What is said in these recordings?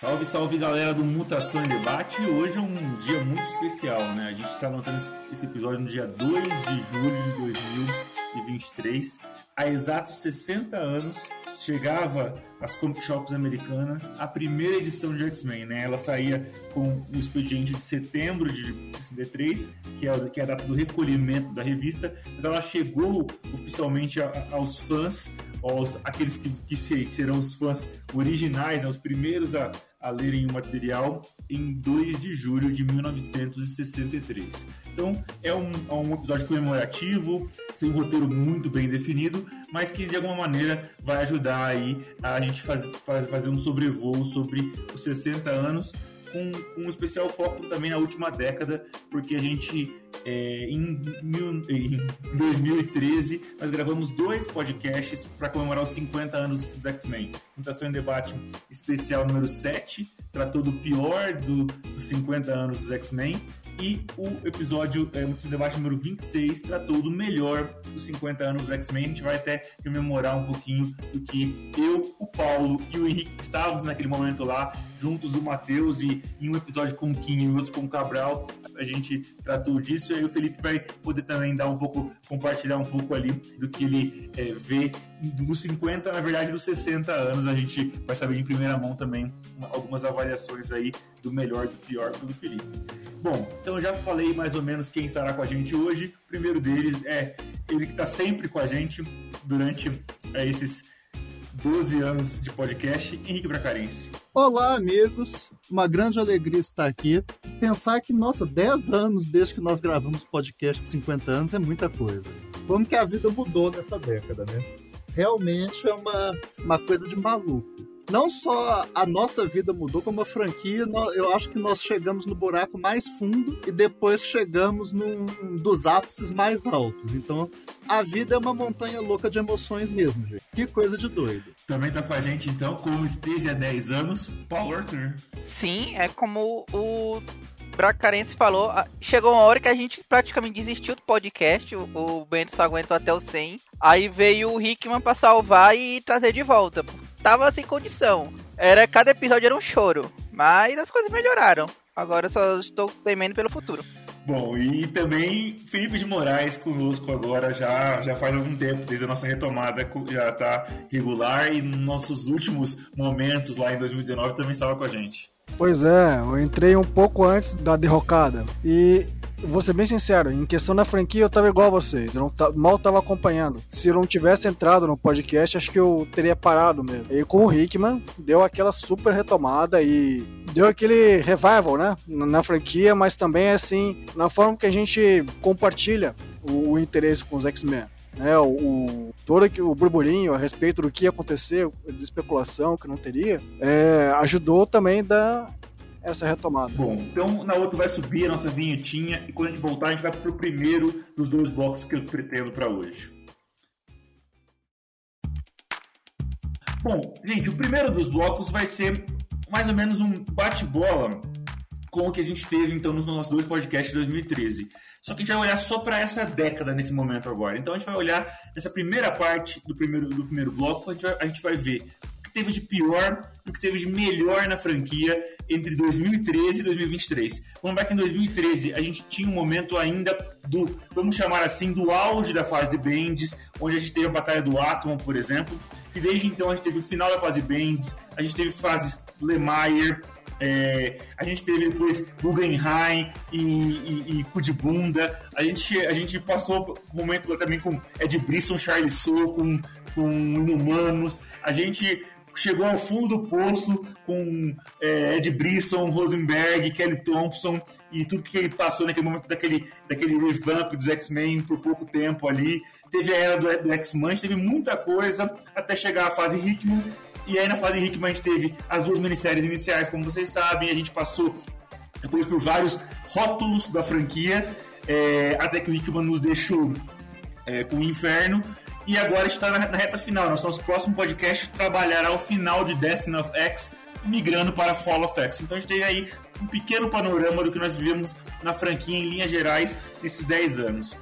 Salve, salve galera do Mutação em Debate. Hoje é um dia muito especial, né? A gente está lançando esse episódio no dia 2 de julho de 2023. Há exatos 60 anos chegava às comic shops americanas a primeira edição de X-Men, né? Ela saía com o expediente de setembro de 63, que é, que é a data do recolhimento da revista, mas ela chegou oficialmente aos fãs, aos, aqueles que, que, serão os fãs originais, né? os primeiros a, a lerem o material em 2 de julho de 1963. Então é um, é um episódio comemorativo, sem um roteiro muito bem definido, mas que de alguma maneira vai ajudar aí a gente fazer, fazer um sobrevoo sobre os 60 anos com, um especial foco também na última década, porque a gente, é, em, em 2013, nós gravamos dois podcasts para comemorar os 50 anos dos X-Men. Mutação em Debate especial número 7, tratou do pior do, dos 50 anos dos X-Men, e o episódio é, em Debate número 26 tratou do melhor dos 50 anos dos X-Men. A gente vai até comemorar um pouquinho do que eu, o Paulo e o Henrique estávamos naquele momento lá juntos do Matheus e em um episódio com o Kim e outro com o Cabral, a gente tratou disso e aí o Felipe vai poder também dar um pouco, compartilhar um pouco ali do que ele é, vê dos 50, na verdade dos 60 anos, a gente vai saber em primeira mão também uma, algumas avaliações aí do melhor, do pior pelo Felipe. Bom, então já falei mais ou menos quem estará com a gente hoje. O primeiro deles é ele que está sempre com a gente durante é, esses 12 anos de podcast, Henrique Bracarense. Olá, amigos. Uma grande alegria estar aqui. Pensar que, nossa, 10 anos desde que nós gravamos podcast 50 anos é muita coisa. Como que a vida mudou nessa década, né? Realmente é uma, uma coisa de maluco não só a nossa vida mudou, como a franquia, eu acho que nós chegamos no buraco mais fundo e depois chegamos num dos ápices mais altos. Então, a vida é uma montanha louca de emoções mesmo, gente. Que coisa de doido. Também tá com a gente, então, como esteja há 10 anos, Paul Arthur. Sim, é como o Bracarense falou, chegou uma hora que a gente praticamente desistiu do podcast, o, o Bento só aguentou até o 100. Aí veio o Hickman pra salvar e trazer de volta tava sem condição. Era cada episódio era um choro, mas as coisas melhoraram. Agora só estou temendo pelo futuro. Bom, e também Felipe de Moraes conosco agora já, já faz algum tempo, desde a nossa retomada, já está regular e nos nossos últimos momentos lá em 2019 também estava com a gente. Pois é, eu entrei um pouco antes da derrocada e vou ser bem sincero, em questão da franquia eu tava igual a vocês, eu não mal tava acompanhando. Se eu não tivesse entrado no podcast, acho que eu teria parado mesmo. E com o Hickman, deu aquela super retomada e deu aquele revival, né, na franquia, mas também assim, na forma que a gente compartilha o, o interesse com os X-Men. Né, o, o, todo o burburinho a respeito do que ia acontecer, de especulação que não teria, é, ajudou também da essa retomada. Bom, então na outra vai subir a nossa vinhetinha e quando a gente voltar a gente vai pro primeiro dos dois blocos que eu pretendo para hoje. Bom, gente, o primeiro dos blocos vai ser mais ou menos um bate-bola com o que a gente teve então nos nossos dois podcasts de 2013. Só que a gente vai olhar só para essa década nesse momento agora. Então a gente vai olhar nessa primeira parte do primeiro, do primeiro bloco, a gente vai, a gente vai ver teve de pior e o que teve de melhor na franquia entre 2013 e 2023. Vamos lembrar que em 2013 a gente tinha um momento ainda do, vamos chamar assim, do auge da fase de Bendis, onde a gente teve a Batalha do Atom, por exemplo, e desde então a gente teve o final da fase Bendis, a gente teve fases Lemire, é, a gente teve depois Guggenheim e, e, e Cu de Bunda. A gente, a gente passou um momento também com Ed Brisson, Charlie Soule, com, com Inumanos. A gente chegou ao fundo do poço com é, Ed Brisson, Rosenberg, Kelly Thompson e tudo que passou naquele momento daquele, daquele revamp dos X-Men por pouco tempo ali. Teve a era do, do X-Men, teve muita coisa até chegar à fase Hickman. E aí na fase Hickman a gente teve as duas minisséries iniciais, como vocês sabem, a gente passou depois por vários rótulos da franquia, é, até que o Hickman nos deixou é, com o Inferno. E agora está na, na reta final. Nosso, nosso próximo podcast trabalhará o final de Destiny of X, migrando para Fall of X. Então a gente tem aí um pequeno panorama do que nós vivemos na franquia em linhas gerais nesses 10 anos.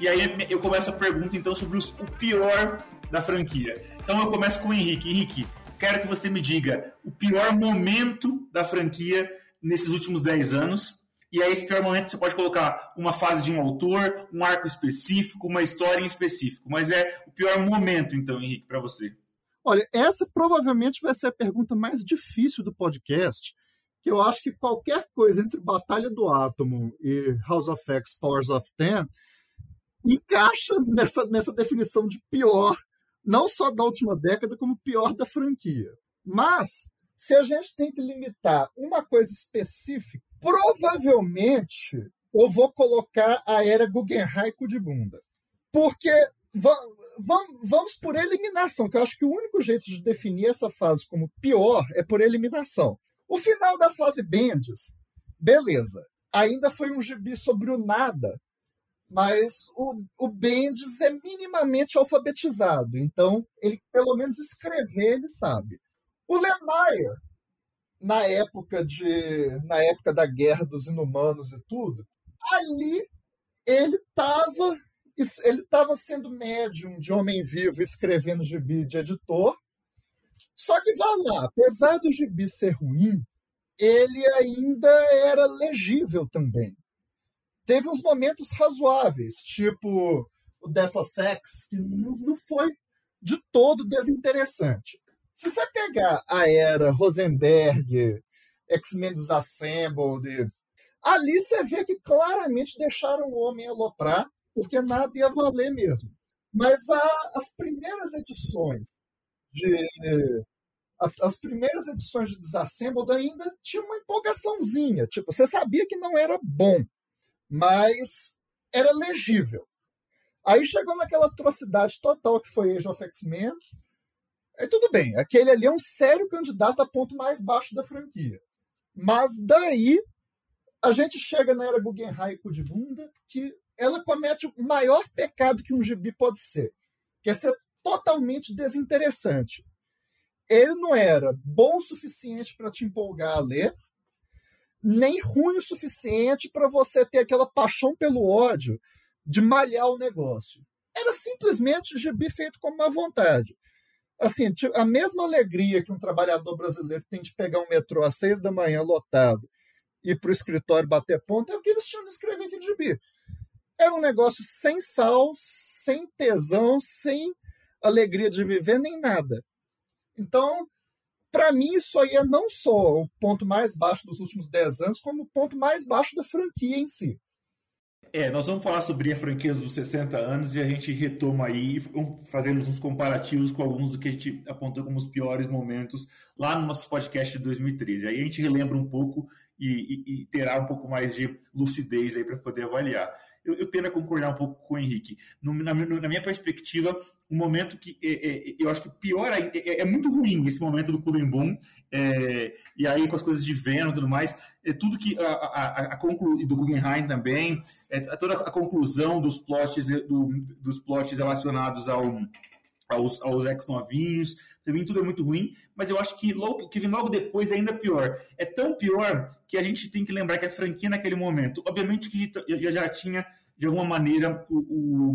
E aí eu começo a pergunta então sobre os, o pior da franquia. Então eu começo com o Henrique. Henrique, quero que você me diga o pior momento da franquia nesses últimos 10 anos. E aí, esse pior momento, você pode colocar uma fase de um autor, um arco específico, uma história em específico. Mas é o pior momento, então, Henrique, para você. Olha, essa provavelmente vai ser a pergunta mais difícil do podcast, que eu acho que qualquer coisa entre Batalha do Átomo e House of X, Powers of Ten, encaixa nessa, nessa definição de pior, não só da última década, como pior da franquia. Mas, se a gente tem que limitar uma coisa específica, provavelmente eu vou colocar a era Guggenheim de bunda. Porque vamos por eliminação, que eu acho que o único jeito de definir essa fase como pior é por eliminação. O final da fase Bendis, beleza. Ainda foi um gibi sobre o nada, mas o, o Bendis é minimamente alfabetizado, então ele pelo menos escrever ele sabe. O Lemire, na época de na época da guerra dos inumanos e tudo, ali ele estava ele estava sendo médium de homem vivo escrevendo gibi de editor. Só que vá lá, apesar do gibi ser ruim, ele ainda era legível também teve uns momentos razoáveis, tipo o Death of X, que não foi de todo desinteressante. Se você pegar a era Rosenberg, X-Men Disassembled, ali você vê que claramente deixaram o homem aloprar, porque nada ia valer mesmo. Mas a, as primeiras edições de. As primeiras edições de Disassembled ainda tinha uma empolgaçãozinha. Tipo, você sabia que não era bom mas era legível. Aí chegou naquela atrocidade total que foi Age of X-Men. Aí tudo bem, aquele ali é um sério candidato a ponto mais baixo da franquia. Mas daí a gente chega na era Guggenheim de bunda que ela comete o maior pecado que um gibi pode ser, que é ser totalmente desinteressante. Ele não era bom o suficiente para te empolgar a ler, nem ruim o suficiente para você ter aquela paixão pelo ódio de malhar o negócio. Era simplesmente gibi feito com má vontade. Assim, a mesma alegria que um trabalhador brasileiro tem de pegar um metrô às seis da manhã lotado e ir para o escritório bater ponta é o que eles tinham de escrever aqui no gibi. Era um negócio sem sal, sem tesão, sem alegria de viver, nem nada. Então, para mim, isso aí é não só o ponto mais baixo dos últimos 10 anos, como o ponto mais baixo da franquia em si. É, nós vamos falar sobre a franquia dos 60 anos e a gente retoma aí, fazemos uns comparativos com alguns do que a gente apontou como os piores momentos lá no nosso podcast de 2013. Aí a gente relembra um pouco e, e, e terá um pouco mais de lucidez aí para poder avaliar eu, eu tendo a concordar um pouco com o Henrique. No, na, na, minha perspectiva, um momento que é, é, eu acho que pior é, é, é, muito ruim esse momento do Cullen Boom, é, e aí com as coisas de Venom e tudo mais, é tudo que a, a, a conclu, do Guggenheim também, é, toda a conclusão dos plots, do, dos plots relacionados ao aos, aos ex-novinhos. Também tudo é muito ruim, mas eu acho que logo, que vem logo depois é ainda pior. É tão pior que a gente tem que lembrar que a franquia naquele momento, obviamente que já, já tinha, de alguma maneira, o,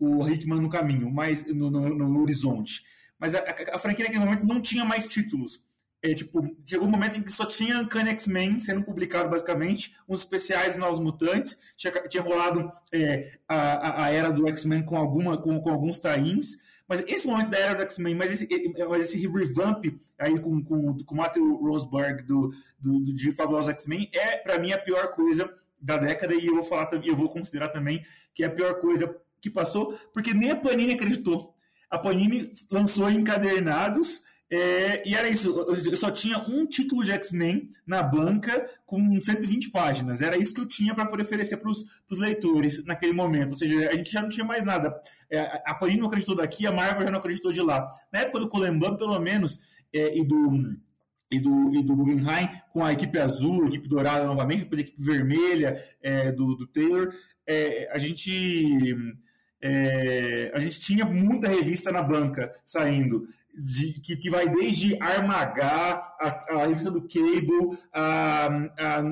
o, o Hickman no caminho, mas no, no, no horizonte. Mas a, a, a, franquia naquele momento não tinha mais títulos. É, tipo, chegou um momento em que só tinha Uncanny X-Men sendo publicado, basicamente, uns especiais Novos Mutantes, tinha, tinha rolado é, a, a, era do X-Men com, com, com alguns tains, mas esse momento da era do X-Men, mas esse, esse revamp aí com, com, com o Matthew Roseberg do, do, do de Fabulosos X-Men é, para mim, a pior coisa da década e eu vou falar eu vou considerar também que é a pior coisa que passou, porque nem a Panini acreditou. A Panini lançou encadernados é, e era isso, eu só tinha um título de X-Men na banca com 120 páginas. Era isso que eu tinha para poder oferecer para os leitores naquele momento. Ou seja, a gente já não tinha mais nada. É, a Panini não acreditou daqui, a Marvel já não acreditou de lá. Na época do Colemban, pelo menos, é, e do e do, e do Guggenheim, com a equipe azul, a equipe dourada novamente, depois a equipe vermelha é, do, do Taylor, é, a gente é, a gente tinha muita revista na banca saindo de, que, que, vai desde Armagá, a, a revista do Cable, a, a, a,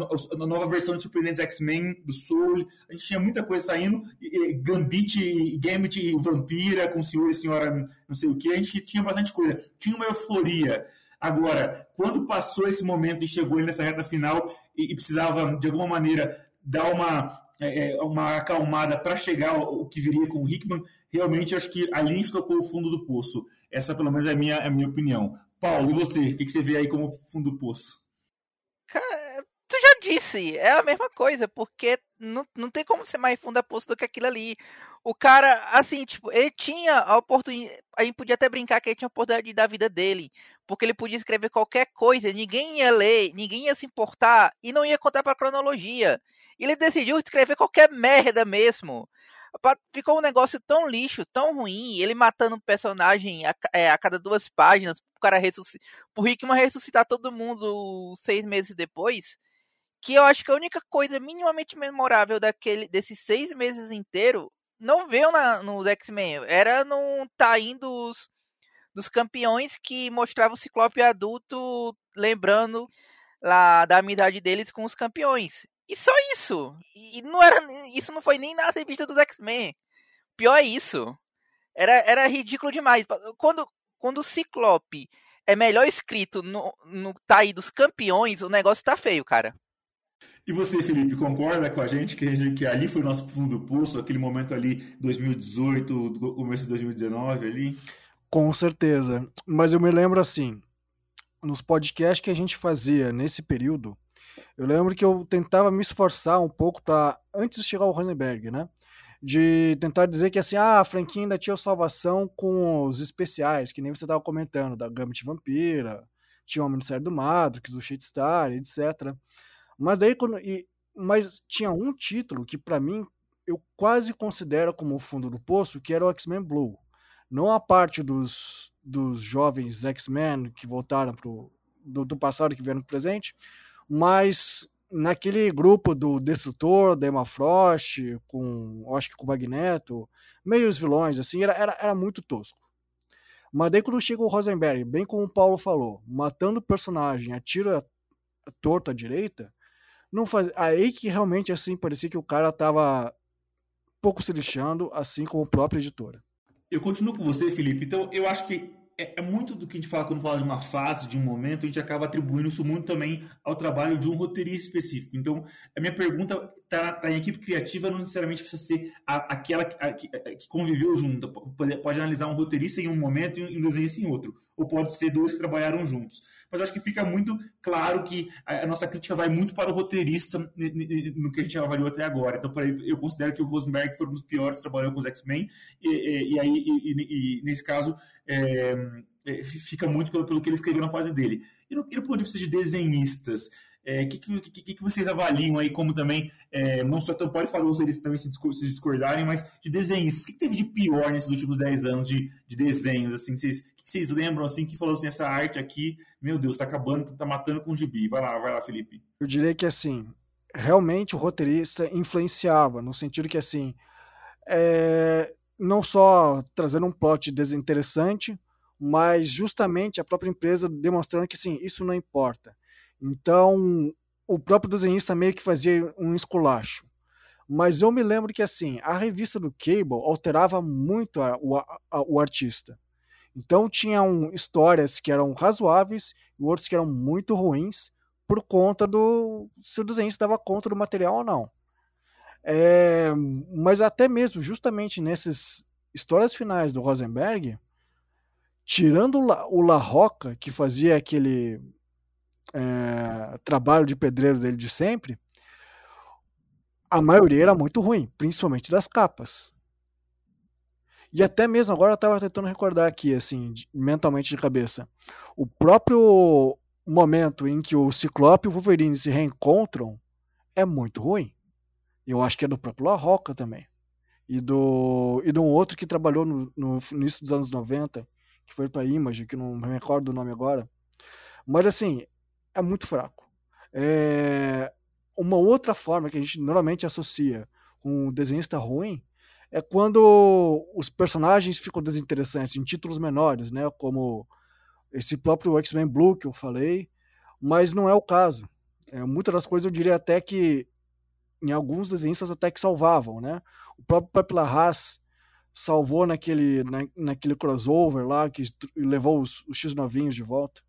nova versão de Surpreendentes X-Men do Soul. A gente tinha muita coisa saindo. E, Gambit, Gambit e Vampira, com Senhor e Senhora não sei o que. A gente tinha bastante coisa. Tinha uma euforia. Agora, quando passou esse momento e chegou nessa reta final e, e precisava, de alguma maneira, dar uma, é, é uma acalmada para chegar ao, que viria com o Hickman, realmente acho que ali a gente tocou o fundo do poço. Essa, pelo menos, é a minha, é a minha opinião. Paulo, e você? O que, que você vê aí como fundo do poço? Cara, tu já disse, é a mesma coisa, porque não, não tem como ser mais fundo do poço do que aquilo ali. O cara, assim, tipo, ele tinha a oportunidade. A gente podia até brincar que ele tinha a oportunidade da vida dele. Porque ele podia escrever qualquer coisa, ninguém ia ler, ninguém ia se importar e não ia contar pra cronologia. Ele decidiu escrever qualquer merda mesmo. Ficou um negócio tão lixo, tão ruim, ele matando um personagem a, é, a cada duas páginas, o cara ressuscitar. Pro Hickman ressuscitar todo mundo seis meses depois. Que eu acho que a única coisa minimamente memorável daquele, desses seis meses inteiro não veio na, nos X-Men. Era no Taim dos, campeões que mostrava o Ciclope adulto lembrando lá da amizade deles com os campeões. E só isso. E não era, isso não foi nem na revista dos X-Men. Pior é isso. Era, era ridículo demais. Quando, quando o Ciclope é melhor escrito no, no dos campeões, o negócio tá feio, cara. E você, Felipe, concorda com a gente que, que ali foi o nosso fundo do poço, aquele momento ali, 2018, começo de 2019 ali? Com certeza. Mas eu me lembro assim, nos podcasts que a gente fazia nesse período, eu lembro que eu tentava me esforçar um pouco para antes de chegar ao Rosenberg, né? De tentar dizer que assim, ah, a franquia ainda tinha salvação com os especiais, que nem você estava comentando, da Gambit Vampira, tinha o Ministério do Matrix, o Shitstar, etc. Mas daí quando e, mas tinha um título que para mim eu quase considero como o fundo do poço, que era o X-Men Blue. Não a parte dos, dos jovens X-Men que voltaram pro, do, do passado que vieram pro presente, mas naquele grupo do Destrutor, da Emma Frost, com, acho que com o Magneto, meio os vilões, assim, era, era, era muito tosco. Mas daí quando chega o Rosenberg, bem como o Paulo falou, matando o personagem, atira torta à direita, não faz... Aí que realmente assim parecia que o cara tava pouco se lixando, assim como a própria editora. Eu continuo com você, Felipe. Então, eu acho que é, é, muito do que a gente fala quando fala de uma fase, de um momento, a gente acaba atribuindo isso muito também ao trabalho de um roteirista específico. Então, a minha pergunta está tá em equipe criativa, não necessariamente precisa ser a, aquela a, que, a, que, conviveu junto. Pode, pode, analisar um roteirista em um momento e um desenhista em outro. Ou pode ser dois que trabalharam juntos. Mas acho que fica muito claro que a, nossa crítica vai muito para o roteirista no que a gente avaliou até agora. Então, eu considero que o Rosenberg foi um dos piores que trabalhou com os X-Men. E, e, e, aí, e, nesse caso, é, é, fica muito pelo, pelo que ele escreveu na fase dele. E no, e no ponto de vista de desenhistas, o é, que, que, que, vocês avaliam aí como também, é, não só então pode falar os deles também se, discordarem, mas de desenhistas, o que, que, teve de pior nesses últimos 10 anos de, de desenhos, assim, vocês, que vocês lembram, assim, que falou assim, essa arte aqui, meu Deus, tá acabando, tá matando com o gibi, vai lá, vai lá, Felipe. Eu diria que, assim, realmente o roteirista influenciava, no sentido que, assim, é, não só trazendo um plot desinteressante, mas justamente a própria empresa demonstrando que sim, isso não importa. Então, o próprio desenhista meio que fazia um esculacho. Mas eu me lembro que assim, a revista do Cable alterava muito a, o, a, o artista. Então tinham histórias que eram razoáveis e outros que eram muito ruins por conta do se o desenhista dava conta do material ou não. É, mas até mesmo, justamente nessas histórias finais do Rosenberg, tirando o La Roca, que fazia aquele é, trabalho de pedreiro dele de sempre, a maioria era muito ruim, principalmente das capas. E até mesmo agora eu estava tentando recordar aqui, assim, mentalmente de cabeça. O próprio momento em que o Ciclope e o Wolverine se reencontram é muito ruim. Eu acho que é do próprio La Roca também. E do, e de um outro que trabalhou no, no início dos anos 90, que foi para Image, que não me recordo o nome agora. Mas assim, é muito fraco. É... Uma outra forma que a gente normalmente associa com um desenhista ruim é quando os personagens ficam desinteressantes em títulos menores, né? Como esse próprio X-Men Blue que eu falei, mas não é o caso. É, muitas das coisas eu diria até que em alguns desenhistas até que salvavam, né? O próprio Pepe Larraz salvou naquele, na, naquele crossover lá, que levou os, os X-novinhos de volta.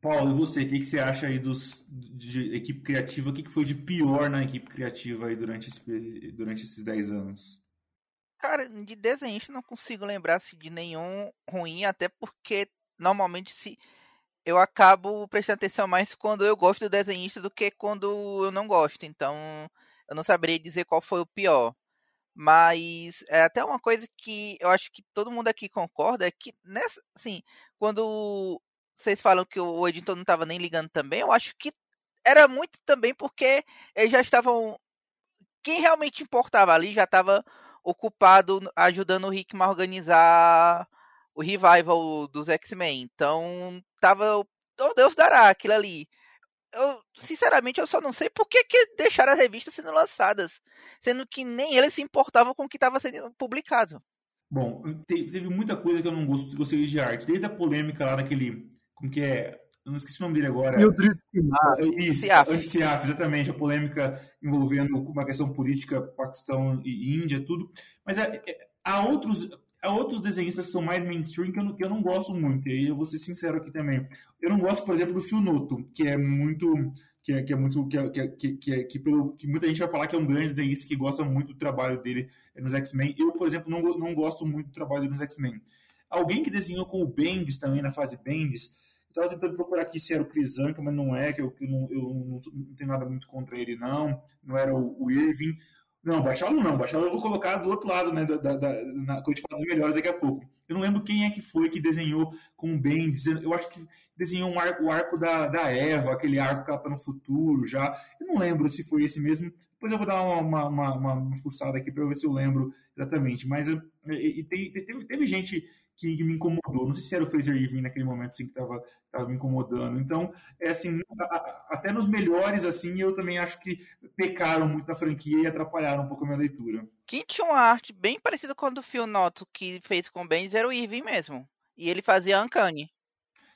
Paulo, e você, o que, que você acha aí dos, de equipe criativa? O que, que foi de pior na equipe criativa aí durante, esse, durante esses 10 anos? Cara, de desenhista não consigo lembrar -se de nenhum ruim, até porque normalmente se eu acabo prestando atenção mais quando eu gosto do desenhista do que quando eu não gosto. Então, eu não saberia dizer qual foi o pior. Mas é até uma coisa que eu acho que todo mundo aqui concorda é que nessa, assim, quando vocês falam que o editor não estava nem ligando também, eu acho que era muito também porque eles já estavam quem realmente importava ali já estava ocupado ajudando o Rickman a organizar o revival dos X-Men. Então, tava. Oh, Deus dará aquilo ali. Eu, sinceramente, eu só não sei por que, que deixaram as revistas sendo lançadas, sendo que nem eles se importavam com o que estava sendo publicado. Bom, teve muita coisa que eu não gostei de arte, desde a polêmica lá daquele. Como que é? Eu não esqueci o nome dele agora. Mildred Isso, Ciaf, exatamente, a polêmica envolvendo uma questão política, Paquistão e Índia, tudo. Mas é, é, há outros há outros desenhistas que são mais mainstream que eu, não, que eu não gosto muito. E aí eu vou ser sincero aqui também. Eu não gosto, por exemplo, do Phil Noto, que é muito. Que é, que é muito. Que, é, que, é, que, é, que, pelo, que muita gente vai falar que é um grande desenhista que gosta muito do trabalho dele nos X-Men. Eu, por exemplo, não, não gosto muito do trabalho dele nos X-Men. Alguém que desenhou com o Bendis também, na fase Bendis, Estava tentando procurar aqui se era o Crisanca, mas não é, que eu, eu, não, eu não, não, tenho nada muito contra ele, não. Não era o, o Irving. Não, Bachalo não. Bachalo eu vou colocar do outro lado, né? Da, da, da, na, quando a gente fala dos melhores daqui a pouco. Eu não lembro quem é que foi que desenhou com o Ben. Eu acho que desenhou um arco, o arco da, da Eva, aquele arco que ela tá no futuro já. Eu não lembro se foi esse mesmo. Depois eu vou dar uma, uma, uma, uma fuçada aqui para ver se eu lembro exatamente. Mas e, e teve, teve gente que, me incomodou. Não sei se era o Fraser Irving naquele momento assim, que estava tava me incomodando. Então, é assim, até nos melhores, assim, eu também acho que pecaram muito na franquia e atrapalharam um pouco a minha leitura. Quem tinha uma arte bem parecida com a do Phil Noto que fez com o era o Irving mesmo. E ele fazia Uncanny.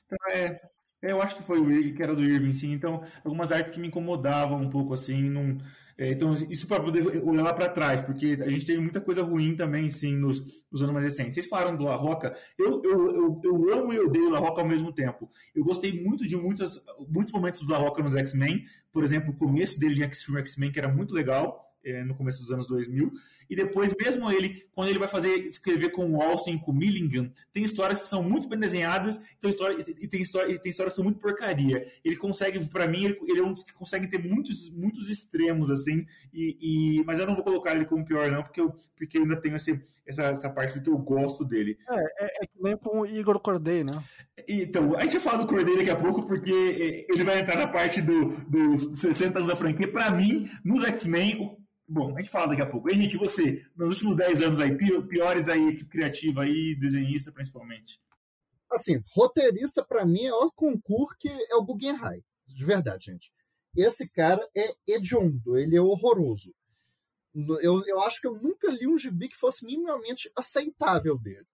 Então, é, eu acho que foi o Irving, que era do Irving, sim. Então, algumas artes que me incomodavam um pouco, assim, não é, então, isso para poder olhar lá para trás, porque a gente teve muita coisa ruim também, sim, nos, nos anos mais recentes. Vocês falaram do La Roca, eu, eu, eu, eu amo e odeio o La Roca ao mesmo tempo. Eu gostei muito de muitas, muitos momentos do La Roca nos X-Men, por exemplo, o começo dele em X-Men, que era muito legal, é, no começo dos anos 2000. E depois, mesmo ele, quando ele vai fazer escrever com o Austin, com o Milligan, tem histórias que são muito bem desenhadas então história, e, tem história, e tem histórias que são muito porcaria. Ele consegue, para mim, ele, ele, é um dos que consegue ter muitos, muitos extremos, assim, e, e, mas eu não vou colocar ele como pior, não, porque eu, porque eu ainda tenho esse, essa, essa parte do que eu gosto dele. É, é, é que nem com o Igor Corday, né? Então, a gente vai falar do Corday daqui a pouco, porque é, ele vai entrar na parte dos do 60 anos da franquia. Para mim, nos X-Men, Bom, a gente fala daqui a pouco. Henrique, você, nos últimos 10 anos aí, piores aí, equipe criativa aí, desenhista principalmente. Assim, roteirista para mim é o concurso que é o Guggenheim. De verdade, gente. Esse cara é hediondo, ele é horroroso. Eu, eu acho que eu nunca li um gibi que fosse minimamente aceitável dele.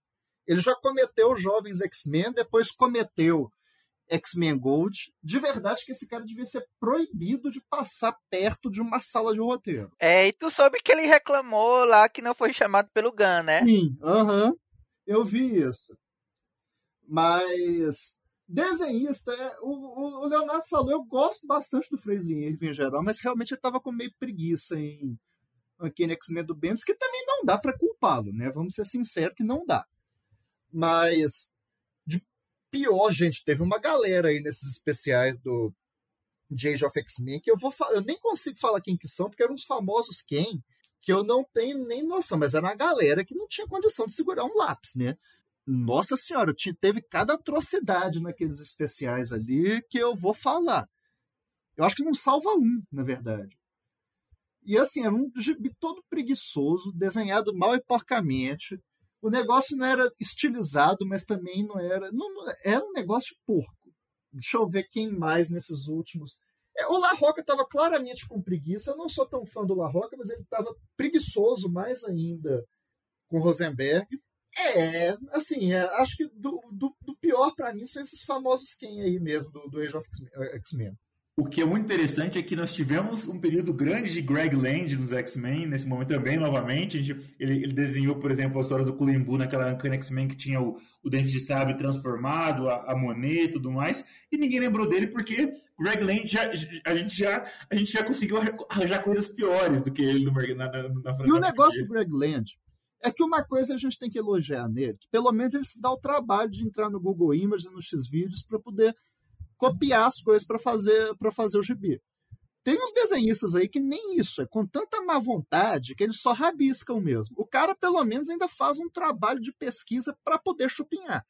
Ele já cometeu Jovens X-Men, depois cometeu X-Men Gold, de verdade que esse cara devia ser proibido de passar perto de uma sala de roteiro. É, e tu soube que ele reclamou lá que não foi chamado pelo Gun, né? Sim, aham. Uhum, eu vi isso. Mas desenhista, é, o, o, Leonardo falou, eu gosto bastante do Fraser Irving em geral, mas realmente ele tava com meio preguiça em Uncanny X-Men do Bendis, que também não dá para culpá-lo, né? Vamos ser sinceros que não dá. Mas pior, gente, teve uma galera aí nesses especiais do de Age of X-Men que eu vou eu nem consigo falar quem que são, porque eram os famosos quem, que eu não tenho nem noção, mas era uma galera que não tinha condição de segurar um lápis, né? Nossa senhora, teve cada atrocidade naqueles especiais ali que eu vou falar. Eu acho que não salva um, na verdade. E assim, era um gibi todo preguiçoso, desenhado mal e porcamente o negócio não era estilizado, mas também não era. Não, era um negócio porco. Deixa eu ver quem mais nesses últimos. É, o La Roca estava claramente com preguiça. Eu não sou tão fã do La Roca, mas ele estava preguiçoso mais ainda com Rosenberg. É, assim, é, acho que do, do, do pior para mim são esses famosos quem aí mesmo, do, do Age of X-Men. O que é muito interessante é que nós tivemos um período grande de Greg Land nos X-Men, nesse momento também, novamente. Gente, ele, ele, desenhou, por exemplo, a história do Kulimbu naquela Uncanny X-Men que tinha o, o, dente de sabre transformado, a, a Monet e tudo mais, e ninguém lembrou dele porque Greg Land já, a, gente já, a gente já conseguiu arranjar coisas piores do que ele no, na, na, na E o negócio do Greg Land é que uma coisa a gente tem que elogiar nele, que pelo menos ele se dá o trabalho de entrar no Google Images, no X-Vídeos, para poder copiar as coisas para fazer para fazer o gibi. Tem uns desenhistas aí que nem isso, é com tanta má vontade que eles só rabiscam mesmo. O cara, pelo menos, ainda faz um trabalho de pesquisa para poder chupinhar.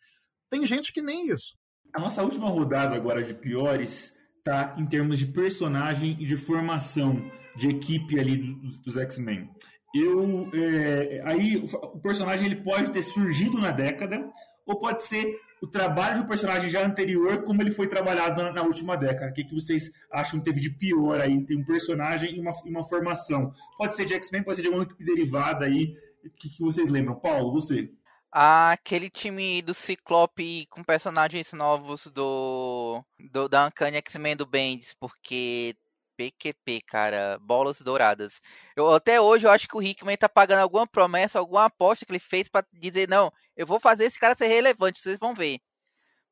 Tem gente que nem isso. A nossa última rodada agora de piores tá em termos de personagem e de formação de equipe ali dos, dos X-Men. Eu, é, aí o personagem ele pode ter surgido na década ou pode ser o trabalho do personagem já anterior, como ele foi trabalhado na, na última década. O que, que vocês acham que teve de pior aí? Tem um personagem e uma, uma formação. Pode ser de X-Men, pode ser de alguma equipe derivada aí. O que, que vocês lembram? Paulo, você? aquele time do Ciclope com personagens novos do, do da Uncanny X-Men do Bendis, porque PQP, cara, bolas douradas. Eu até hoje eu acho que o Hickman tá pagando alguma promessa, alguma aposta que ele fez para dizer não, eu vou fazer esse cara ser relevante, vocês vão ver.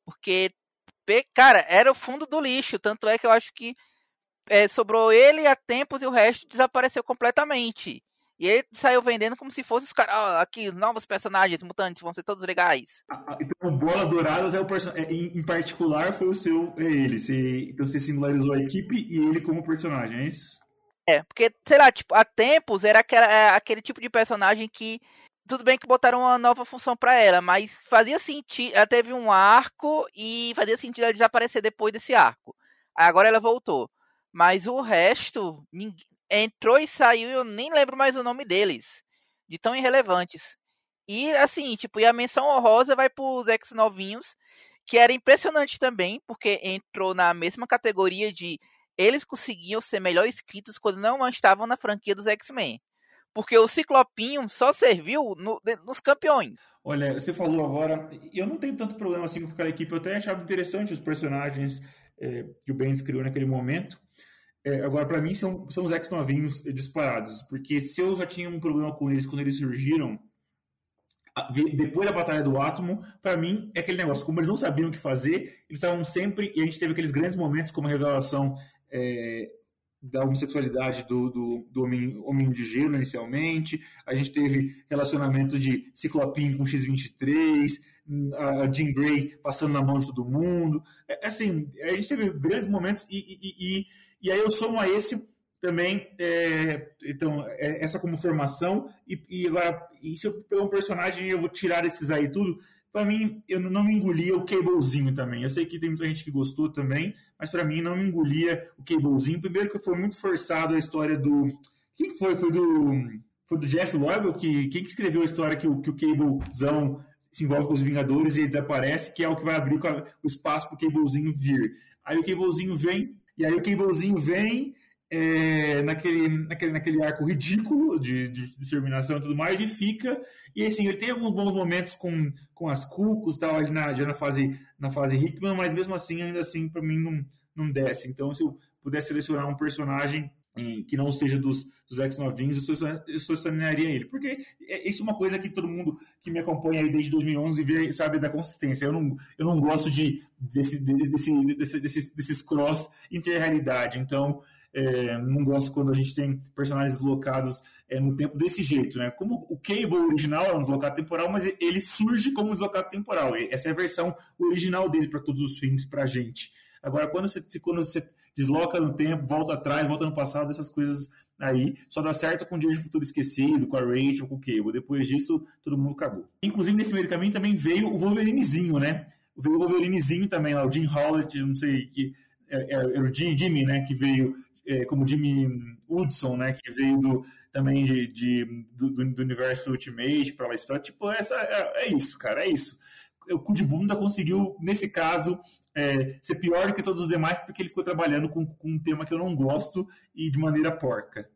Porque cara, era o fundo do lixo, tanto é que eu acho que é, sobrou ele a tempos e o resto desapareceu completamente. E ele saiu vendendo como se fosse os caras, oh, aqui, novos personagens mutantes, vão ser todos legais. Ah, ah, então, Bolas Douradas é o personagem. É, em, em, particular foi o seu. É ele. Você, então você singularizou a equipe e ele como personagem, é isso? É, porque, sei lá, tipo, há tempos era aquela, é, aquele tipo de personagem que. Tudo bem que botaram uma nova função para ela, mas fazia sentido. Ela teve um arco e fazia sentido ela desaparecer depois desse arco. Agora ela voltou. Mas o resto, ninguém, entrou e saiu eu nem lembro mais o nome deles. De tão irrelevantes. E assim, tipo, e a menção honrosa vai pros ex novinhos, que era impressionante também, porque entrou na mesma categoria de eles conseguiam ser melhor escritos quando não estavam na franquia dos X-Men. Porque o Ciclopinho só serviu no, nos campeões. Olha, você falou agora, eu não tenho tanto problema assim com aquela equipe, eu até achava interessante os personagens é, que o Bendis criou naquele momento. É, agora, para mim, são, são os ex-novinhos disparados, porque se eu já tinha um problema com eles quando eles surgiram, depois da Batalha do Átomo, para mim é aquele negócio, como eles não sabiam o que fazer, eles estavam sempre, e a gente teve aqueles grandes momentos, como a revelação é, da homossexualidade do, do, do homem, homem de gelo inicialmente, a gente teve relacionamento de Ciclopim com X-23, a Jean Grey passando na mão de todo mundo, é, assim, a gente teve grandes momentos e, e, e e aí eu somo a esse também, é, então, é, essa como formação, e, e agora, e se eu pegar um personagem eu vou tirar esses aí tudo, para mim, eu não me engolia o Cablezinho também. Eu sei que tem muita gente que gostou também, mas para mim não me engolia o Cablezinho. Primeiro que foi muito forçado a história do... Quem foi? Foi do, foi do Jeff Loeb, que, quem que escreveu a história que o, que o Cablezão se envolve com os Vingadores e ele desaparece, que é o que vai abrir o espaço para o Cablezinho vir. Aí o Cablezinho vem, e aí o Cablezinho vem é, naquele, naquele, naquele arco ridículo de, de, e tudo mais, e fica. E assim, ele tem alguns bons momentos com, com as cucos tal, ali na, já na fase, na fase Hickman, mas mesmo assim, ainda assim, para mim não, não desce. Então, se eu pudesse selecionar um personagem que não seja dos, dos ex-novinhos, eu selecionaria ele. Porque é, isso é uma coisa que todo mundo que me acompanha desde 2011 vê, sabe da consistência. Eu não, eu não gosto de, desse, desse, desse, desses, desses cross inter-realidade. Então, é, não gosto quando a gente tem personagens deslocados é, no tempo desse jeito, né? Como o Cable original é um deslocado temporal, mas ele surge como um deslocado temporal. Essa é a versão original dele para todos os fins, para a gente. Agora, quando você, quando você desloca no tempo, volta atrás, volta no passado, essas coisas aí só dá certo com o Dia de Futuro Esquecido, com a Rachel, com o Cable. Depois disso, todo mundo cagou. Inclusive, nesse meio caminho também veio o Wolverinezinho, né? Veio o Wolverinezinho também lá, o Jim Hollett, não sei, que é, é, era o Jimmy, né? Que veio é, como Jimmy Woodson, né? Que veio do, também de, de do, do, universo Ultimate para a história. Tipo, essa, é, é isso, cara, é isso o cu de bunda conseguiu, nesse caso, é, ser pior do que todos os demais, porque ele ficou trabalhando com, com, um tema que eu não gosto e de maneira porca.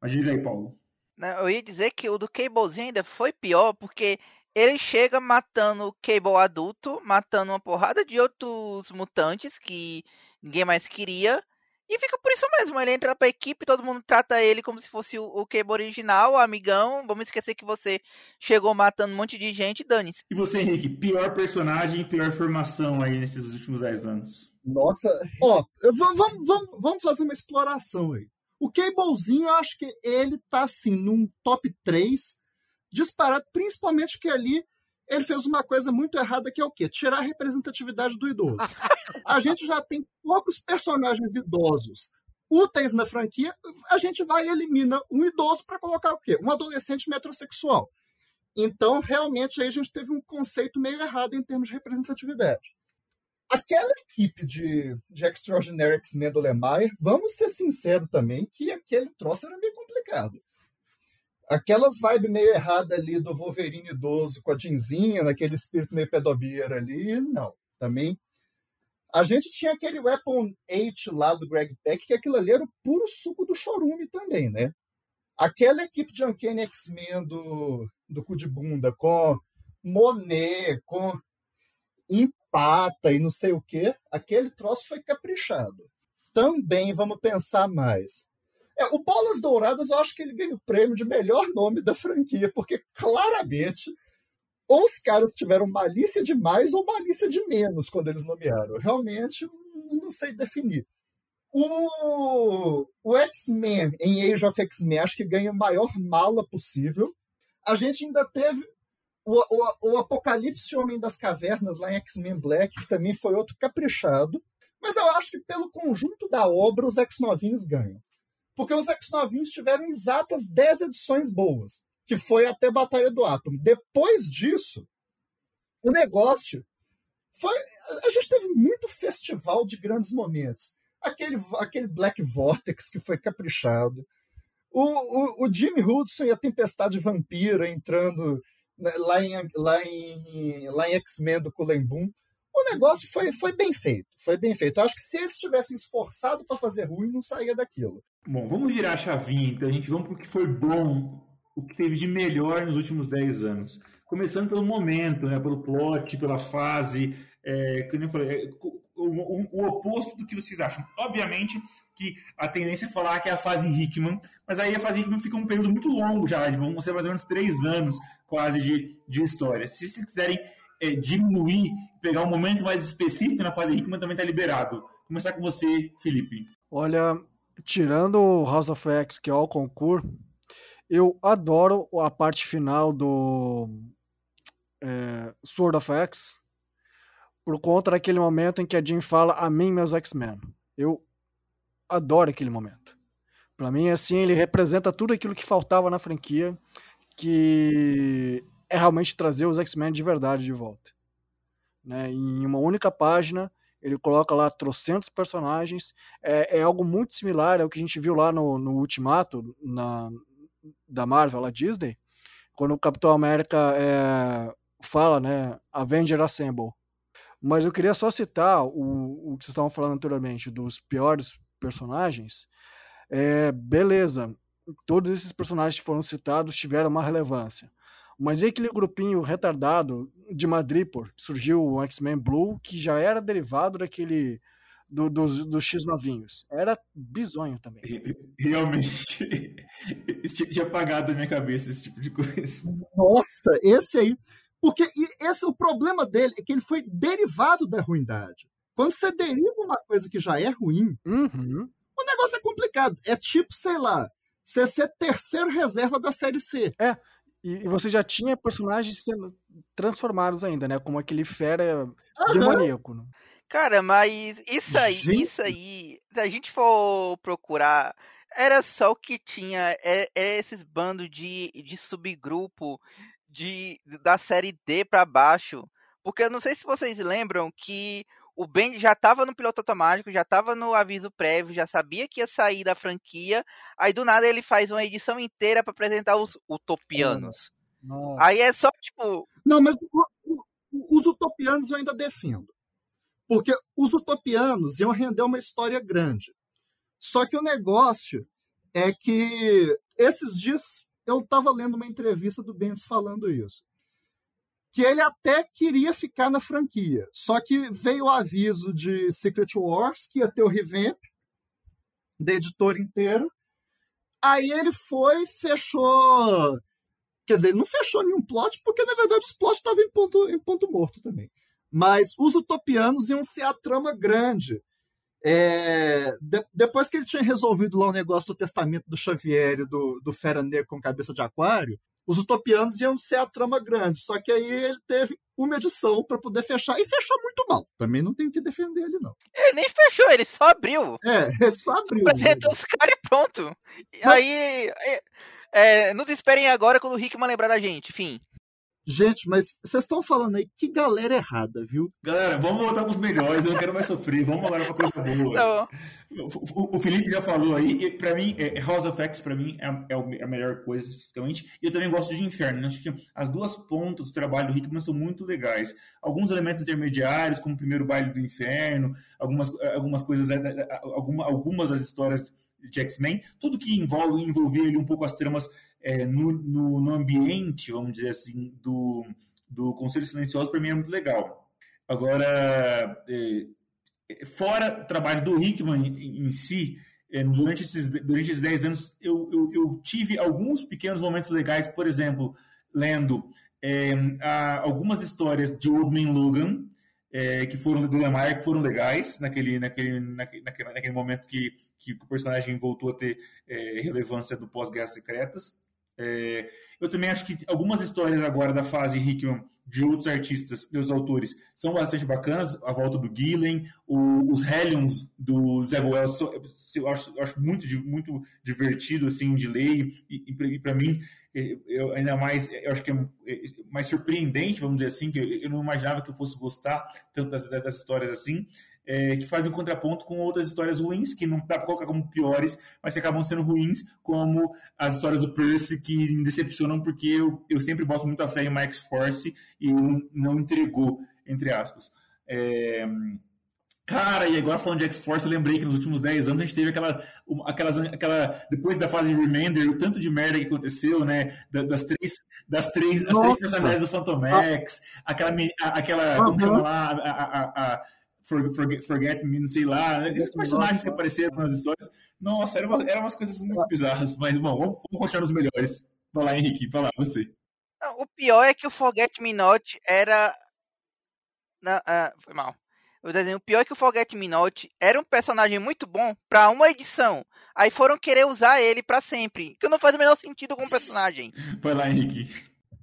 Mas diga aí, Paulo. eu ia dizer que o do Cablezinho ainda foi pior, porque ele chega matando o Cable adulto, matando uma porrada de outros mutantes que ninguém mais queria, E fica por isso mesmo, ele entra pra equipe, todo mundo trata ele como se fosse o, o Cable original, o amigão. Vamos esquecer que você chegou matando um monte de gente, dane-se. E você, Henrique, pior personagem e pior formação aí nesses últimos 10 anos? Nossa, ó, vamos, vamos, vamos fazer uma exploração aí. O Cablezinho, eu acho que ele tá assim, num top 3, disparado, principalmente que ali ele fez uma coisa muito errada que é o quê? Tirar a representatividade do idoso. A gente já tem poucos personagens idosos úteis na franquia, a gente vai e elimina um idoso para colocar o quê? Um adolescente metrosexual. Então, realmente, aí a gente teve um conceito meio errado em termos de representatividade. Aquela equipe de, de Extraordinary X-Men do Lemire, vamos ser sinceros também, que aquele troço era meio complicado aquelas vibes meio erradas ali do Wolverine idoso com a Jinzinha, naquele espírito meio pedobeira ali, não. Também. A gente tinha aquele Weapon 8 lá do Greg Peck, que aquilo ali era o puro suco do chorume também, né? Aquela equipe de Uncanny X-Men do, do cu de bunda, com Monet, com Empata e não sei o quê, aquele troço foi caprichado. Também vamos pensar mais é, o Bolas Douradas, eu acho que ele ganha o prêmio de melhor nome da franquia, porque claramente ou os caras tiveram malícia de mais ou malícia de menos quando eles nomearam. Realmente, não sei definir. O, o X-Men, em Age of X-Men, acho que ganha a maior mala possível. A gente ainda teve o, o, o Apocalipse Homem das Cavernas lá em X-Men Black, que também foi outro caprichado. Mas eu acho que pelo conjunto da obra, os X-Novinhos ganham porque os X-Novinhos tiveram exatas 10 edições boas, que foi até Batalha do Átomo. Depois disso, o negócio foi. A gente teve muito festival de grandes momentos. Aquele, aquele Black Vortex que foi caprichado. O, o, o Jimmy Hudson e a Tempestade Vampira entrando né, lá em, lá em, lá em X-Men do Cullen. O negócio foi, foi bem feito. Foi bem feito. Eu acho que se eles tivessem esforçado para fazer ruim, não saía daquilo. Bom, vamos virar a chavinha, então. A gente vamos para o que foi bom, o que teve de melhor nos últimos 10 anos. Começando pelo momento, né, pelo plot, pela fase, é, que eu falei, é, o, o, oposto do que vocês acham. Obviamente que a tendência é falar que é a fase Hickman, mas aí a fase Hickman fica um período muito longo já, vão ser mais ou menos três anos quase de, de história. Se vocês quiserem é, diminuir, pegar um momento mais específico na fase Hickman, também está liberado. Começar com você, Felipe. Olha, tirando House of X, que é o concurso, eu adoro a parte final do é, Sword of X, por conta daquele momento em que a Jean fala a mim, meus X-Men. Eu adoro aquele momento. Para mim, assim, ele representa tudo aquilo que faltava na franquia, que é realmente trazer os X-Men de verdade de volta. Né? Em uma única página, ele coloca lá trocentos personagens. É, é, algo muito similar ao que a gente viu lá no, no Ultimato, na, da Marvel, a Disney, quando o Capitão América é, fala, né, Avenger Assemble. Mas eu queria só citar o, o que vocês estavam falando anteriormente, dos piores personagens. É, beleza, todos esses personagens que foram citados tiveram uma relevância. Mas e aquele grupinho retardado de Madripoor, surgiu o X-Men Blue, que já era derivado daquele do, dos, dos X novinhos. Era bizonho também. Realmente. Isso tinha apagado da minha cabeça esse tipo de coisa. Nossa, esse aí. Porque esse, o problema dele é que ele foi derivado da ruindade. Quando você deriva uma coisa que já é ruim, uhum. o negócio é complicado. É tipo, sei lá, você ser terceiro reserva da série C. É, e, você já tinha personagens sendo transformados ainda, né? Como aquele fera uhum. demoníaco. Né? Cara, mas isso aí, gente. isso aí, se a gente for procurar, era só o que tinha, era, é, era é esses bandos de, de subgrupo de, da série D para baixo. Porque eu não sei se vocês lembram que o Ben já estava no piloto automático, já estava no aviso prévio, já sabia que ia sair da franquia. Aí do nada ele faz uma edição inteira para apresentar os utopianos. Aí é só tipo. Não, mas os utopianos eu ainda defendo. Porque os utopianos iam render uma história grande. Só que o negócio é que esses dias eu estava lendo uma entrevista do Benz falando isso que ele até queria ficar na franquia. Só que veio o aviso de Secret Wars que ia ter o revamp da editora inteira. Aí ele foi, fechou. Quer dizer, ele não fechou nenhum plot, porque na verdade os plots estavam em ponto, em ponto morto também. Mas os utopianos iam ser a trama grande. É, de, depois que ele tinha resolvido lá o negócio do testamento do Xavier e do, do Fera com cabeça de aquário, os utopianos iam ser a trama grande. Só que aí ele teve uma edição para poder fechar e fechou muito mal. Também não tem que defender ele, não. Ele nem fechou, ele só abriu. É, ele só abriu. Apresentou os caras e pronto. Mas... Aí. É, é, nos esperem agora quando o Rickman lembrar da gente, enfim. Gente, mas vocês estão falando aí que galera errada, viu? Galera, vamos voltar pros melhores, eu não quero mais sofrer, vamos agora pra coisa boa. O, o, Felipe já falou aí, e pra mim, é, House of X, pra mim, é, é, a melhor coisa, especificamente, e eu também gosto de Inferno, acho que as duas pontas do trabalho do Hickman são muito legais. Alguns elementos intermediários, como o primeiro baile do Inferno, algumas, algumas coisas, é, é, alguma, algumas das histórias de X-Men, tudo que envolve envolver ali um pouco as tramas é, no, no, no, ambiente, vamos dizer assim, do, do Conselho Silencioso, para mim é muito legal. Agora, é, fora o trabalho do Hickman em, em si, é, durante, esses, durante esses 10 anos, eu, eu, eu, tive alguns pequenos momentos legais, por exemplo, lendo é, algumas histórias de Old Man Logan, é, que foram do Lemire, que foram legais naquele, naquele, naquele, naquele momento que, que o personagem voltou a ter é, relevância do pós-Guerras Secretas. É, eu também acho que algumas histórias agora da fase Hickman de outros artistas e os autores são bastante bacanas. A volta do Gillen, o, os Hellions do Zé Wells, eu acho, eu acho muito, muito divertido assim de ler e, e para mim eu ainda mais eu acho que é, é mais surpreendente, vamos dizer assim, que eu, eu não imaginava que eu fosse gostar tanto das, das histórias assim é, que fazem um contraponto com outras histórias ruins, que não dá para colocar como piores, mas que acabam sendo ruins, como as histórias do Percy, que me decepcionam porque eu, eu sempre boto muita fé em Max Force e não entregou, entre aspas. É, Cara, e agora falando de X-Force, eu lembrei que nos últimos 10 anos a gente teve aquela, aquelas, aquela depois da fase de Remainder, o tanto de merda que aconteceu, né? Das três, das três, três personagens do Phantom X, aquela, aquela como chama lá, a, a, a, Forget, Forget Me, não sei lá, né? esses personagens que apareceram nas histórias. Nossa, eram, uma, eram umas coisas muito bizarras, mas bom, vamos, vamos continuar nos melhores. Vai lá, Henrique, vai lá, você. Não, o pior é que o Forget Me Not era. Não, uh, foi mal. O pior é que o Forget Me Not era um personagem muito bom para uma edição. Aí foram querer usar ele para sempre. Que não faz o menor sentido com o personagem. Vai lá, Henrique.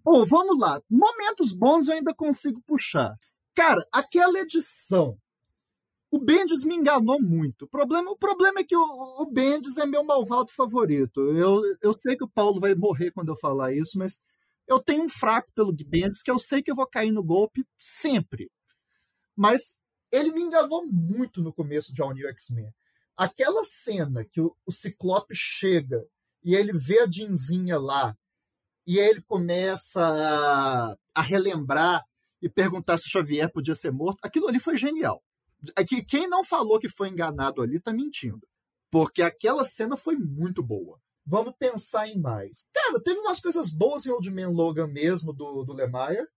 Bom, vamos lá. Momentos bons eu ainda consigo puxar. Cara, aquela edição o Bendis me enganou muito. O problema, o problema é que o, o Bendis é meu malvado favorito. Eu, eu sei que o Paulo vai morrer quando eu falar isso, mas eu tenho um fraco pelo Bendis, que eu sei que eu vou cair no golpe sempre. Mas ele me enganou muito no começo de All New X-Men. Aquela cena que o, o Ciclope chega e ele vê a Jinzinha lá, e ele começa a, a relembrar e perguntar se o Xavier podia ser morto, aquilo ali foi genial é que quem não falou que foi enganado ali tá mentindo. Porque aquela cena foi muito boa. Vamos pensar em mais. Cara, teve umas coisas boas em Old Man Logan mesmo, do, do Lemire.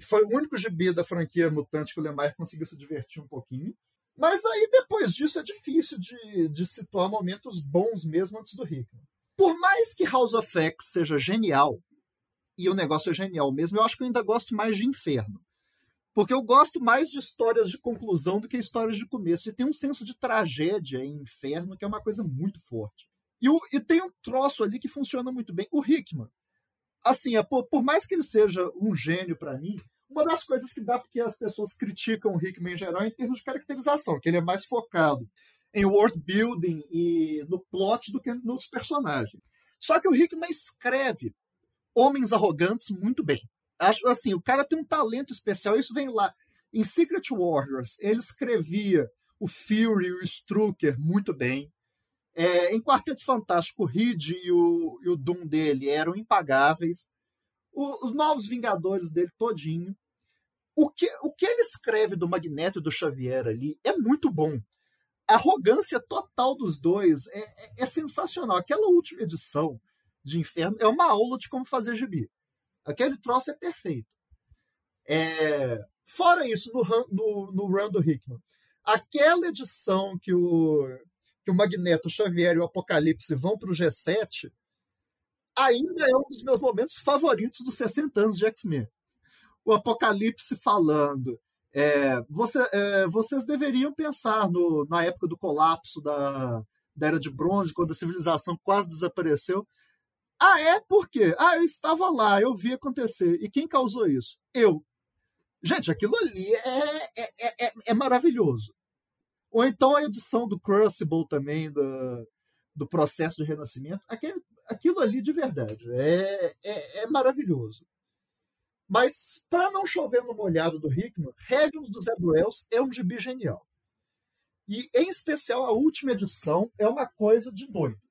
Foi o único gibi da franquia Mutante que o Lemire conseguiu se divertir um pouquinho. Mas aí, depois disso, é difícil de, de situar momentos bons mesmo antes do Hickman. Por mais que House of X seja genial, e o negócio é genial mesmo, eu acho que eu ainda gosto mais de Inferno. Porque eu gosto mais de histórias de conclusão do que histórias de começo. E tem um senso de tragédia em inferno que é uma coisa muito forte. E, o, e tem um troço ali que funciona muito bem. O Hickman. Assim, é, por, por mais que ele seja um gênio para mim, uma das coisas que dá porque as pessoas criticam o Hickman em geral é em termos de caracterização, que ele é mais focado em world building e no plot do que nos personagens. Só que o Hickman escreve homens arrogantes muito bem acho assim, o cara tem um talento especial, isso vem lá. Em Secret Warriors, ele escrevia o Fury e o Strucker muito bem. É, em Quarteto Fantástico, o Reed e o, e o Doom dele eram impagáveis. O, os Novos Vingadores dele todinho. O que, o que ele escreve do Magneto e do Xavier ali é muito bom. A arrogância total dos dois é, é, é sensacional. Aquela última edição de Inferno é uma aula de como fazer gibi. Aquele troço é perfeito. É, fora isso, no, no, no do Hickman, aquela edição que o, que o Magneto, o Xavier e o Apocalipse vão para o G7, ainda é um dos meus momentos favoritos dos 60 anos de X-Men. O Apocalipse falando. É, você, é, vocês deveriam pensar no, na época do colapso da, da Era de Bronze, quando a civilização quase desapareceu. Ah, é? Por quê? Ah, eu estava lá, eu vi acontecer. E quem causou isso? Eu. Gente, aquilo ali é, é, é, é maravilhoso. Ou então a edição do Crucible também, do, do processo de renascimento. Aquele, aquilo ali de verdade. É, é, é maravilhoso. Mas, para não chover no molhado do Hickman, Hellions do Zé é um gibi genial. E, em especial, a última edição é uma coisa de doido.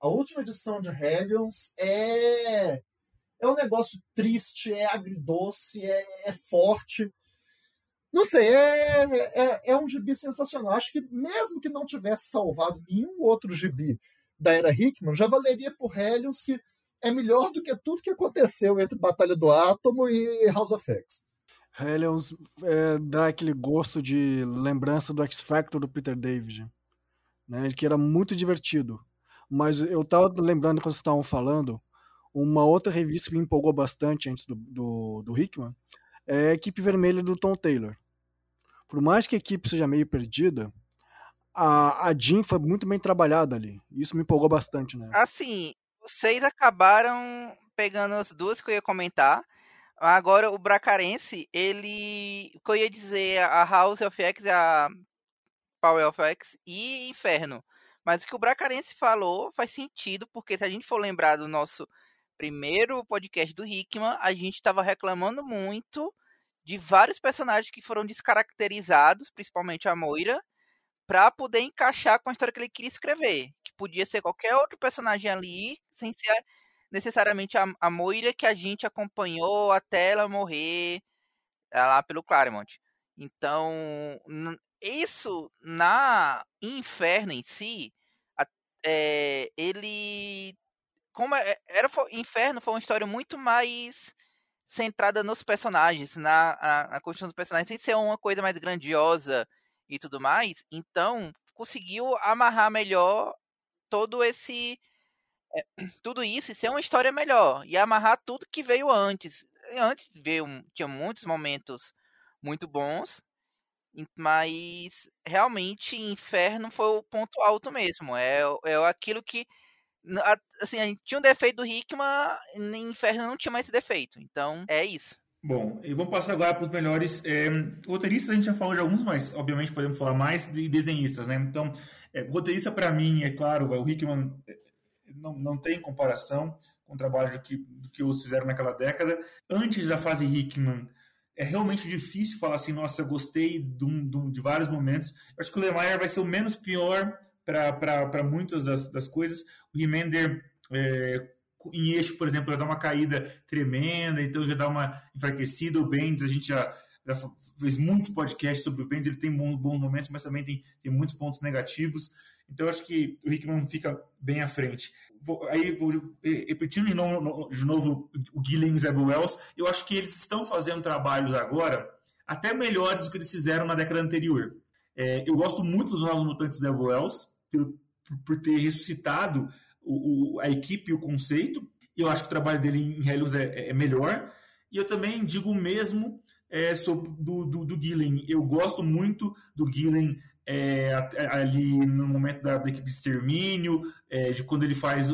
A última edição de Hellions é, é um negócio triste, é agridoce, é, é forte. Não sei, é, é, é, um gibi sensacional. Acho que mesmo que não tivesse salvado nenhum outro gibi da era Hickman, já valeria por Hellions que é melhor do que tudo que aconteceu entre Batalha do Átomo e House of X. Hellions é, dá aquele gosto de lembrança do X Factor do Peter David, né, que era muito divertido. Mas eu tava lembrando quando vocês estavam falando, uma outra revista que me empolgou bastante antes do, do, do Hickman é a Equipe Vermelha do Tom Taylor. Por mais que a equipe seja meio perdida, a, a Jean foi muito bem trabalhada ali. Isso me empolgou bastante, né? Assim, vocês acabaram pegando as duas que eu ia comentar. Agora, o Bracarense, ele. O que eu ia dizer, a House of X, a Power of X e Inferno. Mas o que o Bracarense falou faz sentido, porque se a gente for lembrar do nosso primeiro podcast do Hickman, a gente estava reclamando muito de vários personagens que foram descaracterizados, principalmente a Moira, para poder encaixar com a história que ele queria escrever. Que podia ser qualquer outro personagem ali, sem ser necessariamente a, a Moira que a gente acompanhou até ela morrer é, lá pelo Claremont. Então, isso na Inferno em si, é, ele como é, era Inferno foi uma história muito mais centrada nos personagens, na, na, na construção dos personagens, sem ser uma coisa mais grandiosa e tudo mais. Então, conseguiu amarrar melhor todo esse é, tudo isso e ser uma história melhor e amarrar tudo que veio antes. Antes veio tinha muitos momentos muito bons, mas realmente Inferno foi o ponto alto mesmo. É, é aquilo que assim, a gente tinha um defeito do Hickman, em Inferno não tinha mais esse defeito. Então, é isso. Bom, e vamos passar agora para os melhores é, roteiristas. A gente já falou de alguns, mas obviamente podemos falar mais de desenhistas, né? Então, é, roteirista para mim, é claro, o Hickman não, não tem comparação com o trabalho que, que os fizeram naquela década. Antes da fase Hickman, é realmente difícil falar assim, nossa, gostei de, de, de vários momentos. Eu acho que o Lemaier vai ser o menos pior para muitas das, das coisas. O Remender é, em eixo, por exemplo, já dá uma caída tremenda, então já dá uma enfraquecida. O Bendis, a gente já, já fez muitos podcasts sobre o Bendis, ele tem bons, momentos, mas também tem, tem muitos pontos negativos. Então, acho que o Hickman fica bem à frente. Vou, aí, vou repetindo de novo, de novo o e o Zeb Wells, eu acho que eles estão fazendo trabalhos agora até melhores do que eles fizeram na década anterior. É, eu gosto muito dos Novos Mutantes do Zeb Wells, por, por ter ressuscitado o, o, a equipe e o conceito. Eu acho que o trabalho dele em Helios é, é melhor. E eu também digo o mesmo é, sobre do, do, do Gillen. Eu gosto muito do Gillen é, ali no momento da, da equipe de extermínio, é, de quando ele faz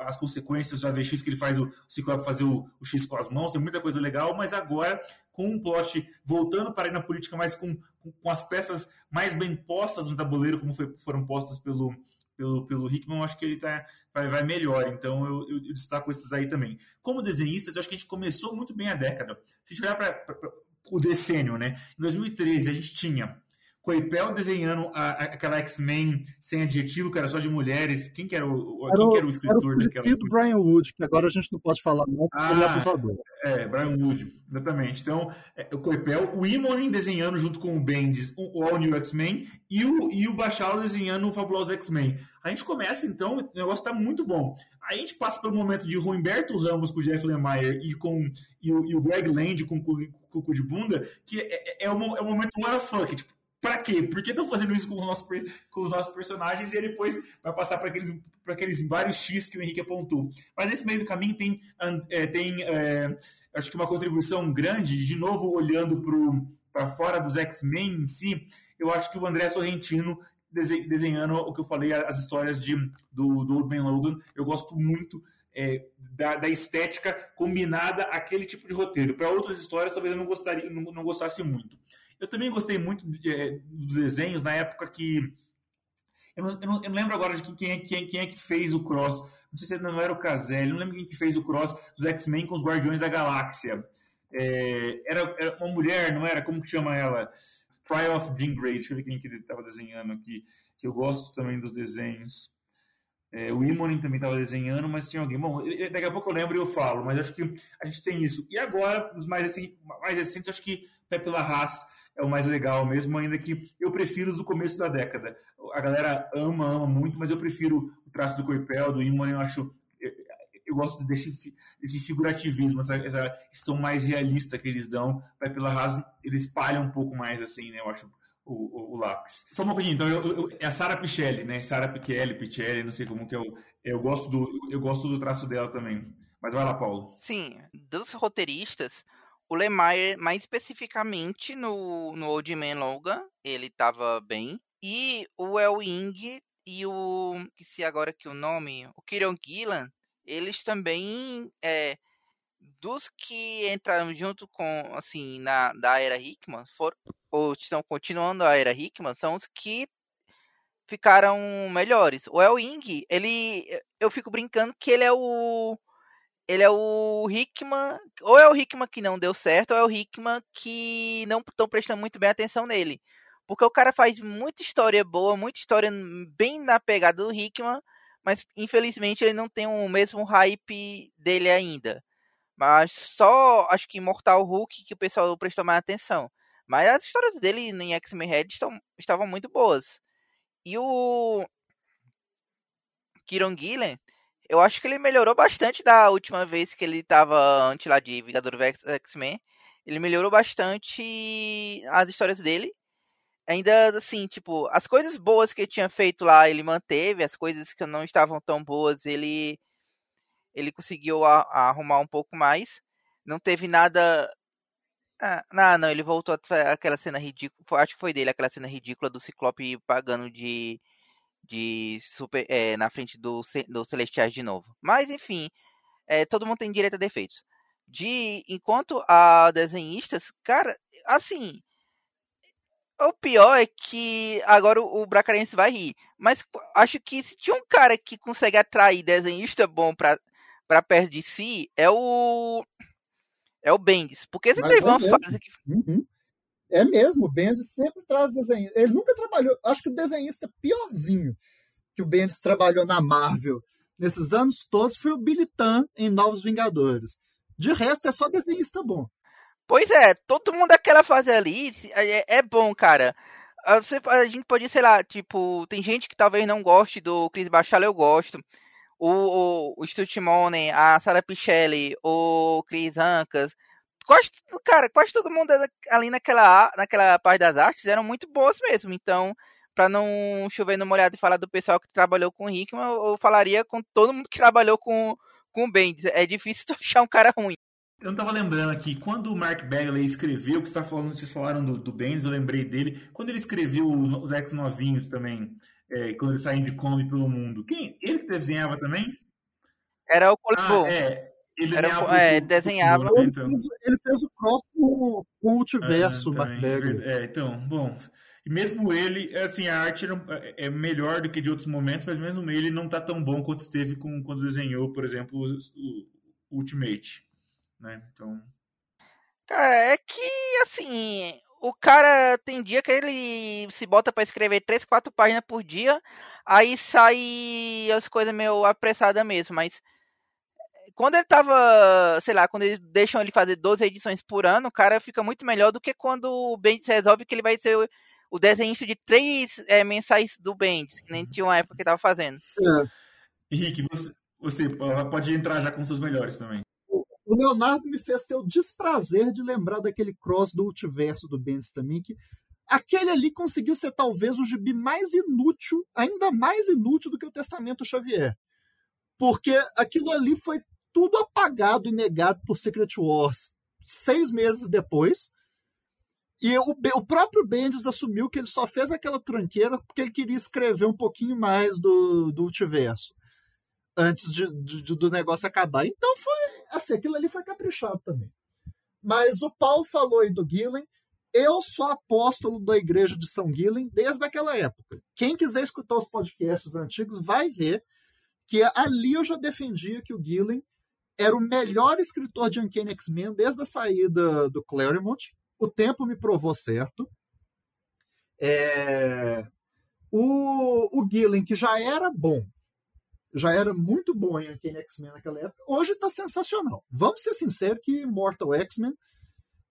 as consequências do AVX, que ele faz o, o Ciclope fazer o, o, X com as mãos, tem muita coisa legal, mas agora com um plot voltando para ir na política, mas com, com, com as peças mais bem postas no tabuleiro, como foi, foram postas pelo, pelo, pelo Hickman, acho que ele tá, vai, vai melhor. Então eu, eu, eu, destaco esses aí também. Como desenhistas, eu acho que a gente começou muito bem a década. Se a gente olhar para o decênio, né? Em 2013 a gente tinha Coipel desenhando a, aquela X-Men sem adjetivo, que era só de mulheres. Quem que era o, era quem que era o escritor era o daquela? do Brian Wood, que agora a gente não pode falar ah, ele é ah, abusador. É, Brian Wood, exatamente. Então, é, o Coipel, o Imonen desenhando junto com o Bendis o All New X-Men e o, e o Bachalo desenhando o Fabuloso X-Men. A gente começa, então, o negócio está muito bom. Aí a gente passa pelo momento de Humberto Ramos com o Jeff Lemire e, com, e, o, e o Greg Land com o cu de bunda, que é, é, é, o, é o momento what the fuck, tipo, Pra quê? Por que estão fazendo isso com os, nossos, com os nossos personagens e depois vai passar para aqueles, aqueles vários X que o Henrique apontou? Mas nesse meio do caminho tem, é, tem é, acho que uma contribuição grande, de novo olhando para fora dos X-Men em si, eu acho que o André Sorrentino desenhando o que eu falei, as histórias de, do, do Logan, eu gosto muito é, da, da, estética combinada àquele tipo de roteiro. Para outras histórias, talvez eu não, gostaria, não, não gostasse muito. Eu também gostei muito de, é, dos desenhos na época que. Eu não, eu não, eu não lembro agora de quem, é, quem, quem, é que fez o cross. Não sei se não era o Caselli, não lembro quem que fez o cross dos X-Men com os Guardiões da Galáxia. É, era, era, uma mulher, não era? Como que chama ela? Trial of Jean Grey. Deixa eu ver quem que estava desenhando aqui. Que eu gosto também dos desenhos. É, o Imonen também estava desenhando, mas tinha alguém. Bom, daqui a pouco eu lembro e eu falo, mas acho que a gente tem isso. E agora, os mais, assim, mais recentes, acho que Pepe Larraz é o mais legal mesmo, ainda que eu prefiro os do começo da década. A galera ama, ama muito, mas eu prefiro o traço do Coipel, do Imonen, eu acho. Eu gosto desse, desse figurativismo, essa, essa questão mais realista que eles dão. Pepe Larraz, eles espalham um pouco mais, assim, né? Eu acho o, o, o, lápis. Só uma coisinha, então eu, eu, é a Sara Pichelli, né? Sara Pichelli, Pichelli, não sei como que eu, eu gosto do eu gosto do traço dela também. Mas vai lá, Paulo. Sim, dos roteiristas, o Lemire, mais especificamente no, no Old Man Logan, ele tava bem. E o El Ying e o. que se agora que o nome. O Kieron Gillan, eles também. É, dos que entraram junto com, assim, na da era Hickman, for, ou estão continuando a era Hickman, são os que ficaram melhores. O El Ying, ele, eu fico brincando que ele é o ele é o Hickman, ou é o Hickman que não deu certo, ou é o Hickman que não estão prestando muito bem atenção nele. Porque o cara faz muita história boa, muita história bem na pegada do Hickman, mas infelizmente ele não tem o mesmo hype dele ainda. Mas só acho que Mortal Hulk que o pessoal prestou mais atenção. Mas as histórias dele em X-Men Red estão, estavam muito boas. E o Kieron Gillen, eu acho que ele melhorou bastante da última vez que ele estava antes lá de Vingador X-Men. Ele melhorou bastante as histórias dele. Ainda assim, tipo, as coisas boas que ele tinha feito lá, ele manteve. As coisas que não estavam tão boas, ele ele conseguiu a, a arrumar um pouco mais. Não teve nada. Ah, não, não, ele voltou aquela cena ridícula. Acho que foi dele, aquela cena ridícula do Ciclope pagando de. De super. É, na frente do, do Celestiais de novo. Mas, enfim, é, todo mundo tem direito a defeitos. De, enquanto a desenhistas, cara, assim. O pior é que agora o, o Bracarense vai rir. Mas acho que se tinha um cara que consegue atrair desenhista bom pra para perto de si é o é o Bendis, porque você Mas teve é uma fase que uhum. É mesmo, o Bendis sempre traz desenho. Ele nunca trabalhou, acho que o desenhista piorzinho que o Bendis trabalhou na Marvel nesses anos todos foi o Billy Tan em Novos Vingadores. De resto é só desenhista bom. Pois é, todo mundo daquela fase ali é, é bom, cara. Ah, você, a gente pode, sei lá, tipo, tem gente que talvez não goste do Chris Bachalo, eu gosto o, o, o Stuart Monen, a Sarah Pichelli, o Chris Ancas, quase, cara, quase todo mundo ali naquela, naquela parte das artes eram muito boas mesmo. Então, para não chover no molhado e falar do pessoal que trabalhou com o Hickman, eu falaria com todo mundo que trabalhou com, com o Bendis. É difícil achar um cara ruim. Eu não tava lembrando aqui, quando o Mark Bagley escreveu, o que você tá falando, vocês falaram do, do Bendis, eu lembrei dele. Quando ele escreveu os, os X novinhos também, é, quando eles saem de Kombi pelo mundo. Quem? Ele que desenhava também? Era o Colibô. Ah, é. Ele Era, desenhava. É, o, desenhava. Então. Ele fez o cross com, com o multiverso, é, É, então, bom. E mesmo ele, assim, a arte é melhor do que de outros momentos, mas mesmo ele não tá tão bom quanto esteve com, quando desenhou, por exemplo, o, o Ultimate. Né? Então. Cara, é que, assim, o cara tem dia que ele se bota para escrever três, quatro páginas por dia, aí sai as coisas meio apressadas mesmo, mas quando ele tava, sei lá, quando eles deixam ele fazer 12 edições por ano, o cara fica muito melhor do que quando o Bendis resolve que ele vai ser o, o desenhista de três é, mensais do Bendis, que nem tinha uma época que tava fazendo. É. Henrique, você, você pode entrar já com seus melhores também. O Leonardo me fez ter o desprazer de lembrar daquele cross do multiverso do Bendis também, que aquele ali conseguiu ser talvez o gibi mais inútil, ainda mais inútil do que o Testamento Xavier. Porque aquilo ali foi tudo apagado e negado por Secret Wars seis meses depois. E o, o próprio Bendis assumiu que ele só fez aquela tranqueira porque ele queria escrever um pouquinho mais do, do multiverso antes de, de, do negócio acabar. Então foi assim, aquilo ali foi caprichado também. Mas o Paulo falou aí do Gillen. Eu sou apóstolo da igreja de São Gillen desde aquela época. Quem quiser escutar os podcasts antigos vai ver que ali eu já defendia que o Gillen era o melhor escritor de Uncanny X-Men desde a saída do Claremont o tempo me provou certo. É... O, o Gillen, que já era bom, já era muito bom em Uncanny X-Men naquela época, hoje está sensacional. Vamos ser sinceros que Mortal X-Men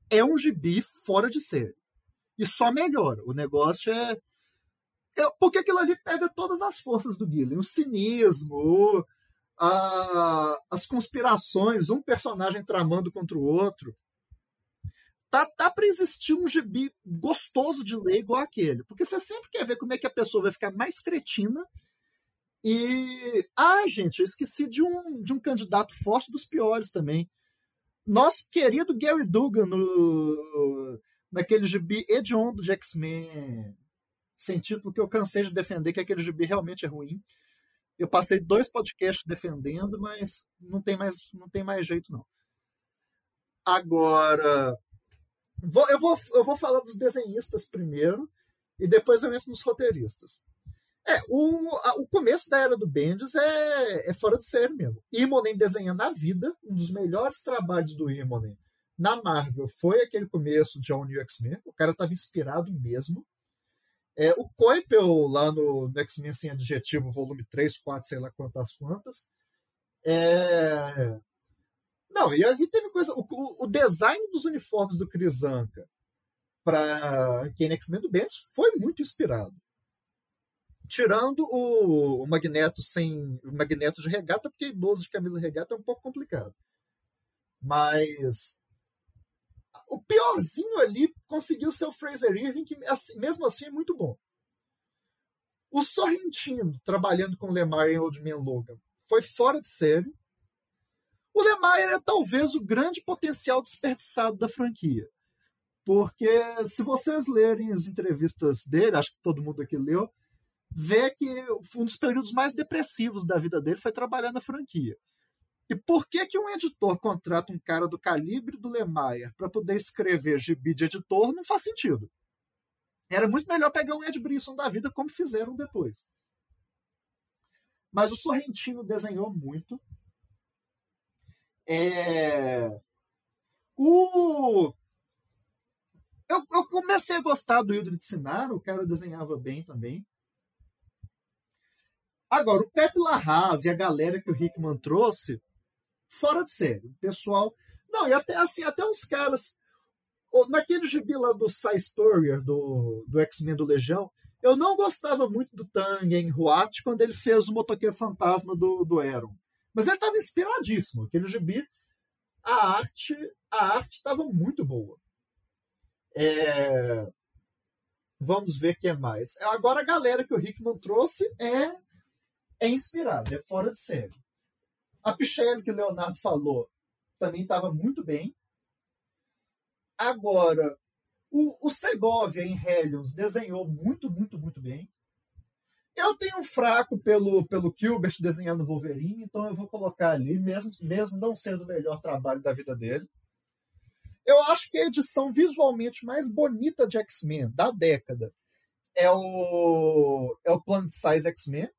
é um gibi fora de série. E só melhora. O negócio é. é porque aquilo ali pega todas as forças do Gillen. O cinismo, a... as conspirações, um personagem tramando contra o outro tá, tá para existir um gibi gostoso de ler igual aquele. Porque você sempre quer ver como é que a pessoa vai ficar mais cretina. E. Ah, gente, eu esqueci de um, de um candidato forte dos piores também. Nosso querido Gary Dugan, no, naquele gibi hediondo de X-Men, sem título, que eu cansei de defender, que aquele gibi realmente é ruim. Eu passei dois podcasts defendendo, mas não tem mais, não tem mais jeito, não. Agora, Vou, eu, vou, eu vou falar dos desenhistas primeiro e depois eu entro nos roteiristas. É, o, a, o começo da era do Bendis é, é fora de série mesmo. Imonen desenhando a vida, um dos melhores trabalhos do Imonen na Marvel foi aquele começo de All New X-Men. O cara estava inspirado mesmo. É, o Coipel, lá no, no X-Men Sem Adjetivo, volume 3, 4, sei lá quantas quantas. É, não, e ali teve coisa. O, o design dos uniformes do Crisanca para Kane X-Men do Bendis foi muito inspirado. Tirando o, o, Magneto sem. O Magneto de regata, porque idoso de camisa regata é um pouco complicado. Mas. O piorzinho ali conseguiu ser o Fraser Irving, que assim, mesmo assim é muito bom. O Sorrentino, trabalhando com Lemar em Old Man Logan, foi fora de série. O Lemaier é talvez o grande potencial desperdiçado da franquia. Porque se vocês lerem as entrevistas dele, acho que todo mundo aqui leu, vê que um dos períodos mais depressivos da vida dele foi trabalhar na franquia. E por que, que um editor contrata um cara do calibre do Lemaier para poder escrever gibi de editor não faz sentido. Era muito melhor pegar um Ed Brisson da vida, como fizeram depois. Mas o Sorrentino desenhou muito, é... O... Eu, eu, comecei a gostar do Hildred Sinar, o cara desenhava bem também. Agora, o Pepe Larraz e a galera que o Hickman trouxe, fora de série. O pessoal. Não, e até assim, até uns caras. Naquele gibi lá do Cy Spurrier, do, do X-Men do Legião, eu não gostava muito do Tangen Huat quando ele fez o motoqueiro fantasma do, do Aaron. Mas ele estava inspiradíssimo. Aquele gibi, a arte a arte estava muito boa. É... Vamos ver o que é mais. Agora a galera que o Hickman trouxe é, é inspirada, é fora de série. A Pichelle que o Leonardo falou também estava muito bem. Agora, o, o Segovia em Hellions desenhou muito, muito, muito bem. Eu tenho um fraco pelo, pelo Gilbert desenhando Wolverine, então eu vou colocar ali, mesmo, mesmo não sendo o melhor trabalho da vida dele. Eu acho que a edição visualmente mais bonita de X-Men da década é o, é o Planet Size X-Men.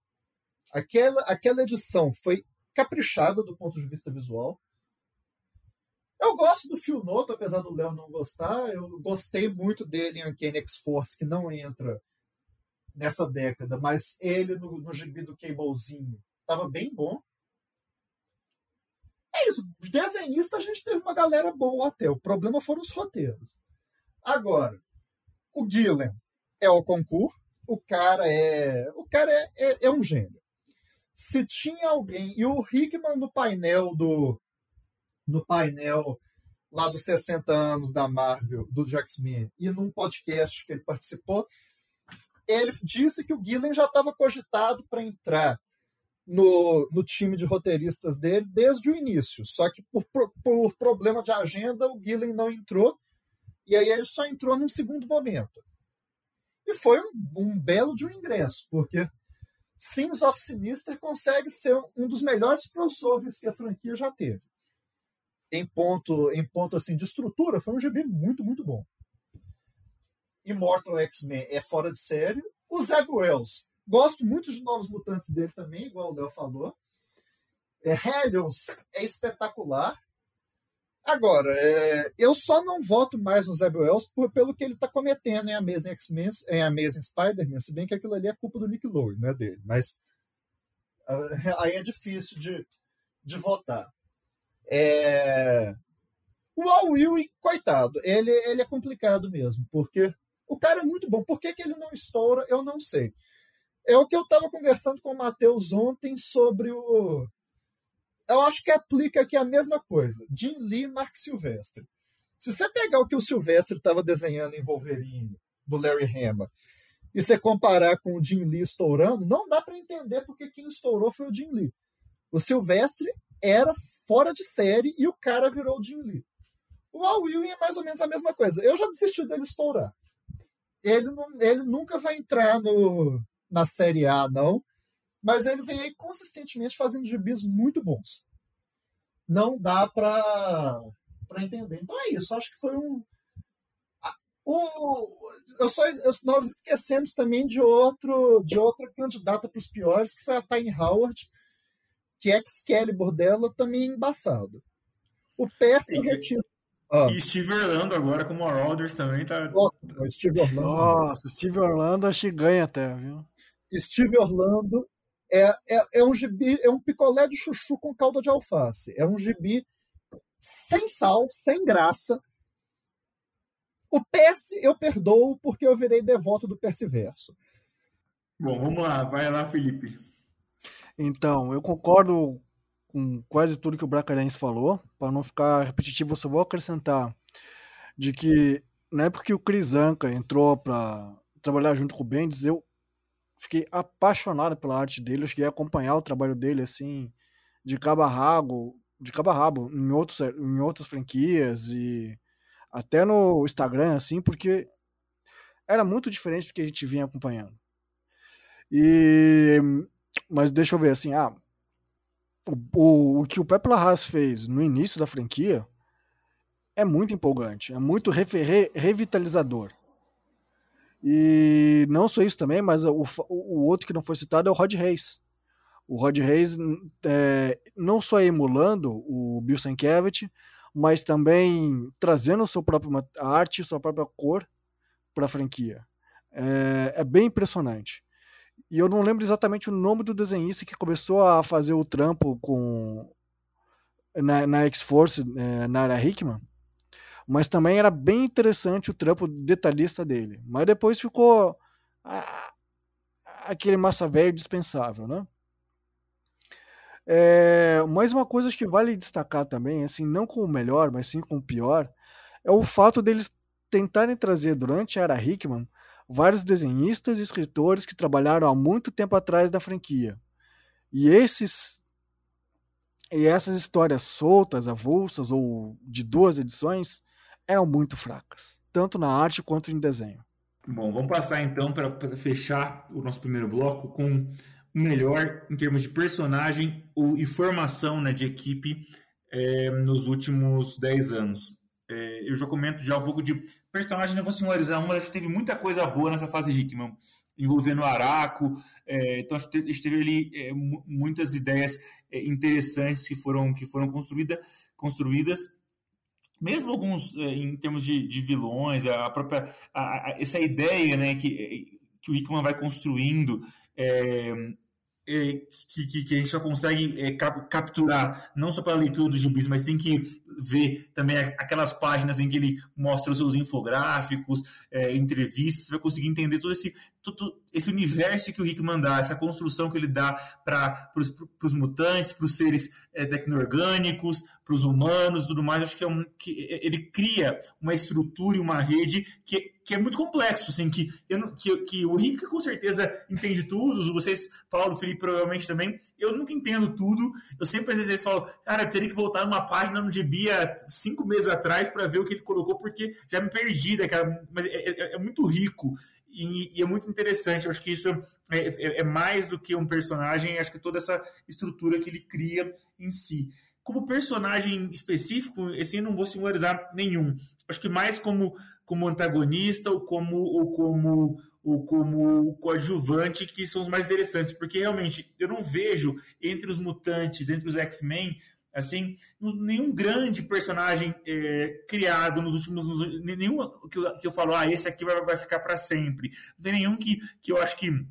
Aquela, aquela edição foi caprichada do ponto de vista visual. Eu gosto do Phil Noto, apesar do Léo não gostar. Eu gostei muito dele em Uncanny X-Force, que não entra nessa década, mas ele no, no gibi do Cablezinho estava bem bom. É isso. Desenhista a gente teve uma galera boa até. O problema foram os roteiros. Agora, o Gillen é o concurso. O cara é. O cara é, é, é, um gênio. Se tinha alguém. E o Hickman no painel do. No painel lá dos 60 anos da Marvel, do X-Men, e num podcast que ele participou, ele disse que o Gillen já estava cogitado para entrar no, no time de roteiristas dele desde o início. Só que por, por problema de agenda, o Gillen não entrou, e aí ele só entrou num segundo momento. E foi um, um belo de um ingresso, porque Sins of Sinister consegue ser um dos melhores crossovers que a franquia já teve. Em ponto, em ponto assim de estrutura, foi um GB muito, muito bom. Immortal X-Men é fora de série. O Zeb Wells, gosto muito de Novos Mutantes dele também, igual o Léo falou. É, Hellions é espetacular. Agora, é, eu só não voto mais no Zeb Wells por, pelo que ele está cometendo em Amazing X-Men, em Amazing Spider-Man, se bem que aquilo ali é culpa do Nick Lowe, não é dele. Mas uh, aí é difícil de, de votar. É... O Al Will, coitado, ele, ele é complicado mesmo, porque o cara é muito bom. Por que, que ele não estoura, eu não sei. É o que eu estava conversando com o Matheus ontem sobre o eu acho que aplica aqui a mesma coisa. Jim Lee Mark Silvestre. Se você pegar o que o Silvestre estava desenhando em Wolverine, do Larry Hama, e você comparar com o Jim Lee estourando, não dá para entender porque quem estourou foi o Jim Lee. O Silvestre era fora de série e o cara virou o Jim Lee. O Al Ewing é mais ou menos a mesma coisa. Eu já desisti dele estourar. Ele, não, ele nunca vai entrar no, na Série A, não. Mas ele vem aí consistentemente fazendo gibis muito bons. Não dá para entender. Então é isso. Acho que foi um. O, eu só, eu, nós esquecemos também de outro de outra candidata para os piores, que foi a Tiny Howard, que é Excalibur dela também é embaçado. O Percy retira. Ah. E Steve Orlando agora como Marauders também tá. Nossa, Steve Orlando. Nossa, Steve Orlando acho que ganha até, viu? Steve Orlando é, é, é um gibi, é um picolé de chuchu com calda de alface. É um gibi sem sal, sem graça. O Percy eu perdoo porque eu virei devoto do Perciverso. Bom, vamos lá, vai lá, Felipe. Então, eu concordo com quase tudo que o Bracarense falou. Para não ficar repetitivo, eu só vou acrescentar de que na época que o Chris Anka entrou para trabalhar junto com o Bendis, eu fiquei apaixonado pela arte dele, eu cheguei a acompanhar o trabalho dele assim, de cabo a rabo, de cabo a rabo em, outros, em outras franquias e até no Instagram, assim, porque era muito diferente do que a gente vinha acompanhando. E mas deixa eu ver assim, ah, o, o, o que o Pepe Larraz fez no início da franquia é muito empolgante, é muito re, re, revitalizador. E não só isso também, mas o, o outro que não foi citado é o Rod Reis. O Rod Reis é, não só emulando o Bill Sienkiewicz, mas também trazendo sua própria arte, sua própria cor para a franquia. É, é, bem impressionante. E eu não lembro exatamente o nome do desenhista que começou a fazer o trampo com na, na X-Force, é, na área Hickman, mas também era bem interessante o trampo detalhista dele. Mas depois ficou ah, aquele massa velho dispensável, né? É, mas uma coisa que vale destacar também, assim, não com o melhor, mas sim com o pior, é o fato deles tentarem trazer durante a era Hickman vários desenhistas e escritores que trabalharam há muito tempo atrás da franquia. E esses e essas histórias soltas, avulsas ou de duas edições eram muito fracas, tanto na arte quanto em desenho. Bom, vamos passar então para fechar o nosso primeiro bloco com o melhor em termos de personagem e formação né, de equipe é, nos últimos 10 anos. É, eu já comento já um pouco de personagem, não vou singularizar uma, acho que teve muita coisa boa nessa fase Hickman, envolvendo Araco, é, então a gente teve ali é, muitas ideias é, interessantes que foram, que foram construída, construídas mesmo alguns é, em termos de, de vilões, a própria a, a, essa ideia né, que, que o Hickman vai construindo, é, é, que, que, a gente só consegue é, cap, capturar, não só pela leitura dos gibis, mas tem que ver também aquelas páginas em que ele mostra os seus infográficos, é, entrevistas, vai conseguir entender todo esse esse universo que o Rick mandar, essa construção que ele dá para os mutantes, para os seres é, tecno-orgânicos, para os humanos tudo mais, acho que, é um, que ele cria uma estrutura e uma rede que, que é muito complexo, assim, que, eu, que, que o Rick com certeza entende tudo, vocês, Paulo, Felipe, provavelmente também, eu nunca entendo tudo, eu sempre às vezes falo, cara, eu teria que voltar numa página no GB há cinco meses atrás para ver o que ele colocou, porque já me perdi daquela, mas é, é, é muito rico, e, e, é muito interessante. Eu acho que isso é, é, é, mais do que um personagem, acho que toda essa estrutura que ele cria em si. Como personagem específico, assim, eu não vou singularizar nenhum. Acho que mais como, como antagonista ou como, ou como ou como coadjuvante, que são os mais interessantes, porque realmente eu não vejo entre os mutantes, entre os X-Men, assim, nenhum grande personagem é, criado nos últimos. Nos, nenhum que eu, que eu falo, ah, esse aqui vai, vai ficar para sempre. Não tem nenhum que, que eu acho que.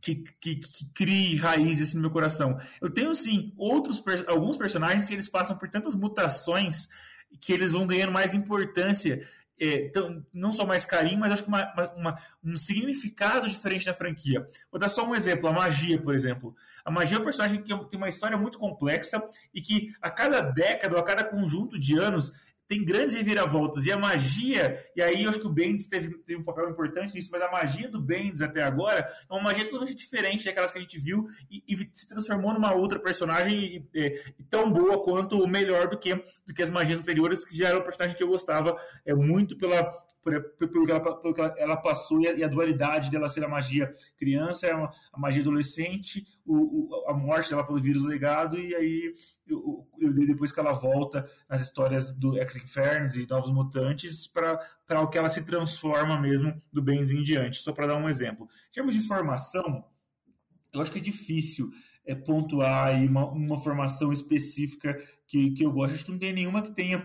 Que, que, que, crie raízes no meu coração. Eu tenho, sim, outros alguns personagens que eles passam por tantas mutações que eles vão ganhando mais importância é, tão, não só mais carinho, mas acho que uma, uma, um significado diferente na franquia. Vou dar só um exemplo, a magia, por exemplo. A magia é um personagem que tem uma história muito complexa e que a cada década, a cada conjunto de anos, tem grandes reviravoltas. E a magia, e aí eu acho que o Bendis teve, teve um papel importante nisso, mas a magia do Bendis até agora é uma magia totalmente diferente daquelas que a gente viu e, e se transformou numa outra personagem e, e, tão boa quanto, melhor do que, do que as magias anteriores, que já era um personagem que eu gostava é, muito pela, pelo que ela, pelo que ela passou e a, dualidade dela ser a magia criança, a, é a magia adolescente, o, o, a morte dela pelo vírus legado, e aí eu, eu, depois que ela volta nas histórias do Ex-Infernos e Novos Mutantes, para o que ela se transforma mesmo do benzinho em diante. Só para dar um exemplo. Em termos de formação, eu acho que é difícil é, pontuar aí uma, uma formação específica que, que eu gosto. Acho que não tem nenhuma que tenha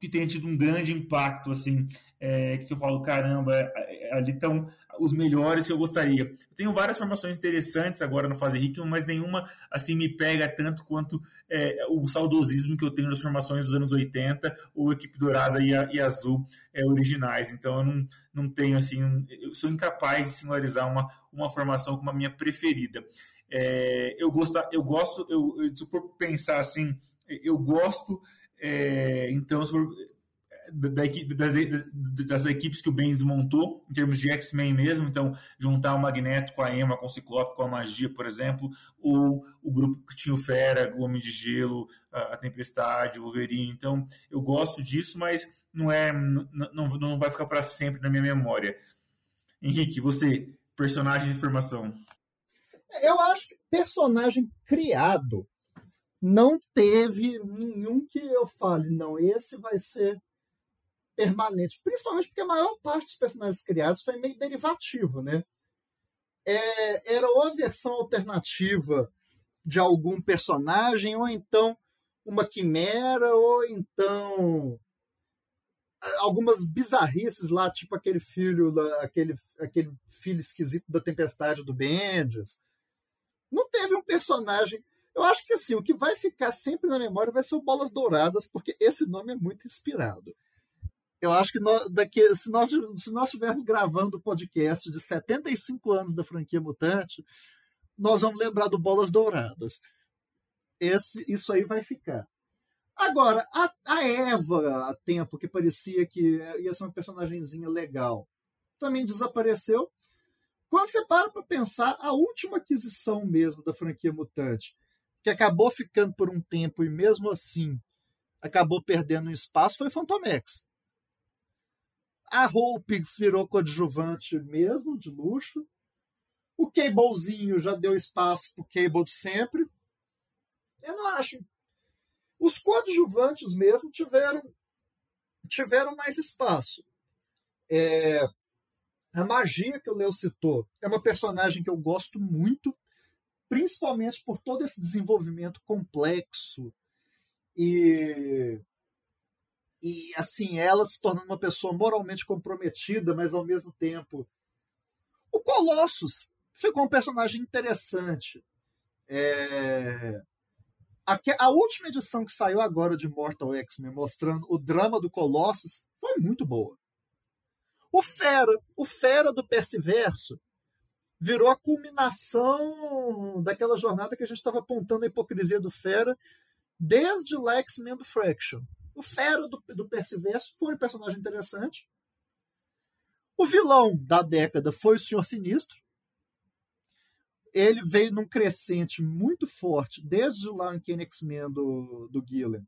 que tenha tido um grande impacto, assim, é, que eu falo, caramba, é, é, ali estão os melhores que eu gostaria. Eu tenho várias formações interessantes agora no Fase Rick, mas nenhuma, assim, me pega tanto quanto é, o saudosismo que eu tenho das formações dos anos 80, ou Equipe Dourada e, a, e Azul é, originais. Então, eu não, não tenho, assim, eu sou incapaz de singularizar uma, uma formação como a minha preferida. É, eu, gosto, eu gosto, eu, eu, se eu for pensar assim, eu gosto é, então, da, das, das, equipes que o Ben desmontou, em termos de X-Men mesmo, então juntar o Magneto com a Emma, com o Ciclope, com a Magia, por exemplo, ou o grupo que tinha o Fera, o Homem de Gelo, a, a Tempestade, o Wolverine, então eu gosto disso, mas não é não, não, vai ficar para sempre na minha memória. Henrique, você, personagem de formação. Eu acho personagem criado não teve nenhum que eu fale, não, esse vai ser permanente. Principalmente porque a maior parte dos personagens criados foi meio derivativo, né? É, era ou a versão alternativa de algum personagem, ou então uma quimera, ou então algumas bizarrices lá, tipo aquele filho, aquele, aquele filho esquisito da Tempestade do Bendis. Não teve um personagem eu acho que assim, o que vai ficar sempre na memória vai ser o Bolas Douradas, porque esse nome é muito inspirado. Eu acho que nós, daqui, se, nós, se nós estivermos gravando o podcast de 75 anos da franquia Mutante, nós vamos lembrar do Bolas Douradas. Esse, isso aí vai ficar. Agora, a, a Eva, a tempo, que parecia que ia ser uma personagemzinha legal, também desapareceu. Quando você para para pensar, a última aquisição mesmo da franquia Mutante que acabou ficando por um tempo e mesmo assim acabou perdendo espaço foi Fantomex. A Hope virou coadjuvante mesmo, de luxo. O Cablezinho já deu espaço para o Cable de sempre. Eu não acho. Os coadjuvantes mesmo tiveram, tiveram mais espaço. É, a magia que o Leo citou é uma personagem que eu gosto muito principalmente por todo esse desenvolvimento complexo e e assim ela se tornando uma pessoa moralmente comprometida, mas ao mesmo tempo o Colossus ficou um personagem interessante. É... A, a, última edição que saiu agora de Mortal X-Men, mostrando o drama do Colossus, foi muito boa. O Fera, o Fera do Persiverso, virou a culminação daquela jornada que a gente estava apontando a hipocrisia do Fera desde o X-Men do Fraction. O Fera do, do Perciverso foi um personagem interessante. O vilão da década foi o Senhor Sinistro. Ele veio num crescente muito forte desde o Uncanny X-Men do, do Gillen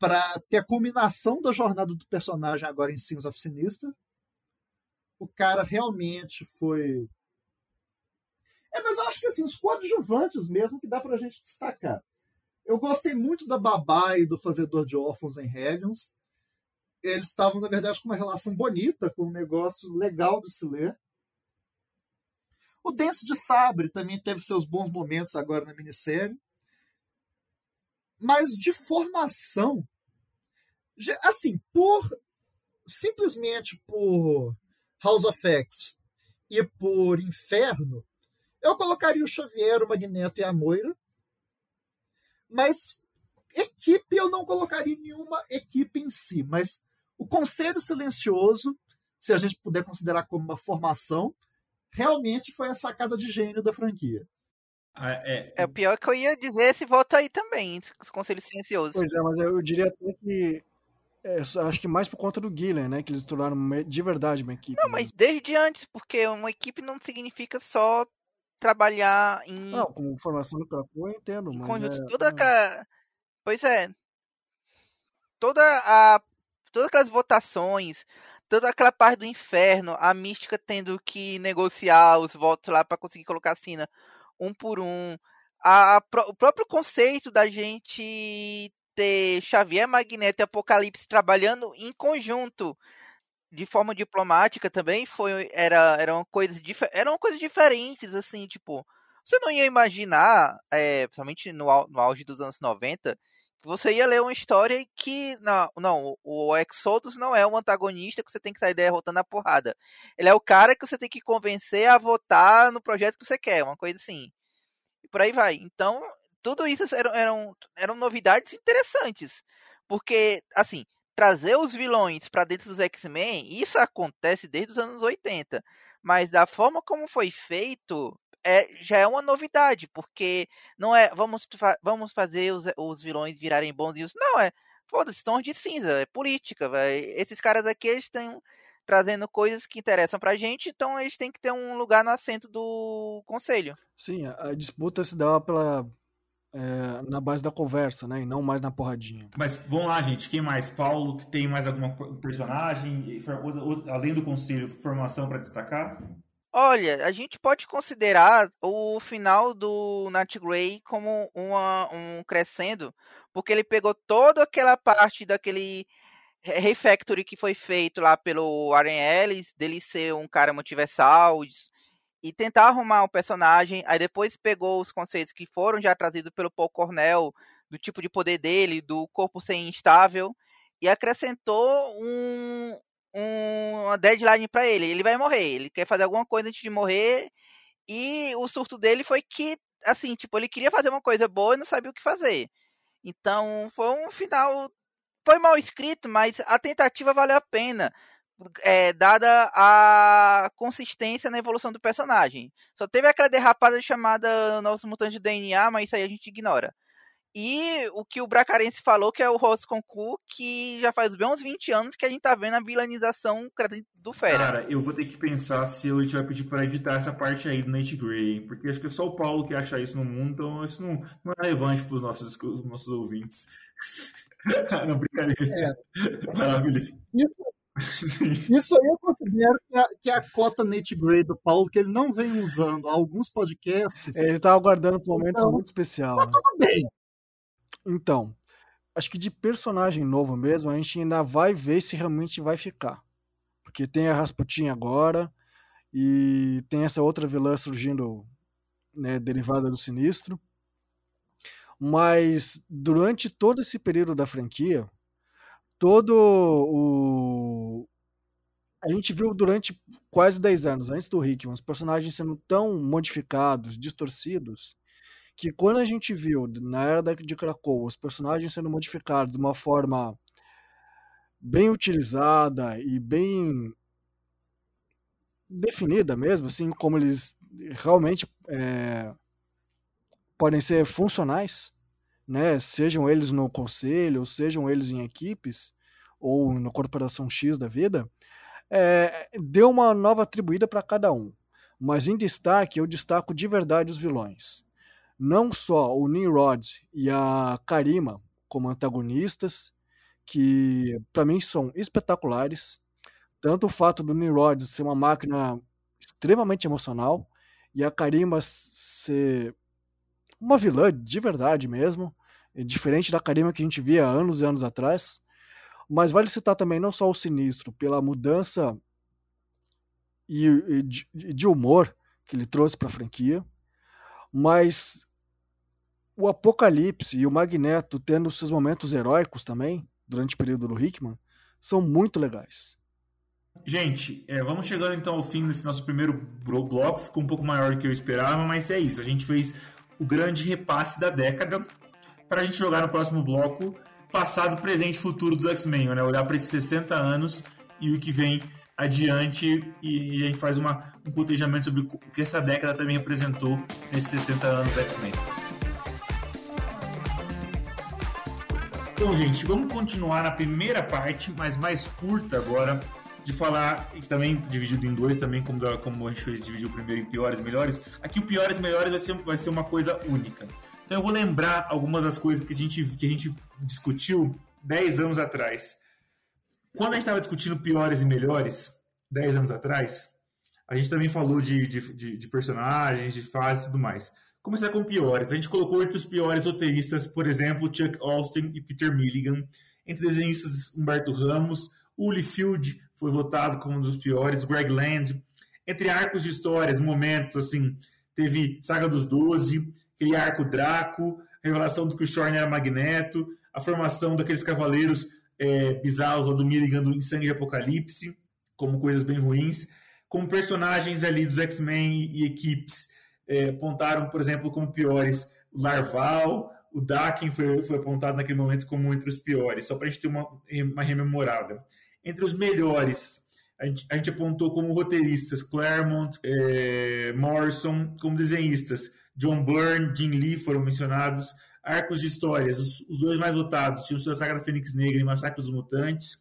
para ter a culminação da jornada do personagem agora em Sins of Sinister. O cara realmente foi. É, mas eu acho que assim, os coadjuvantes mesmo que dá pra gente destacar. Eu gostei muito da Babá e do Fazedor de Órfãos em Hellions. Eles estavam, na verdade, com uma relação bonita, com um negócio legal de se ler. O Denso de Sabre também teve seus bons momentos agora na minissérie. Mas de formação, assim, por simplesmente por House of X e por Inferno, eu colocaria o Xavier, o Magneto e a Moira. Mas equipe eu não colocaria nenhuma equipe em si, mas o Conselho Silencioso, se a gente puder considerar como uma formação, realmente foi a sacada de gênio da franquia. Ah, é, é o pior que eu ia dizer esse voto aí também, os Conselhos Silenciosos. Pois é, mas eu diria até que é, acho que mais por conta do Gillen, né? Que eles tornaram de verdade uma equipe. Não, né? mas desde antes, porque uma equipe não significa só trabalhar em. Não, como formação do Krakow eu entendo, mas. Conjunto, é... toda aquela. Pois é. Toda a. Todas aquelas votações, toda aquela parte do inferno, a mística tendo que negociar os votos lá para conseguir colocar a Sina um por um. A, o próprio conceito da gente ter Xavier, Magneto e Apocalipse trabalhando em conjunto de forma diplomática também foi era eram coisas eram coisas diferentes assim tipo você não ia imaginar é, principalmente no, no auge dos anos 90 que você ia ler uma história que não, não o Exodus não é um antagonista que você tem que sair derrotando a porrada. Ele é o cara que você tem que convencer a votar no projeto que você quer uma coisa assim. E por aí vai. Então tudo isso eram, eram, eram novidades interessantes. Porque, assim, trazer os vilões para dentro dos X-Men, isso acontece desde os anos 80. Mas da forma como foi feito, é, já é uma novidade, porque não é vamos, vamos fazer os, os vilões virarem bonzinhos. Não, é foda-se, tons de cinza, é política. Esses caras aqui eles estão trazendo coisas que interessam pra gente, então eles têm que ter um lugar no assento do conselho. Sim, a disputa se dá pela, é, na base da conversa, né? E não mais na porradinha. Mas vamos lá, gente. Quem mais? Paulo, que tem mais alguma personagem, além do conselho, formação para destacar? Olha, a gente pode considerar o final do Nat Grey como uma, um crescendo, porque ele pegou toda aquela parte daquele refactory que foi feito lá pelo Warren Ellis, dele ser um cara multiversal, e tentar arrumar um personagem. Aí depois pegou os conceitos que foram já trazidos pelo Paul Cornell, do tipo de poder dele, do corpo ser instável, e acrescentou um, um uma deadline para ele. Ele vai morrer, ele quer fazer alguma coisa antes de morrer. E o surto dele foi que, assim, tipo, ele queria fazer uma coisa boa e não sabia o que fazer. Então, foi um final. Foi mal escrito, mas a tentativa valeu a pena é, dada a consistência na evolução do personagem. Só teve aquela derrapada chamada Novos Mutantes de DNA, mas isso aí a gente ignora. E o que o Bracarense falou, que é o Ross Concours, que já faz bem uns 20 anos que a gente tá vendo a bilanização do Fera. Cara, eu vou ter que pensar se hoje vai pedir para editar essa parte aí do Nate Gray, porque acho que é só o Paulo que acha isso no mundo, então isso não, não é relevante para os nossos, nossos ouvintes. não, brincadeira. É. Maravilha. Isso, isso aí eu considero que a, que a cota Nate Gray do Paulo, que ele não vem usando alguns podcasts. É, ele estava aguardando por um momento então, muito especial. Tá tudo bem. Então, acho que de personagem novo mesmo, a gente ainda vai ver se realmente vai ficar. Porque tem a Rasputin agora, e tem essa outra vilã surgindo, né, derivada do Sinistro. Mas durante todo esse período da franquia, todo o. A gente viu durante quase 10 anos, antes do Hickman, os personagens sendo tão modificados, distorcidos, que quando a gente viu, na era de Krakow, os personagens sendo modificados de uma forma bem utilizada e bem definida mesmo, assim como eles realmente é, podem ser funcionais, né? Sejam eles no conselho, ou sejam eles em equipes ou na corporação X da vida, é, deu uma nova atribuída para cada um. Mas em destaque, eu destaco de verdade os vilões. Não só o Nimrod e a Karima como antagonistas, que para mim são espetaculares. Tanto o fato do Nimrod ser uma máquina extremamente emocional e a Karima ser uma vilã de verdade mesmo, diferente da Karima que a gente via anos e anos atrás. Mas vale citar também não só o Sinistro, pela mudança e, e de, de humor que ele trouxe para a franquia, mas o Apocalipse e o Magneto tendo seus momentos heróicos também, durante o período do Hickman, são muito legais. Gente, é, vamos chegando então ao fim desse nosso primeiro bloco. Ficou um pouco maior do que eu esperava, mas é isso. A gente fez o grande repasse da década para a gente jogar no próximo bloco passado, presente e futuro dos X-Men, né? Olhar para esses 60 anos e o que vem adiante e, a gente faz uma, um cotejamento sobre o que essa década também representou nesses 60 anos do X-Men. Então, gente, vamos continuar na primeira parte, mas mais curta agora, de falar, e também dividido em dois, também como, como a gente fez, dividir o primeiro em piores e melhores. Aqui o piores e melhores vai ser, vai ser uma coisa única. Então eu vou lembrar algumas das coisas que a gente, que a gente discutiu 10 anos atrás. Quando a gente estava discutindo piores e melhores, 10 anos atrás, a gente também falou de, de, de, de personagens, de fases e tudo mais. Começar com piores. A gente colocou entre os piores roteiristas, por exemplo, Chuck Austin e Peter Milligan. Entre desenhistas, Humberto Ramos. Uli Field foi votado como um dos piores. Greg Land. Entre arcos de histórias, momentos, assim, teve Saga dos Doze, aquele arco Draco, revelação do que o Shorn era Magneto, a formação daqueles cavaleiros é, bizarros do Milligan do Em Sangue de Apocalipse, como coisas bem ruins, como personagens ali dos X-Men e equipes é, apontaram, por exemplo, como piores o Larval, o Daken foi, foi apontado naquele momento como entre os piores, só para a gente ter uma, uma rememorada. Entre os melhores, a gente, a gente apontou como roteiristas Claremont, é, Morrison, como desenhistas John Byrne, Jim Lee foram mencionados. Arcos de histórias, os, os dois mais votados, tinham a saga da Fênix Negra e Massacre dos Mutantes.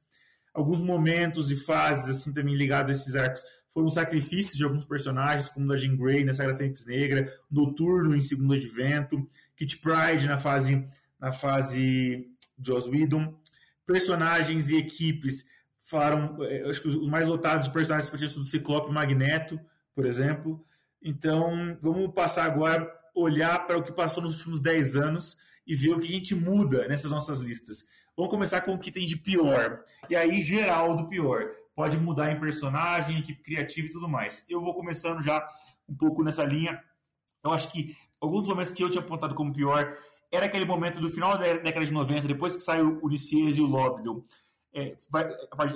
Alguns momentos e fases assim também ligados a esses arcos foram sacrifícios de alguns personagens, como da Jean Grey na saga da Fênix Negra, Noturno em Segundo Advento, Kit Pride na fase na fase Joss Whedon. Personagens e equipes falaram, eh, acho que os mais votados de personagens foram do Ciclope Magneto, por exemplo. Então, vamos passar agora, olhar para o que passou nos últimos 10 anos e ver o que a gente muda nessas nossas listas. Vamos começar com o que tem de pior. E aí, geral do pior. Pode mudar em personagem, equipe criativa e tudo mais. Eu vou começando já um pouco nessa linha. Eu acho que alguns momentos que eu tinha apontado como pior era aquele momento do final da década de 90, depois que saiu o Ulisses e o Lobdell. É,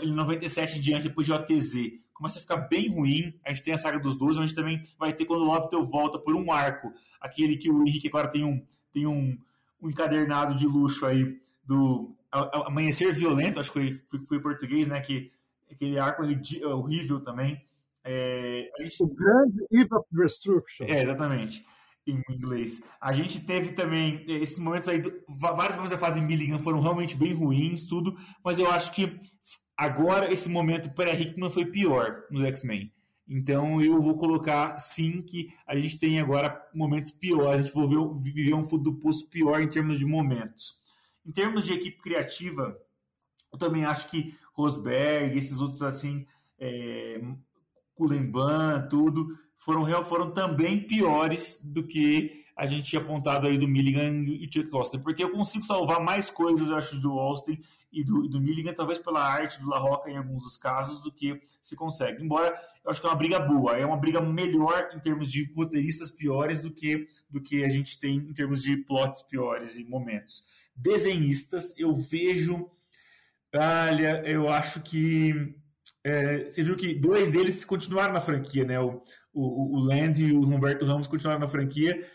em 97 em diante, depois de OTZ começa a ficar bem ruim. A gente tem a saga dos 12, a gente também vai ter quando o Lobtel volta por um arco, aquele que o Henrique agora tem um, tem um, um encadernado de luxo aí do Amanhecer Violento, acho que foi, foi, em português, né? Que aquele arco horrível também. É, gente... O grande Eve of Destruction. É, exatamente. Em inglês. A gente teve também esses momentos aí, vários momentos da fase Milligan foram realmente bem ruins, tudo, mas eu acho que Agora, esse momento pré-Hickman foi pior nos X-Men. Então, eu vou colocar, sim, que a gente tem agora momentos piores. A gente vai viver um fundo do poço pior em termos de momentos. Em termos de equipe criativa, eu também acho que Rosberg, esses outros assim, é, Kulenban, tudo, foram, foram também piores do que a gente tinha apontado aí do Milligan e Chuck Austin. Porque eu consigo salvar mais coisas, eu acho, do Austin e do, do Milligan, talvez pela arte do La Roca em alguns dos casos, do que se consegue. Embora eu acho que é uma briga boa, é uma briga melhor em termos de roteiristas piores do que, do que a gente tem em termos de plots piores e momentos. Desenhistas, eu vejo. Olha, eu acho que. É, você viu que dois deles continuaram na franquia, né? O, o, o Land e o Humberto Ramos continuaram na franquia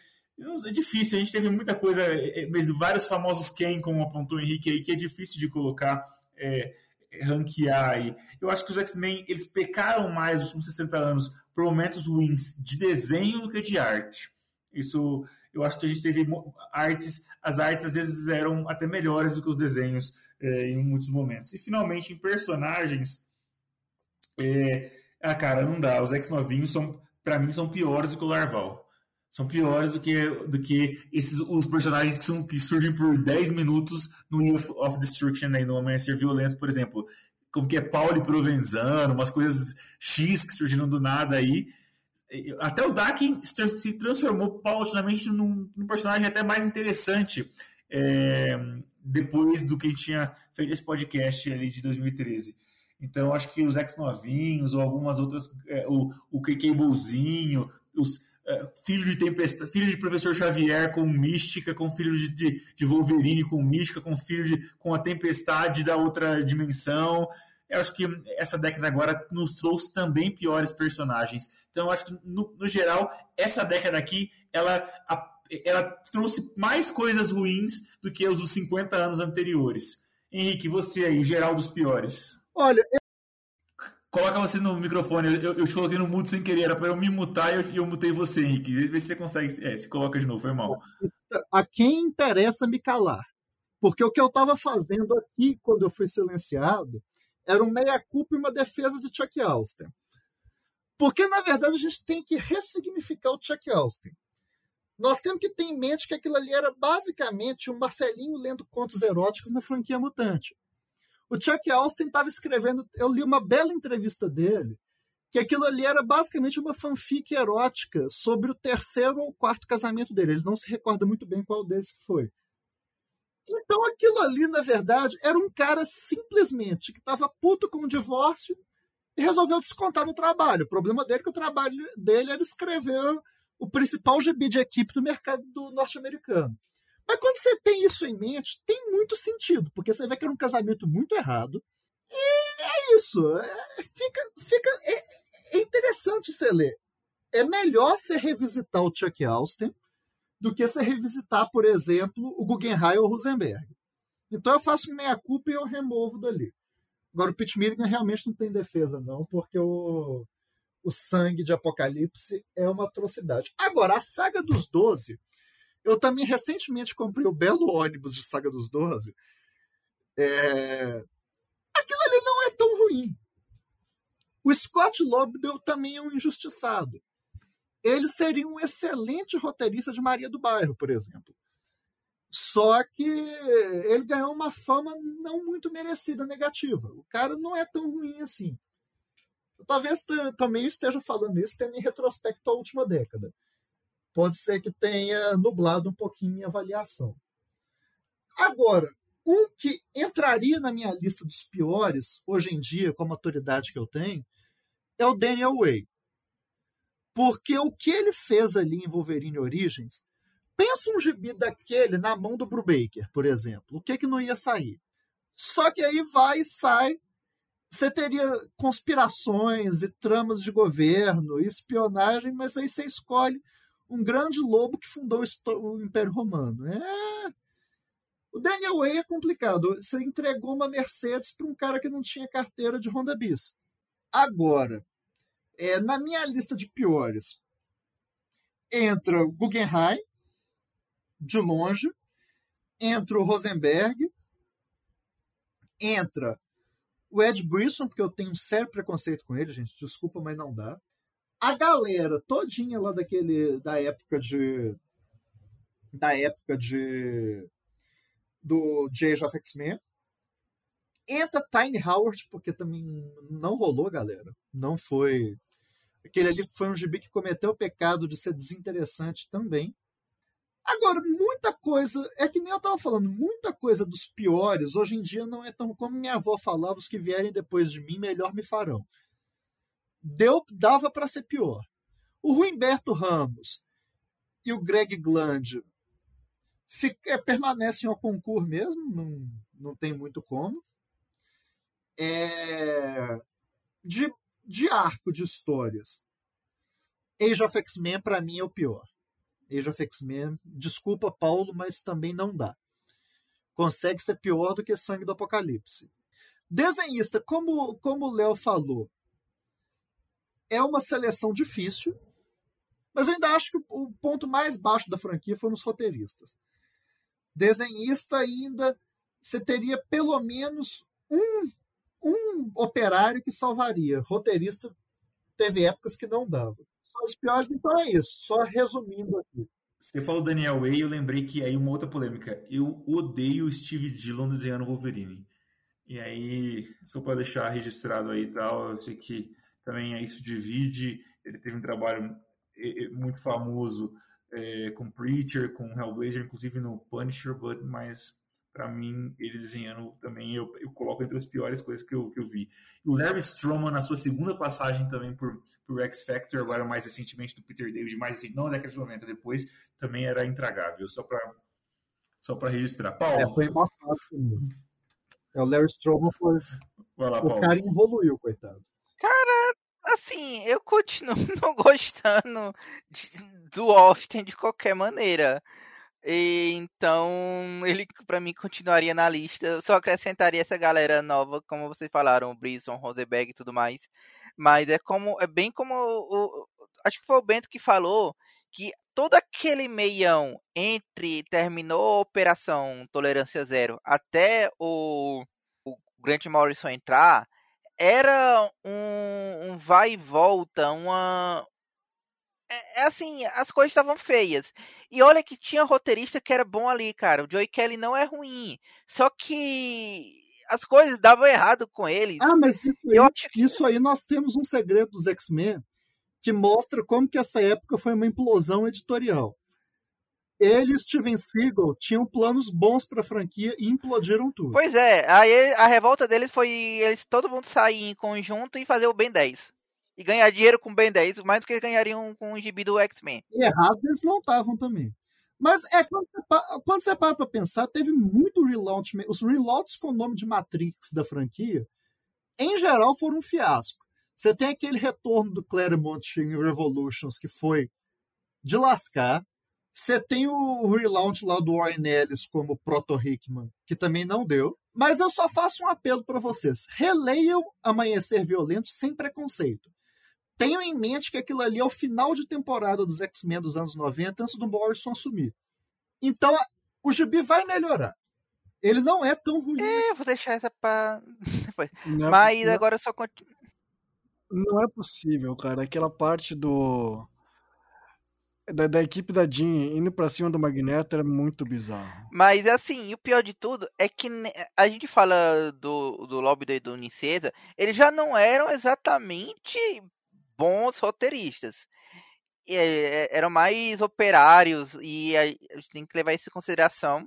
é difícil, a gente teve muita coisa, é, é, mas vários famosos Ken, como apontou o Henrique aí, que é difícil de colocar é, ranquear aí. Eu acho que os X-Men eles pecaram mais nos últimos 60 anos por momentos ruins de desenho do que de arte. Isso eu acho que a gente teve artes, as artes às vezes eram até melhores do que os desenhos é, em muitos momentos. E finalmente em personagens, é, ah cara, não dá. Os X novinhos são, para mim, são piores do que o Larval. São piores do que, do que esses, os personagens que, são, que surgem por 10 minutos no Year of Destruction, aí, no Amanhecer Violento, por exemplo. Como que é Pauli Provenzano, umas coisas X que surgiram do nada aí. Até o Dakin se transformou paulatinamente num, num personagem até mais interessante é, depois do que tinha feito esse podcast ali de 2013. Então, acho que os ex-novinhos, ou algumas outras, é, o, o Bolzinho, os, filho de tempestade, filho de professor Xavier com mística, com filho de, de, de, Wolverine com mística, com filho de, com a tempestade da outra dimensão. Eu acho que essa década agora nos trouxe também piores personagens. Então, eu acho que, no, no geral, essa década aqui, ela, ela trouxe mais coisas ruins do que os dos 50 anos anteriores. Henrique, você aí, geral dos piores. Olha, Coloca você no microfone. Eu, eu coloquei no mudo sem querer. Era para eu me mutar e eu, eu mutei você, Henrique. Vê se você consegue. É, se coloca de novo, foi mal. A quem interessa me calar? Porque o que eu estava fazendo aqui, quando eu fui silenciado, era um meia-culpa e uma defesa de Chuck Austin. Porque, na verdade, a gente tem que ressignificar o Chuck Austin. Nós temos que ter em mente que aquilo ali era basicamente um Marcelinho lendo contos eróticos na franquia mutante. O Chuck Austin estava escrevendo, eu li uma bela entrevista dele, que aquilo ali era basicamente uma fanfic erótica sobre o terceiro ou quarto casamento dele. Ele não se recorda muito bem qual deles foi. Então aquilo ali, na verdade, era um cara simplesmente que estava puto com o divórcio e resolveu descontar no trabalho. O problema dele é que o trabalho dele era escrever o principal GB de equipe do mercado norte-americano. Mas quando você tem isso em mente, tem muito sentido, porque você vê que era um casamento muito errado. E é isso. É, fica, fica, é, é interessante você ler. É melhor você revisitar o Chuck Austin do que você revisitar, por exemplo, o Guggenheim ou o Rosenberg. Então eu faço meia culpa e eu removo dali. Agora, o Pete Milligan realmente não tem defesa, não, porque o, o sangue de Apocalipse é uma atrocidade. Agora, a saga dos Doze eu também recentemente comprei o belo ônibus de Saga dos Doze. É... Aquilo ali não é tão ruim. O Scott Lobdell também é um injustiçado. Ele seria um excelente roteirista de Maria do Bairro, por exemplo. Só que ele ganhou uma fama não muito merecida negativa. O cara não é tão ruim assim. Talvez também esteja falando isso tendo em retrospecto à última década pode ser que tenha nublado um pouquinho minha avaliação. Agora, um que entraria na minha lista dos piores, hoje em dia, com a maturidade que eu tenho, é o Daniel Way. Porque o que ele fez ali em Wolverine Origins, pensa um gibi daquele na mão do Brubaker, por exemplo. O que que não ia sair? Só que aí vai e sai. Você teria conspirações e tramas de governo, espionagem, mas aí você escolhe um grande lobo que fundou o Império Romano. É... O Daniel Way é complicado. Você entregou uma Mercedes para um cara que não tinha carteira de Honda Bis. Agora, é, na minha lista de piores, entra o Guggenheim, de longe, entra o Rosenberg, entra o Ed Brisson, porque eu tenho um sério preconceito com ele, gente. Desculpa, mas não dá a galera todinha lá daquele da época de da época de do Age of X-Men. Entra Tiny Howard porque também não rolou galera. Não foi. Aquele ali foi um gibi que cometeu o pecado de ser desinteressante também. Agora muita coisa é que nem eu tava falando muita coisa dos piores hoje em dia não é tão como minha avó falava os que vierem depois de mim melhor me farão deu, dava para ser pior. O Ruimberto Ramos e o Greg Gland é, permanecem ao concurso mesmo, não, não tem muito como. É, de, de arco de histórias, Age of X-Men para mim é o pior. Age of X-Men, desculpa Paulo, mas também não dá. Consegue ser pior do que Sangue do Apocalipse. Desenhista, como, como o Léo falou, é uma seleção difícil, mas eu ainda acho que o ponto mais baixo da franquia foram os roteiristas. Desenhista ainda, você teria pelo menos um, um operário que salvaria. Roteirista teve épocas que não dava. Só os piores, então é isso. Só resumindo aqui. Você falou Daniel Way, eu lembrei que aí uma outra polêmica. Eu odeio Steve Dillon desenhando Wolverine. E aí, só para deixar registrado aí e tal, eu sei que também é isso divide. Ele teve um trabalho muito famoso é, com Preacher, com Hellblazer, inclusive no Punisher, but, mas para mim, ele desenhando também, eu, eu coloco entre as piores coisas que eu, que eu vi. O Larry Stroman, na sua segunda passagem também por, por X Factor, agora mais recentemente do Peter David, mais assim, não na década de 90, depois, também era intragável, só para só registrar. Paulo. É, foi uma fácil. É, o Larry Stroman foi. Lá, o cara evoluiu, coitado. Cara, assim, eu continuo não gostando de, do Austin de qualquer maneira. E, então, ele para mim continuaria na lista. Eu só acrescentaria essa galera nova, como vocês falaram, o Brisson, Rosenberg e tudo mais. Mas é como é bem como o, acho que foi o Bento que falou que todo aquele meião entre terminou a operação Tolerância Zero até o, o Grant Morrison entrar era um, um vai e volta, uma, é, é, assim, as coisas estavam feias. E olha que tinha roteirista que era bom ali, cara. O Joey Kelly não é ruim. Só que as coisas davam errado com ele. Ah, mas isso aí, acho que... isso aí nós temos um segredo dos X-Men que mostra como que essa época foi uma implosão editorial. Ele e Steven Seagal tinham planos bons para a franquia e implodiram tudo. Pois é, aí a revolta deles foi eles todo mundo sair em conjunto e fazer o Ben 10 e ganhar dinheiro com Ben 10, mais do que ganhariam com o gibi do X-Men. E errados eles não estavam também. Mas é quando você, quando você para pra pensar, teve muito relaunch. Os relaunches com o nome de Matrix da franquia, em geral, foram um fiasco. Você tem aquele retorno do Claremont em Revolutions, que foi de lascar. Você tem o relaunch lá do Warren Ellis como Proto Hickman, que também não deu. Mas eu só faço um apelo para vocês. Releiam Amanhecer Violento sem preconceito tenham em mente que aquilo ali é o final de temporada dos X-Men dos anos 90, antes do Morrison assumir. Então, o gibi vai melhorar. Ele não é tão ruim. É, assim. vou deixar essa pra. Não, Mas não, agora só. Não é possível, cara. Aquela parte do. Da, da, equipe da Jean indo pra cima do Magneto era muito bizarro. Mas assim, o pior de tudo é que a gente fala do, do Lobby e do Unicesa, eles já não eram exatamente bons roteiristas. E, é, eram mais operários e a, gente tem que levar isso em consideração.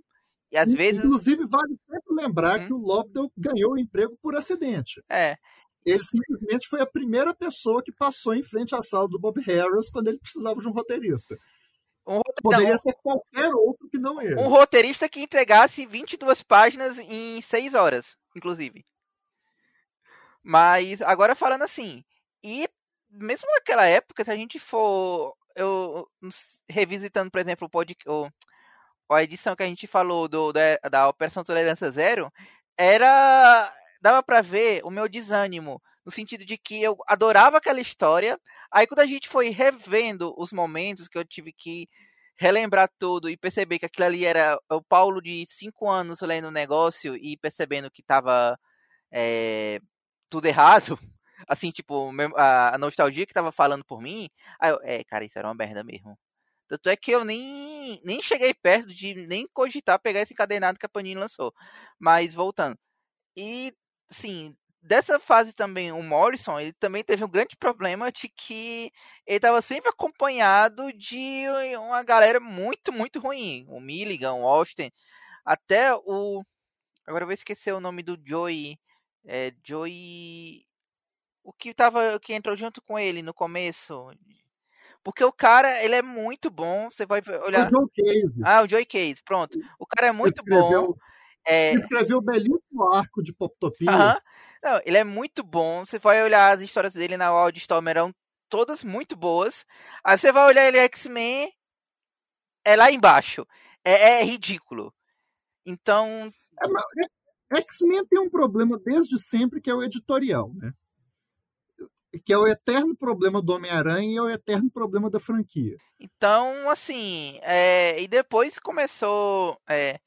E às vezes. Inclusive, vale sempre lembrar uhum. que o Lobdell ganhou o emprego por acidente. É. Ele simplesmente foi a primeira pessoa que passou em frente à sala do Bob Harris quando ele precisava de um roteirista. Um roteirista, Poderia ser qualquer outro que não ele. Um roteirista que entregasse 22 páginas em 6 horas, inclusive. Mas, agora falando assim, e mesmo naquela época, se a gente for eu revisitando, por exemplo, o podcast, a edição que a gente falou do, da, da Operação Tolerância Zero, era dava para ver o meu desânimo no sentido de que eu adorava aquela história. Aí quando a gente foi revendo os momentos que eu tive que relembrar tudo e perceber que aquilo ali era o Paulo de cinco anos lendo o negócio e percebendo que estava é, tudo errado, assim, tipo, a, nostalgia que tava falando por mim, aí eu, é, cara, isso era uma merda mesmo. Tanto é que eu nem, nem cheguei perto de nem cogitar pegar esse encadenado que a Panini lançou. Mas voltando. E, assim, dessa fase também, o Morrison, ele também teve um grande problema de que ele estava sempre acompanhado de uma galera muito, muito ruim. O Milligan, o Austin, até o... Agora eu vou esquecer o nome do Joey. É, Joey o que tava que entrou junto com ele no começo. Porque o cara, ele é muito bom. Você vai olhar. O Joe Case. Ah, o Joey Case, pronto. O cara é muito escreveu, bom. É... Escreveu o belíssimo arco de Poptopia. Uhum. Não, ele é muito bom. Você vai olhar as histórias dele na Wildstorm, eram todas muito boas. Aí você vai olhar ele X-Men, é lá embaixo. É, é ridículo. Então. É, X-Men tem um problema desde sempre que é o editorial, né? Que é o eterno problema do Homem-Aranha e é o eterno problema da franquia. Então, assim, é, e depois começou. É,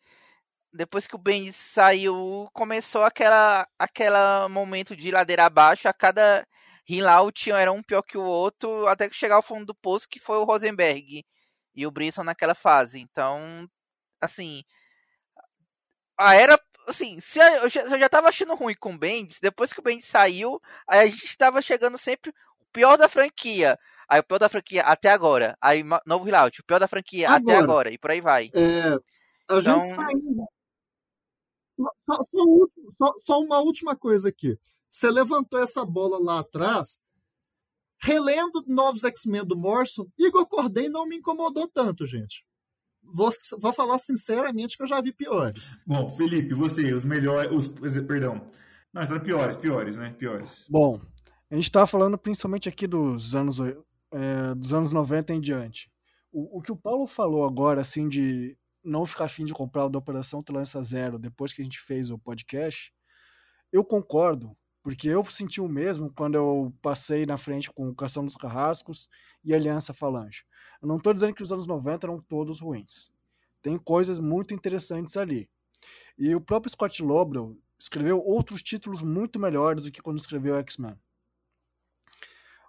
depois que o Ben saiu, começou aquela aquela momento de ladeira abaixo. A cada Hilaut era um pior que o outro, até que chegar ao fundo do poço, que foi o Rosenberg e o Brisson naquela fase. Então, assim, a era assim, se eu já, eu já tava achando ruim com o Bendis, depois que o Bendis saiu, aí a gente tava chegando sempre o pior da franquia. Aí o pior da franquia até agora. Aí novo Hilaut, o pior da franquia agora, até agora. E por aí vai. É, a gente então... saiu. Só, só, só, uma última coisa aqui. Você levantou essa bola lá atrás, relendo novos X-Men do Morrison, Igor Corday não me incomodou tanto, gente. Vou, vou falar sinceramente que eu já vi piores. Bom, Felipe, você, os melhores. Os, perdão. Não, está piores, piores, né? Piores. Bom, a gente está falando principalmente aqui dos anos, é, dos anos 90 em diante. O, o que o Paulo falou agora, assim, de não ficar afim de comprar o da Operação Tolerância Zero depois que a gente fez o podcast, eu concordo, porque eu senti o mesmo quando eu passei na frente com o Cação dos Carrascos e Aliança Falange. Eu não estou dizendo que os anos 90 eram todos ruins. Tem coisas muito interessantes ali. E o próprio Scott Lobdell escreveu outros títulos muito melhores do que quando escreveu X-Men.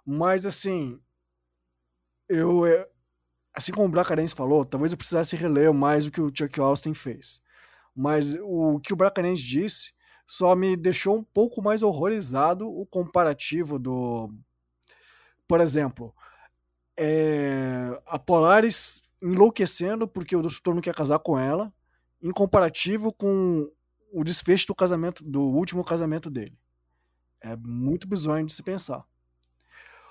Mas assim, eu é, assim como o Bracarense falou, talvez eu precisasse reler mais o que o Chuck Austin fez. Mas o que o Bracarense disse só me deixou um pouco mais horrorizado o comparativo do. Por exemplo, é... a Polaris enlouquecendo porque o Doutor não quer casar com ela, em comparativo com o desfecho do casamento, do último casamento dele. É muito bizonho de se pensar.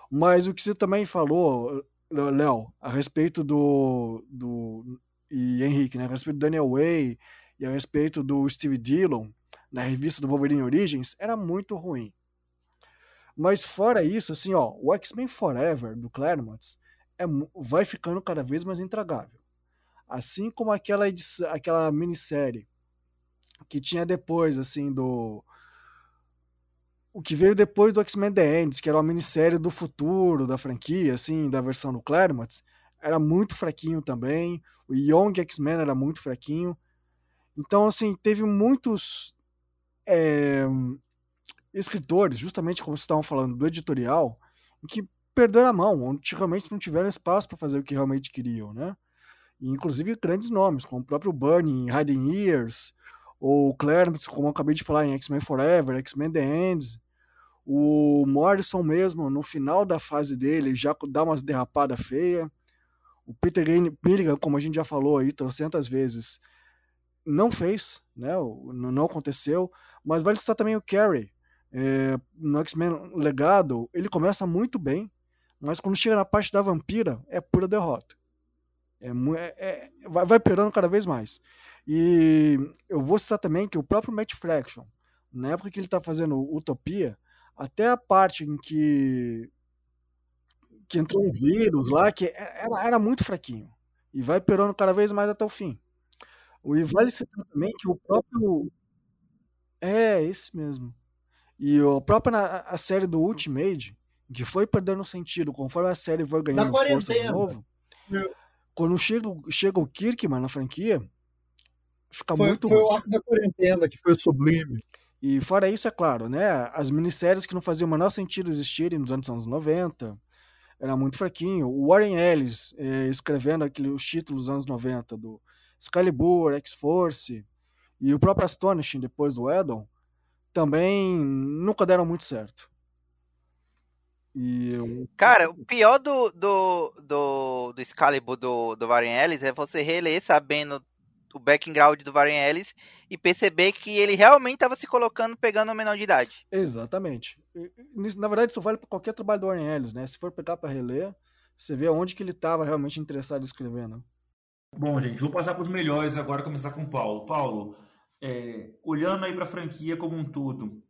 Mas o que você também falou, Léo, a respeito do, do. E Henrique, né? A respeito do Daniel Way e a respeito do Steve Dillon na revista do Wolverine Origins era muito ruim. Mas fora isso, assim, ó, o X-Men Forever do Claremont é, vai ficando cada vez mais intragável. Assim como aquela, edição, aquela minissérie que tinha depois, assim, do o que veio depois do X-Men The Ends, que era uma minissérie do futuro da franquia, assim, da versão do Claremont, era muito fraquinho também. O Young X-Men era muito fraquinho. Então, assim, teve muitos é, escritores, justamente como vocês estavam falando, do editorial, que perderam a mão, onde realmente não tiveram espaço para fazer o que realmente queriam, né? E, inclusive grandes nomes, como o próprio Burning, Hiding Years, ou Claremont, como eu acabei de falar, em X-Men Forever, X-Men The Ends, o Morrison mesmo, no final da fase dele, já dá umas derrapadas feias. O Peter Milligan, como a gente já falou aí trocentas vezes, não fez, né? não aconteceu. Mas vale citar também o Carey. É, no X-Men Legado, ele começa muito bem, mas quando chega na parte da vampira, é pura derrota. É, é, é, vai, vai piorando cada vez mais. E eu vou citar também que o próprio Matt Fraction, na época que ele está fazendo Utopia, até a parte em que que entrou um vírus lá que era, era muito fraquinho e vai piorando cada vez mais até o fim. E vale citar também que o próprio é esse mesmo. E a própria a série do Ultimate, que foi perdendo sentido conforme a série foi ganhando força de novo. Meu. Quando chega, chega o Kirkman na franquia, fica foi, muito Foi o arco da quarentena que foi sublime. E fora isso, é claro, né? As minisséries que não faziam o menor sentido existirem nos anos, anos 90, era muito fraquinho. O Warren Ellis eh, escrevendo aquele, os títulos dos anos 90 do Excalibur, X-Force e o próprio Astonishing depois do Edon também nunca deram muito certo. Eu... Cara, o pior do, do, do, do Excalibur do, do Warren Ellis é você reler sabendo o background do Warren Ellis e perceber que ele realmente estava se colocando pegando o menor de idade. Exatamente. Na verdade, isso vale para qualquer trabalho do Warren Ellis, né? Se for pegar para reler, você vê onde que ele estava realmente interessado em escrever, né? Bom, gente, vou passar para os melhores agora, começar com o Paulo. Paulo, é, olhando aí para a franquia como um todo,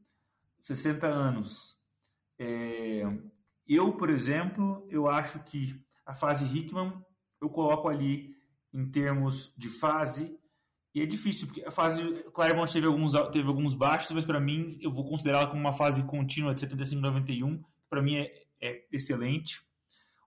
60 anos, é, eu, por exemplo, eu acho que a fase Hickman eu coloco ali em termos de fase E é difícil, porque a fase. Claremont teve alguns, teve alguns baixos, mas para mim eu vou considerá-la como uma fase contínua de 75 91, que para mim é, é, excelente.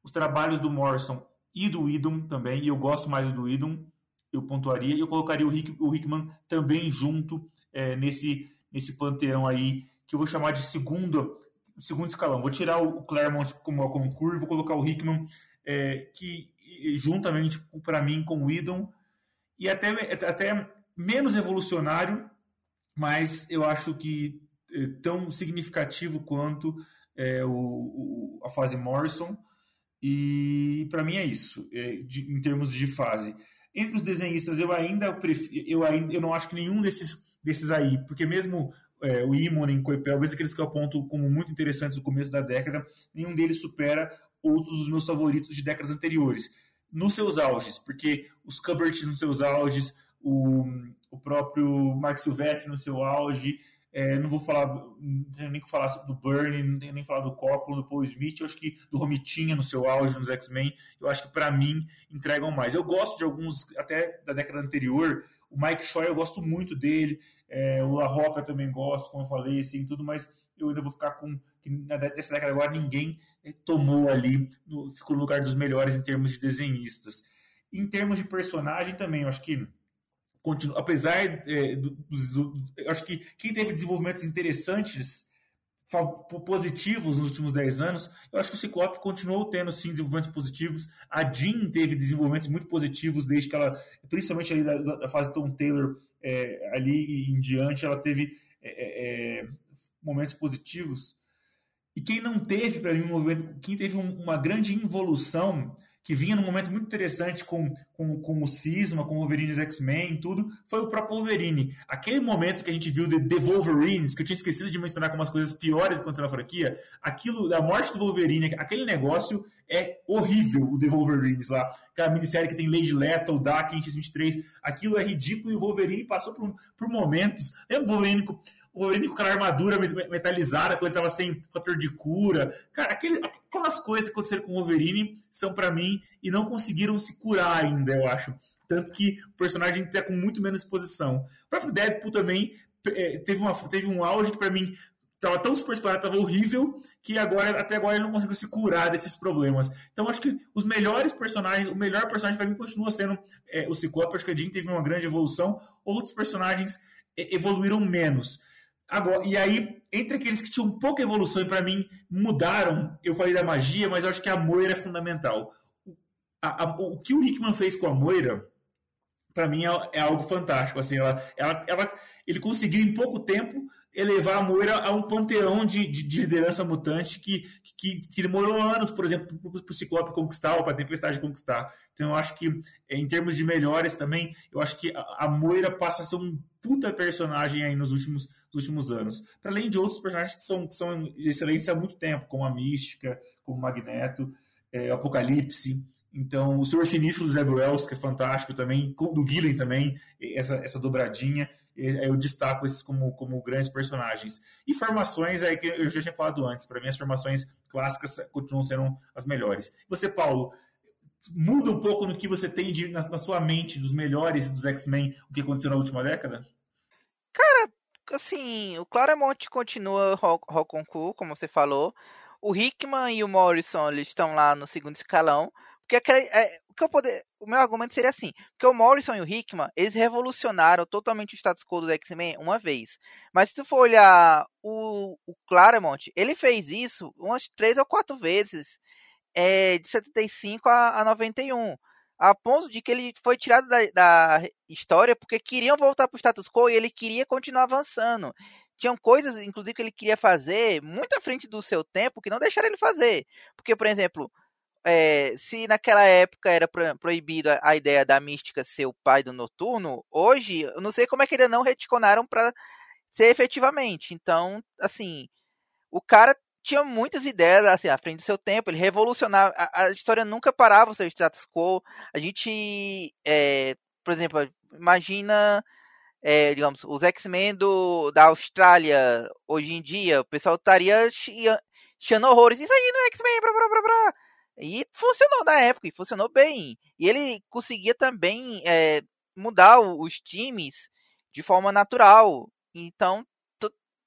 Os trabalhos do Morrison e do Idom também, e eu gosto mais do Idom, eu pontuaria, e eu colocaria o, Rick, o Hickman também junto é, nesse, nesse panteão aí, que eu vou chamar de segundo, segundo escalão. Vou tirar o Claremont como, curva, vou colocar o Hickman, é, que juntamente para mim com o Idom e até, até menos evolucionário, mas eu acho que é tão significativo quanto é, o, o, a fase Morrison. E para mim é isso, é, de, em termos de fase. Entre os desenhistas, eu ainda prefiro, eu, ainda, eu não acho que nenhum desses, desses aí, porque mesmo é, o Imonen, Coipel, mesmo aqueles que eu aponto como muito interessantes no começo da década, nenhum deles supera outros dos meus favoritos de décadas anteriores nos seus auges, porque os Cubbert nos seus auges, o, o próprio Mark Silvestre no seu auge, é, não vou falar, não tenho nem que falar do Bernie, não tenho nem que falar do Copeland, do Paul Smith, eu acho que do Romitinha no seu auge, nos X-Men, eu acho que para mim entregam mais. Eu gosto de alguns, até da década anterior, o Mike Shoy eu gosto muito dele, é, o La Roca também gosto, como eu falei, assim, tudo, mas eu ainda vou ficar com que nessa década agora ninguém eh, tomou ali, no, ficou no lugar dos melhores em termos de desenhistas. Em termos de personagem também, eu acho que continua, apesar é, do, do, do, eu acho que quem teve desenvolvimentos interessantes positivos nos últimos 10 anos, eu acho que o Ciclope continuou tendo sim desenvolvimentos positivos. A Jean teve desenvolvimentos muito positivos desde que ela, principalmente ali da, da fase Tom Taylor é, ali em diante, ela teve é, é, momentos positivos. E quem não teve, para mim, um movimento, quem teve um, uma grande involução, que vinha num momento muito interessante com, com, com o Cisma, com o Wolverine X-Men e tudo, foi o próprio Wolverine. Aquele momento que a gente viu de The Wolverines, que eu tinha esquecido de mencionar como as coisas piores que aconteceram na franquia, aquilo, da morte do Wolverine, aquele negócio é horrível, o The Wolverines lá. Aquela minissérie que tem Lady Lethal, Dark, X-23, aquilo é ridículo e o Wolverine passou por, por momentos. Lembra o Wolverine o Wolverine com armadura metalizada, quando ele estava sem fator de cura. Cara, aquele, aquelas coisas que aconteceram com o Wolverine são para mim e não conseguiram se curar ainda, eu acho. Tanto que o personagem está com muito menos exposição. O próprio Deadpool também é, teve, uma, teve um auge que para mim estava tão super explorado, estava horrível, que agora até agora ele não conseguiu se curar desses problemas. Então acho que os melhores personagens, o melhor personagem para mim continua sendo é, o Ciclope, acho que a Jean teve uma grande evolução, outros personagens é, evoluíram menos. Agora, e aí, entre aqueles que tinham pouca evolução e para mim mudaram, eu falei da magia, mas eu acho que a Moira é fundamental. A, a, o que o Hickman fez com a Moira, para mim é, é, algo fantástico. Assim, ela, ela, ela, ele conseguiu em pouco tempo elevar a Moira a um panteão de, de, de liderança mutante que, que, que, demorou anos, por exemplo, para o Ciclope conquistar ou para a Tempestade conquistar. Então eu acho que, em termos de melhores também, eu acho que a, a Moira passa a ser um puta personagem aí nos últimos, nos últimos anos. Para além de outros personagens que são, que são de excelência há muito tempo, como a Mística, como o Magneto, é, Apocalipse. Então, o Senhor Sinistro do Zé Wells, que é fantástico também, do Gillen também, essa, essa dobradinha eu destaco esses como, como grandes personagens. E formações, aí que eu já tinha falado antes, para mim as formações clássicas continuam sendo as melhores. Você, Paulo, muda um pouco no que você tem de, na, na sua mente dos melhores dos X-Men, o que aconteceu na última década? Cara, assim, o Claremont continua Rokonku, como você falou. O Hickman e o Morrison eles estão lá no segundo escalão. Porque aquele, é, que eu poder, o meu argumento seria assim: que o Morrison e o Hickman eles revolucionaram totalmente o status quo do X-Men uma vez. Mas se tu for olhar o, o Claremont, ele fez isso umas três ou quatro vezes, é, de 75 a, a 91 a ponto de que ele foi tirado da, da história porque queriam voltar para o status quo e ele queria continuar avançando. Tinham coisas, inclusive, que ele queria fazer muito à frente do seu tempo que não deixaram ele fazer. Porque, por exemplo, é, se naquela época era proibido a, ideia da mística ser o pai do noturno, hoje eu não sei como é que ainda não reticonaram para ser efetivamente. Então, assim, o cara tinha muitas ideias assim, à frente do seu tempo, ele revolucionava. A, a história nunca parava o seu status quo. A gente, é, por exemplo, imagina. É, digamos, os X-Men da Austrália hoje em dia, o pessoal estaria chiando horrores. Isso aí não é X-Men, blá, blá, blá, blá. E funcionou na época, e funcionou bem. E ele conseguia também é, mudar os times de forma natural. Então,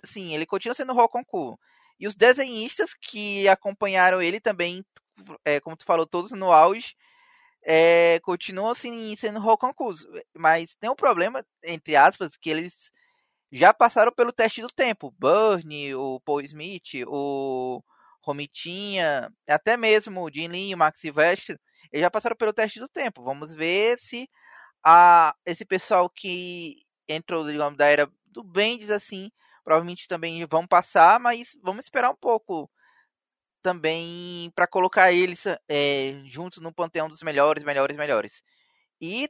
assim, ele continua sendo Rokonku. E os desenhistas que acompanharam ele também, é, como tu falou, todos no auge, é, continuam assim, sendo Rokonkus. Mas tem um problema, entre aspas, que eles já passaram pelo teste do tempo. Burnie, o Paul Smith, o Romitinha, até mesmo o Jin Lin, o Max Silvestre, eles já passaram pelo teste do tempo. Vamos ver se a, esse pessoal que entrou, digamos, da era do Bendis, assim, provavelmente também vão passar, mas vamos esperar um pouco também para colocar eles é, juntos no panteão dos melhores, melhores, melhores. E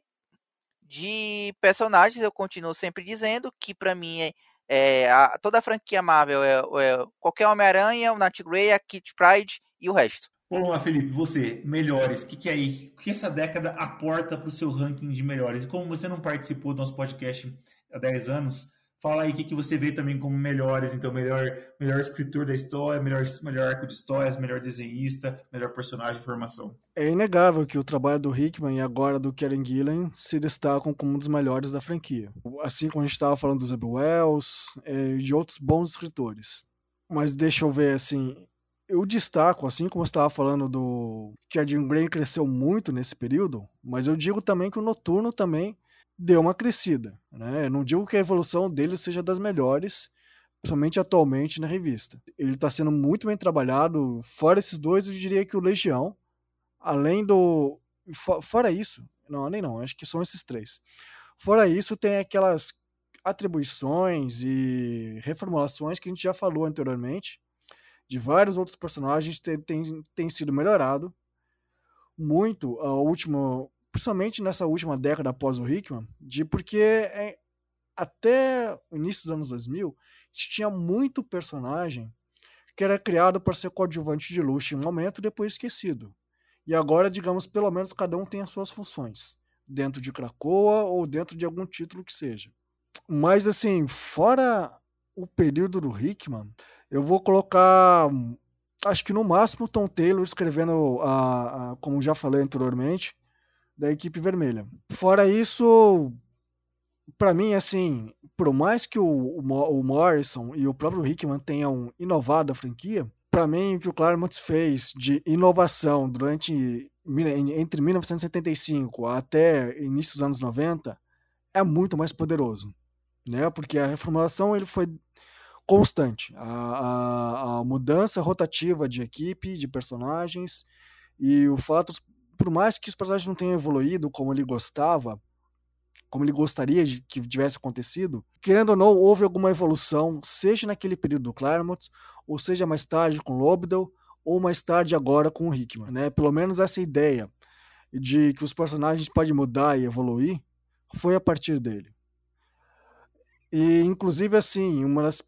de personagens eu continuo sempre dizendo que para mim é, é a, toda a franquia Marvel é, é qualquer Homem-Aranha, o Nat Grey, a Kit Pride e o resto. Vamos lá, Felipe, você, melhores, o que, que é aí? O que essa década aporta para o seu ranking de melhores? E como você não participou do nosso podcast há 10 anos, Fala aí o que, que você vê também como melhores, então, melhor, melhor escritor da história, melhor, melhor arco de histórias, melhor desenhista, melhor personagem, formação. É inegável que o trabalho do Hickman e agora do Karen Gillan se destacam como um dos melhores da franquia. Assim como a gente estava falando do Zeb Wells e de outros bons escritores. Mas deixa eu ver, assim, eu destaco, assim como estava falando do que a Jean Grey cresceu muito nesse período, mas eu digo também que o Noturno também deu uma crescida. Né? Eu não digo que a evolução dele seja das melhores, principalmente atualmente na revista. Ele está sendo muito bem trabalhado. Fora esses dois, eu diria que o Legião, além do. Fora isso, não, nem não, acho que são esses três. Fora isso, tem aquelas atribuições e reformulações que a gente já falou anteriormente, de vários outros personagens tem, tem, tem sido melhorado muito. A última, principalmente nessa última década após o Hickman, de porque é, até o início dos anos 2000 tinha muito personagem que era criado para ser coadjuvante de luxo em um momento e depois esquecido. E agora, digamos, pelo menos cada um tem as suas funções, dentro de Krakoa ou dentro de algum título que seja. Mas assim, fora o período do Hickman, eu vou colocar acho que no máximo Tom Taylor escrevendo a, a como já falei anteriormente, da equipe vermelha. Fora isso, para mim, assim, por mais que o, o, Morrison e o próprio Hickman tenham inovado a franquia, para mim, o que o Claremont fez de inovação durante entre 1975 até início dos anos 90 é muito mais poderoso, né? Porque a reformulação ele foi constante, a, a, a mudança rotativa de equipe, de personagens e o fato por mais que os personagens não tenham evoluído como ele gostava, como ele gostaria de que tivesse acontecido, querendo ou não, houve alguma evolução, seja naquele período do Claremont, ou seja mais tarde com Lobdell, ou mais tarde agora com o Hickman, né? Pelo menos essa ideia de que os personagens podem mudar e evoluir foi a partir dele. E inclusive assim, uma das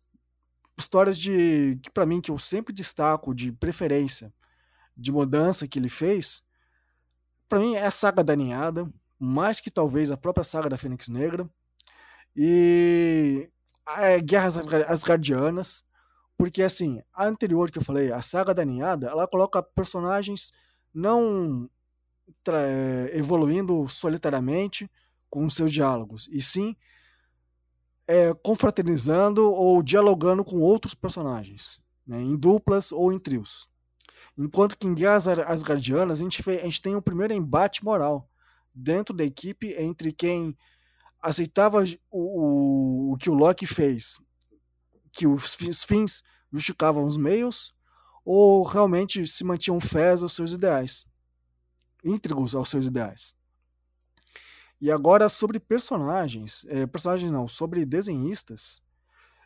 histórias de que para mim que eu sempre destaco de preferência de mudança que ele fez para mim é a saga da ninhada, mais que talvez a própria saga da Fênix Negra. E é, Guerras Asgardianas, porque assim, a anterior que eu falei, a saga da ninhada, ela coloca personagens não evoluindo solitariamente com seus diálogos, e sim é, confraternizando ou dialogando com outros personagens, né, em duplas ou em trios. Enquanto que em Guerras Asgardianas a gente, a gente tem o um primeiro embate moral dentro da equipe entre quem aceitava o, o, o que o Loki fez, que os fins justificavam os meios, ou realmente se mantinham fés aos seus ideais, íntegros aos seus ideais. E agora sobre personagens, é, personagens não, sobre desenhistas,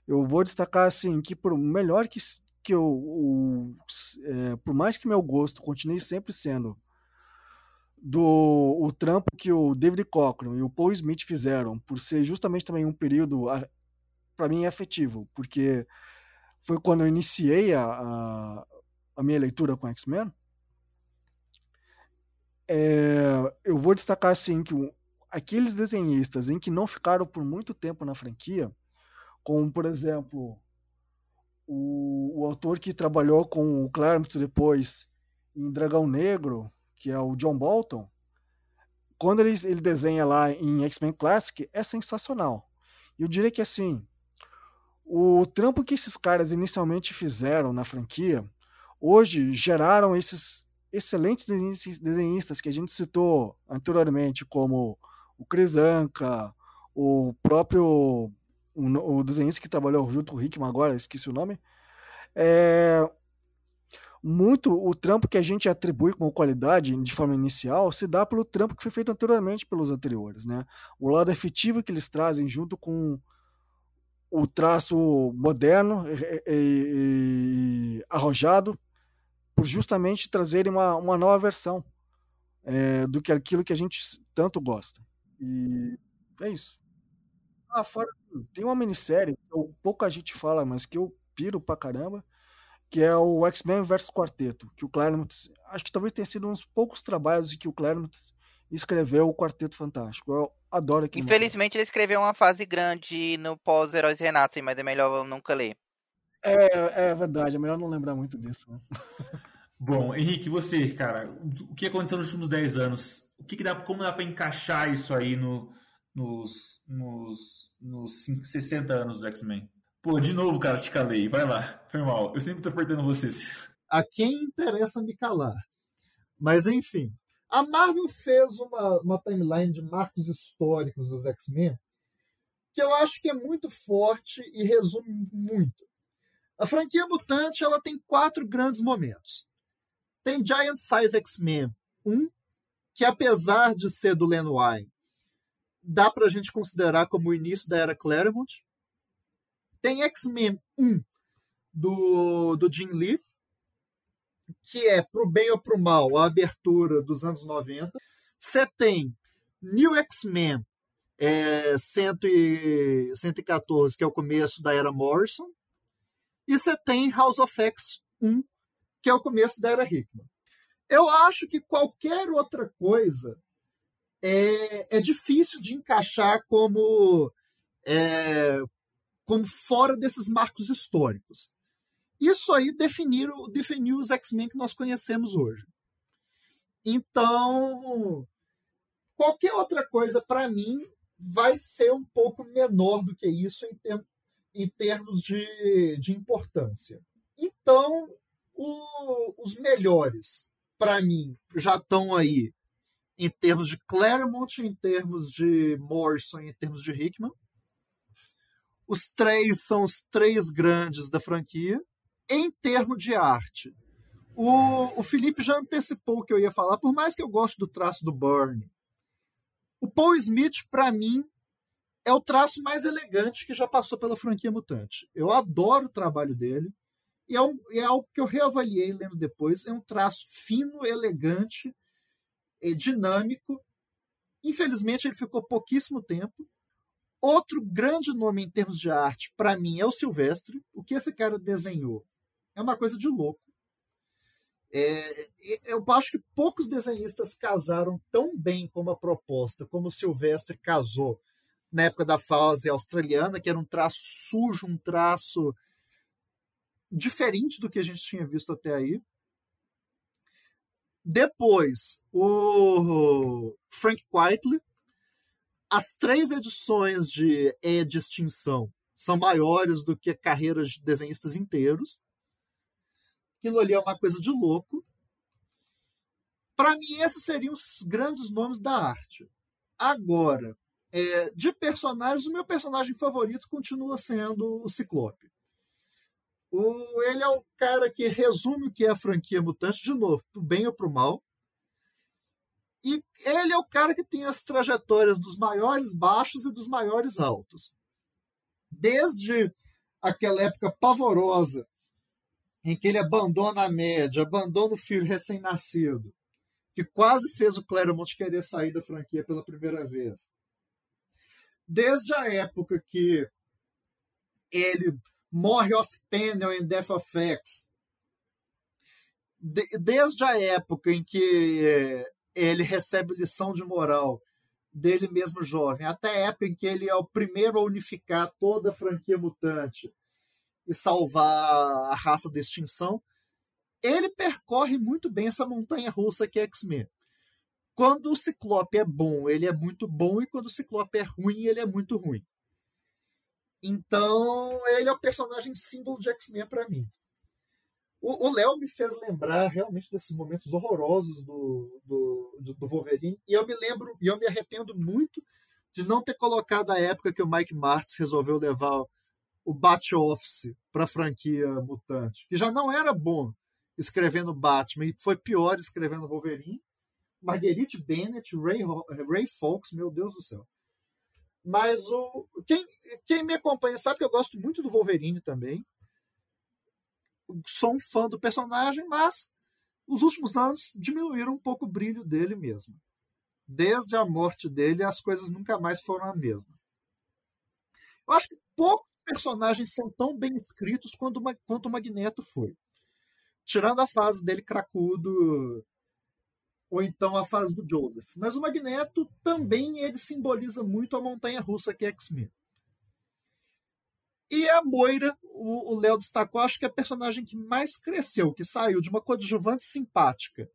eu vou destacar assim que por melhor que que eu, o, é, por mais que meu gosto continue sempre sendo do o trampo que o David Cochran e o Paul Smith fizeram, por ser justamente também um período para mim afetivo, porque foi quando eu iniciei a, a, a minha leitura com X-Men. É, eu vou destacar assim que aqueles desenhistas em que não ficaram por muito tempo na franquia, como por exemplo o, o autor que trabalhou com o Claremont depois em Dragão Negro, que é o John Bolton, quando ele, ele desenha lá em X-Men Classic, é sensacional. E eu diria que assim, o trampo que esses caras inicialmente fizeram na franquia, hoje geraram esses excelentes desenhistas que a gente citou anteriormente, como o Chris Anka, o próprio o, desenhista que trabalhou junto com o Hickman agora, esqueci o nome. É, muito o trampo que a gente atribui como qualidade de forma inicial se dá pelo trampo que foi feito anteriormente pelos anteriores, né? O lado efetivo que eles trazem junto com o traço moderno e, e, e arrojado por justamente trazerem uma, uma nova versão é, do que aquilo que a gente tanto gosta. E é isso. Ah, fora, tem uma minissérie que pouca gente fala, mas que eu piro pra caramba, que é o X-Men vs Quarteto, que o Claremont, acho que talvez tenha sido uns poucos trabalhos em que o Claremont escreveu o Quarteto Fantástico. Eu adoro aquilo. Infelizmente ele escreveu uma fase grande no pós-Heróis Renascem, mas é melhor eu nunca ler. É, é verdade, é melhor não lembrar muito disso. Né? Bom, Henrique, você, cara, o que aconteceu nos últimos 10 anos? O que, que dá, como dá para encaixar isso aí no, nos, nos, nos 60 anos dos X-Men? Pô, de novo, cara, te calei. Vai lá. Foi mal. Eu sempre tô apertando vocês. A quem interessa me calar. Mas, enfim. A Marvel fez uma, uma timeline de marcos históricos dos X-Men que eu acho que é muito forte e resume muito. A franquia Mutante ela tem quatro grandes momentos. Tem Giant Size X-Men 1, que apesar de ser do Len Wein, dá pra gente considerar como o início da era Claremont. Tem X-Men 1 do, do Jim Lee, que é pro bem ou pro mal a abertura dos anos 90. Você tem New X-Men é, 114, que é o começo da era Morrison. E você tem House of X 1, que é o começo da era Hickman. Eu acho que qualquer outra coisa é, é difícil de encaixar como é, como fora desses marcos históricos. Isso aí definiu, definiu os X-Men que nós conhecemos hoje. Então, qualquer outra coisa, para mim, vai ser um pouco menor do que isso em, term em termos de, de importância. Então, o, os melhores, para mim, já estão aí em termos de Claremont, em termos de Morrison, em termos de Hickman. Os três são os três grandes da franquia. Em termos de arte, o, o Felipe já antecipou o que eu ia falar, por mais que eu goste do traço do Byrne. O Paul Smith, para mim, é o traço mais elegante que já passou pela franquia Mutante. Eu adoro o trabalho dele. E é, um, é algo que eu reavaliei lendo depois. É um traço fino, elegante, dinâmico. Infelizmente, ele ficou pouquíssimo tempo. Outro grande nome em termos de arte, para mim, é o Silvestre. O que esse cara desenhou é uma coisa de louco. É, eu acho que poucos desenhistas casaram tão bem com uma proposta como o Silvestre casou na época da fase australiana, que era um traço sujo, um traço diferente do que a gente tinha visto até aí. Depois, o Frank Quitely, as três edições de E de Extinção são maiores do que carreiras de desenhistas inteiros. Aquilo ali é uma coisa de louco. Para mim, esses seriam os grandes nomes da arte. Agora, é, de personagens, o meu personagem favorito continua sendo o Ciclope. O, ele é o cara que resume o que é a franquia Mutante, de novo, pro bem ou pro mal. E ele é o cara que tem as trajetórias dos maiores baixos e dos maiores altos. Desde aquela época pavorosa em que ele abandona a média, abandona o filho recém-nascido, que quase fez o Claremont querer sair da franquia pela primeira vez. Desde a época que ele morre off-panel em Death of X, desde a época em que ele recebe lição de moral dele mesmo jovem, até a época em que ele é o primeiro a unificar toda a franquia mutante e salvar a raça da extinção, ele percorre muito bem essa montanha russa que é X-Men. quando o Ciclope é bom, ele é muito bom, e quando o Ciclope é ruim, ele é muito ruim. Então, ele é o personagem símbolo de X-Men para mim. O Léo me fez lembrar realmente desses momentos horrorosos do, do, do, Wolverine. E eu me lembro, e eu me arrependo muito de não ter colocado a época que o Mike Martins resolveu levar o Bat-Office para a franquia Mutante, que já não era bom escrevendo Batman, e foi pior escrevendo Wolverine. Marguerite Bennett, Ray, Ray Fawkes, meu Deus do céu. Mas o quem, quem me acompanha sabe que eu gosto muito do Wolverine também. Sou um fã do personagem, mas os últimos anos diminuíram um pouco o brilho dele mesmo. Desde a morte dele, as coisas nunca mais foram a mesma. Eu acho que poucos personagens são tão bem escritos quanto, quanto o Magneto foi. Tirando a fase dele cracudo, ou então a fase do Joseph. Mas o Magneto também ele simboliza muito a montanha russa que é X-Men. E a Moira, o Léo destacou, acho que é a personagem que mais cresceu, que saiu de uma coadjuvante simpática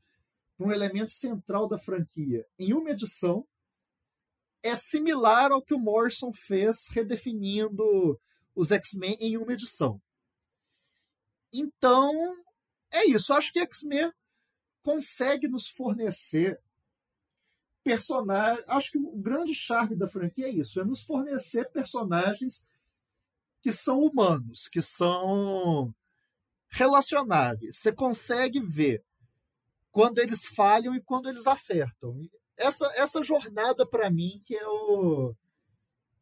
um elemento central da franquia em uma edição é similar ao que o Morrison fez redefinindo os X-Men em uma edição. Então, é isso. Acho que X-Men consegue nos fornecer personagens. Acho que o grande charme da franquia é isso: é nos fornecer personagens que são humanos, que são relacionáveis. Você consegue ver quando eles falham e quando eles acertam. Essa, essa jornada, para mim, que é o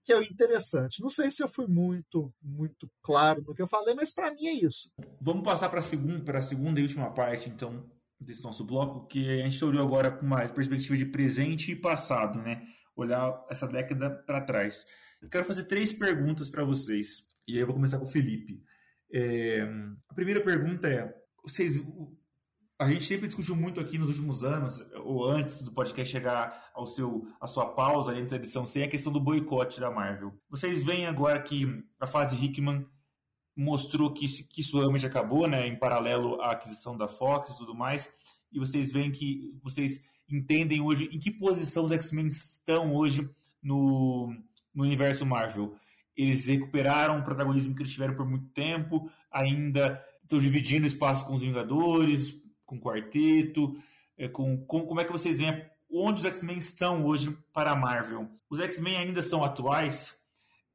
que é o interessante. Não sei se eu fui muito muito claro no que eu falei, mas para mim é isso. Vamos passar para a segunda, segunda e última parte, então, desse nosso bloco, que a gente olhou agora com uma perspectiva de presente e passado, né? Olhar essa década para trás. Eu quero fazer três perguntas para vocês. E aí eu vou começar com o Felipe. É, a primeira pergunta é: vocês, a gente sempre discutiu muito aqui nos últimos anos, ou antes do podcast chegar ao seu, à sua pausa antes da edição 100, a questão do boicote da Marvel. Vocês veem agora que a fase Hickman mostrou que que isso realmente acabou, né, em paralelo à aquisição da Fox e tudo mais, e vocês veem que vocês entendem hoje em que posição os X-Men estão hoje no, no universo Marvel. Eles recuperaram o protagonismo que eles tiveram por muito tempo, ainda estão dividindo espaço com os Vingadores, com o Quarteto, é, com, com como é que vocês veem onde os X-Men estão hoje para a Marvel. Os X-Men ainda são atuais?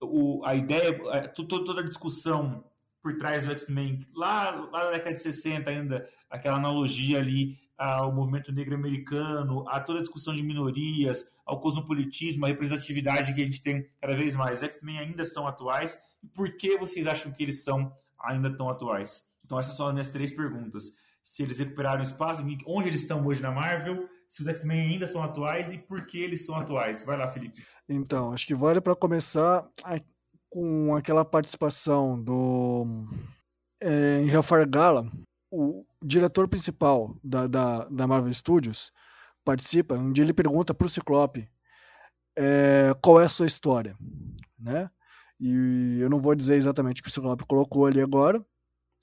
O, a ideia, a, toda, toda a discussão por trás do X-Men, lá, lá na década de 60 ainda, aquela analogia ali ao movimento negro americano, a toda a discussão de minorias, ao cosmopolitismo, à representatividade que a gente tem cada vez mais. Os X-Men ainda são atuais e por que vocês acham que eles são ainda tão atuais? Então essas são as minhas três perguntas. Se eles recuperaram espaço, onde eles estão hoje na Marvel, se os X-Men ainda são atuais e por que eles são atuais. Vai lá, Felipe. Então, acho que vale para começar com aquela participação do é, em Hellfire Gala, o diretor principal da, da, da, Marvel Studios participa, um dia ele pergunta para o Ciclope é, qual é a sua história, né? E eu não vou dizer exatamente o que o Ciclope colocou ali agora,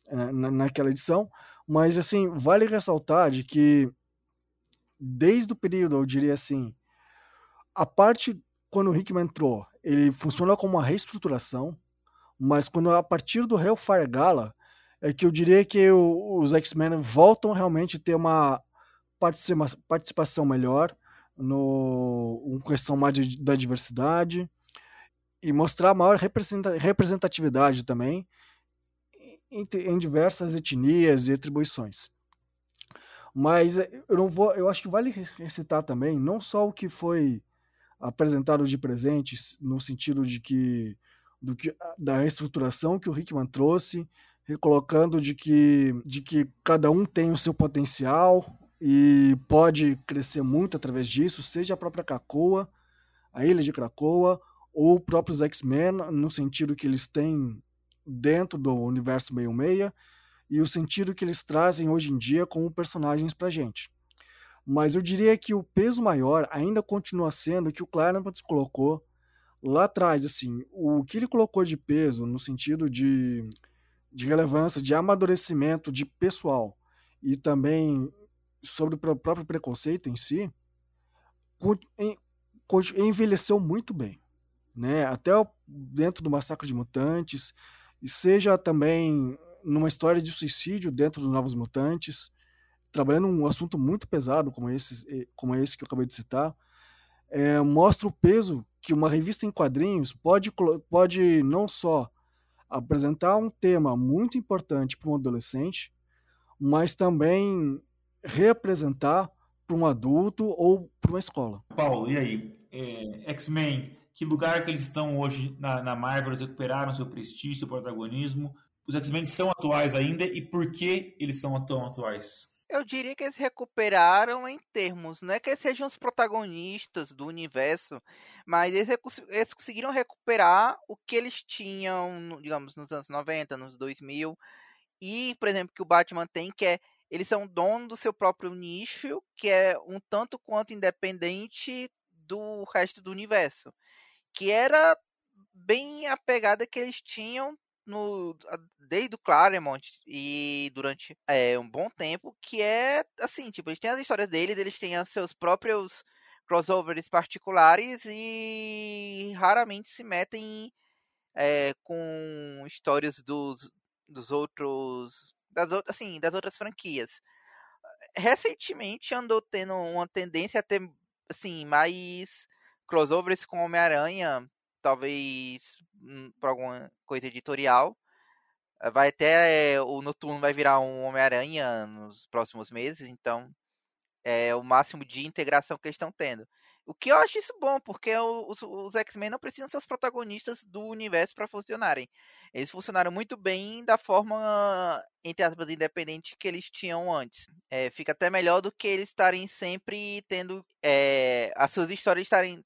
é, na, naquela edição, mas assim, vale ressaltar de que desde o período, eu diria assim, a parte quando o Hickman entrou, ele funciona como uma reestruturação, mas quando a partir do Hellfire Gala é que eu diria que o, os X-Men voltam realmente a ter uma participação melhor no uma questão mais de, da diversidade e mostrar maior representatividade também em, em diversas etnias e atribuições. Mas eu não vou, eu acho que vale recitar também não só o que foi apresentado de presentes no sentido de que, do que da reestruturação que o Hickman trouxe, recolocando de que, de que cada um tem o seu potencial e pode crescer muito através disso, seja a própria Krakoa, a Ilha de Krakoa, ou próprios X-Men, no sentido que eles têm dentro do universo meio-meia, e o sentido que eles trazem hoje em dia como personagens pra gente. Mas eu diria que o peso maior ainda continua sendo o que o Claremont colocou lá atrás, assim, o que ele colocou de peso no sentido de, de relevância, de amadurecimento de pessoal e também sobre o próprio preconceito em si, envelheceu muito bem, né? Até dentro do Massacre de Mutantes, e seja também numa história de suicídio dentro dos Novos Mutantes, trabalhando um assunto muito pesado como esse, como esse que eu acabei de citar, é, mostra o peso que uma revista em quadrinhos pode, pode não só apresentar um tema muito importante para um adolescente, mas também representar para um adulto ou para uma escola. Paulo, e aí? É, X-Men, que lugar que eles estão hoje na, na Marvel? Eles recuperaram seu prestígio, seu protagonismo? Os X-Men são atuais ainda e por que eles são tão atuais? Eu diria que eles recuperaram em termos, não é que eles sejam os protagonistas do universo, mas eles, eles conseguiram recuperar o que eles tinham, digamos, nos anos 90, nos 2000, e, por exemplo, que o Batman tem, que é eles são dono do seu próprio nicho, que é um tanto quanto independente do resto do universo. Que era bem a pegada que eles tinham no, desde o Claremont e durante é, um bom tempo, que é assim, tipo, eles têm as histórias deles, eles têm os seus próprios crossovers particulares e raramente se metem é, com histórias dos, dos outros das outras assim das outras franquias. Recentemente andou tendo uma tendência a ter assim mais crossovers com Homem-Aranha talvez hum, por alguma coisa editorial. Eh, vai até o Noturno vai virar um Homem-Aranha nos próximos meses, então é o máximo de integração que eles estão tendo. O que eu acho isso bom, porque os, os X-Men não precisam ser os protagonistas do universo para funcionarem. Eles funcionaram muito bem da forma, entre aspas, independente que eles tinham antes. É, fica até melhor do que eles estarem sempre tendo é, as suas histórias estarem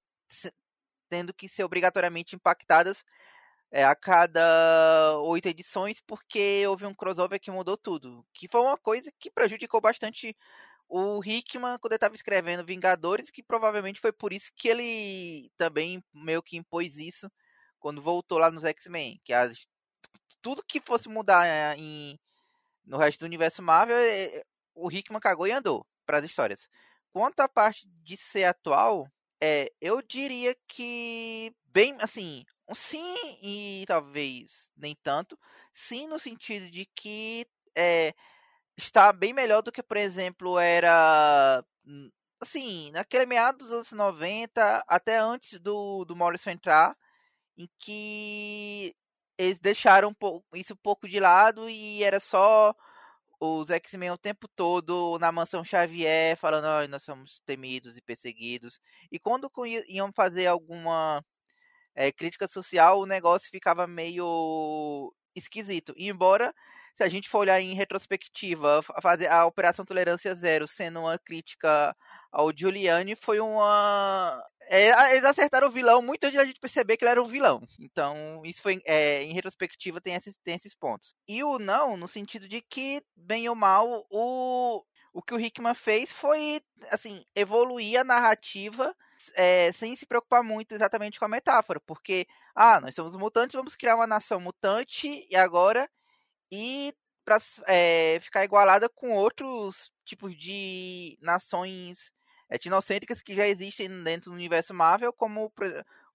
tendo que ser obrigatoriamente impactadas é, a cada oito edições, porque houve um crossover que mudou tudo. Que foi uma coisa que prejudicou bastante o Hickman quando ele estava escrevendo Vingadores, que provavelmente foi por isso que ele também meio que impôs isso quando voltou lá nos X-Men. Que as, tudo que fosse mudar eh, em, no resto do universo Marvel, é, o Hickman cagou e andou para as histórias. Quanto à parte de ser atual, é, eu diria que bem, assim, sim e talvez nem tanto. Sim no sentido de que é, está bem melhor do que, por exemplo, era hum, assim, naquele meados dos anos 90, até antes do, do Morrison entrar, em que eles deixaram isso um pouco de lado e era só os X-Men o tempo todo na mansão Xavier, falando, oh, nós somos temidos e perseguidos. E quando iam fazer alguma é, crítica social, o negócio ficava meio esquisito. E embora, se a gente for olhar em retrospectiva, fazer a Operação Tolerância Zero sendo uma crítica ao Giuliani foi uma é, eles acertaram o vilão muito antes da gente perceber que ele era um vilão. Então, isso foi é, em retrospectiva tem esses, tem esses pontos. E o não, no sentido de que, bem ou mal, o, o que o Hickman fez foi assim, evoluir a narrativa é, sem se preocupar muito exatamente com a metáfora. Porque, ah, nós somos mutantes, vamos criar uma nação mutante e agora. E para é, ficar igualada com outros tipos de nações etnocêntricas que já existem dentro do universo Marvel, como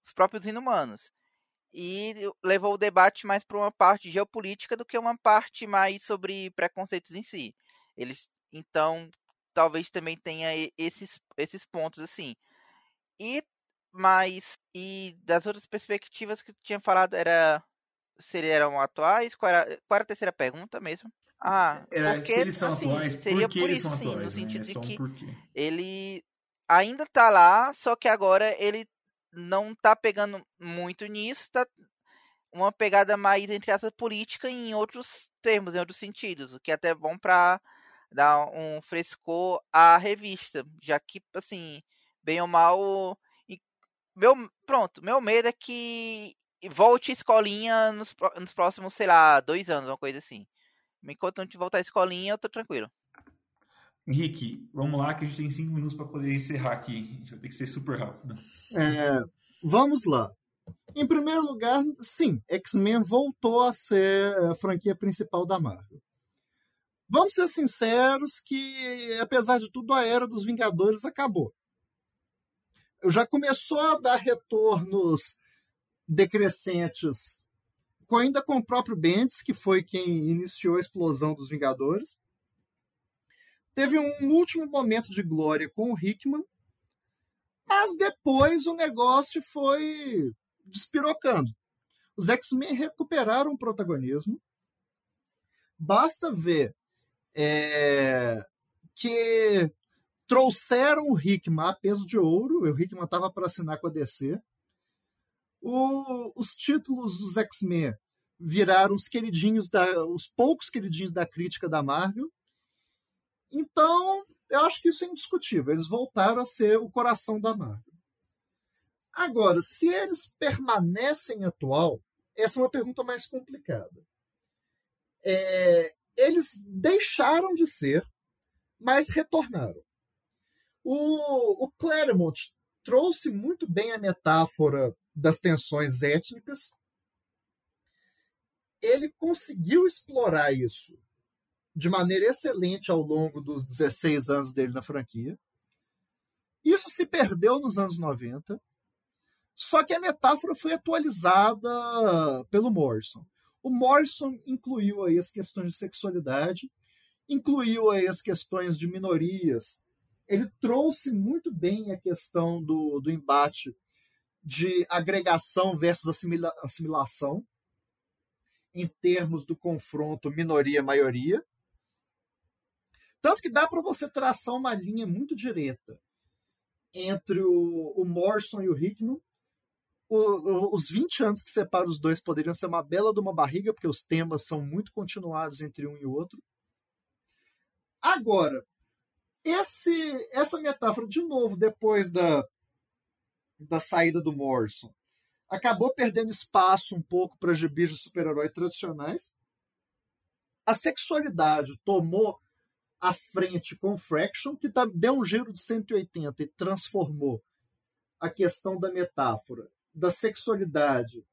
os próprios inumanos. E levou o debate mais para uma parte geopolítica do que uma parte mais sobre preconceitos em si. Eles, então, talvez também tenha esses, esses pontos assim. E mais e das outras perspectivas que tinha falado era seriam atuais? Qual era, qual era a terceira pergunta mesmo? Ah, era, porque, se eles são assim, atuais, seria por, por isso, sim, atuais, no né? sentido é de que um ele ainda tá lá, só que agora ele não tá pegando muito nisso, tá uma pegada mais, entre aspas, política em outros termos, em outros sentidos, o que é até bom para dar um frescor à revista, já que, assim, bem ou mal, meu, pronto, meu medo é que volte a escolinha nos, nos próximos, sei lá, dois anos, uma coisa assim. Enquanto não te voltar à escolinha, eu tô tranquilo. Henrique, vamos lá que a gente tem cinco minutos para poder encerrar aqui. A gente vai ter que ser super rápido. É, vamos lá. Em primeiro lugar, sim, X-Men voltou a ser a franquia principal da Marvel. Vamos ser sinceros que, apesar de tudo, a era dos Vingadores acabou. já começou a dar retornos decrescentes, ainda com o próprio Bendis, que foi quem iniciou a explosão dos Vingadores. Teve um último momento de glória com o Hickman, mas depois o negócio foi despirocando. Os X-Men recuperaram o protagonismo. Basta ver é, que trouxeram o Hickman a peso de ouro. O Hickman estava para assinar com a DC. O, os títulos dos X-Men viraram os queridinhos da, os poucos queridinhos da crítica da Marvel. Então, eu acho que isso é indiscutível. Eles voltaram a ser o coração da Marvel. Agora, se eles permanecem atual, essa é uma pergunta mais complicada. É, eles deixaram de ser, mas retornaram. O, o Claremont trouxe muito bem a metáfora das tensões étnicas. Ele conseguiu explorar isso de maneira excelente ao longo dos 16 anos dele na franquia. Isso se perdeu nos anos 90. Só que a metáfora foi atualizada pelo Morrison. O Morrison incluiu aí as questões de sexualidade, incluiu aí as questões de minorias. Ele trouxe muito bem a questão do, do embate de agregação versus assimila assimilação, em termos do confronto minoria-maioria. Tanto que dá para você traçar uma linha muito direta entre o, o Morrison e o Hickman. O, o, os 20 anos que separam os dois poderiam ser uma bela de uma barriga, porque os temas são muito continuados entre um e outro. Agora, esse, essa metáfora, de novo, depois da, da saída do Morrison, acabou perdendo espaço um pouco para gibis de super-herói tradicionais. A sexualidade tomou a frente com Fraction, que tá, deu um giro de 180 e transformou a questão da metáfora da sexualidade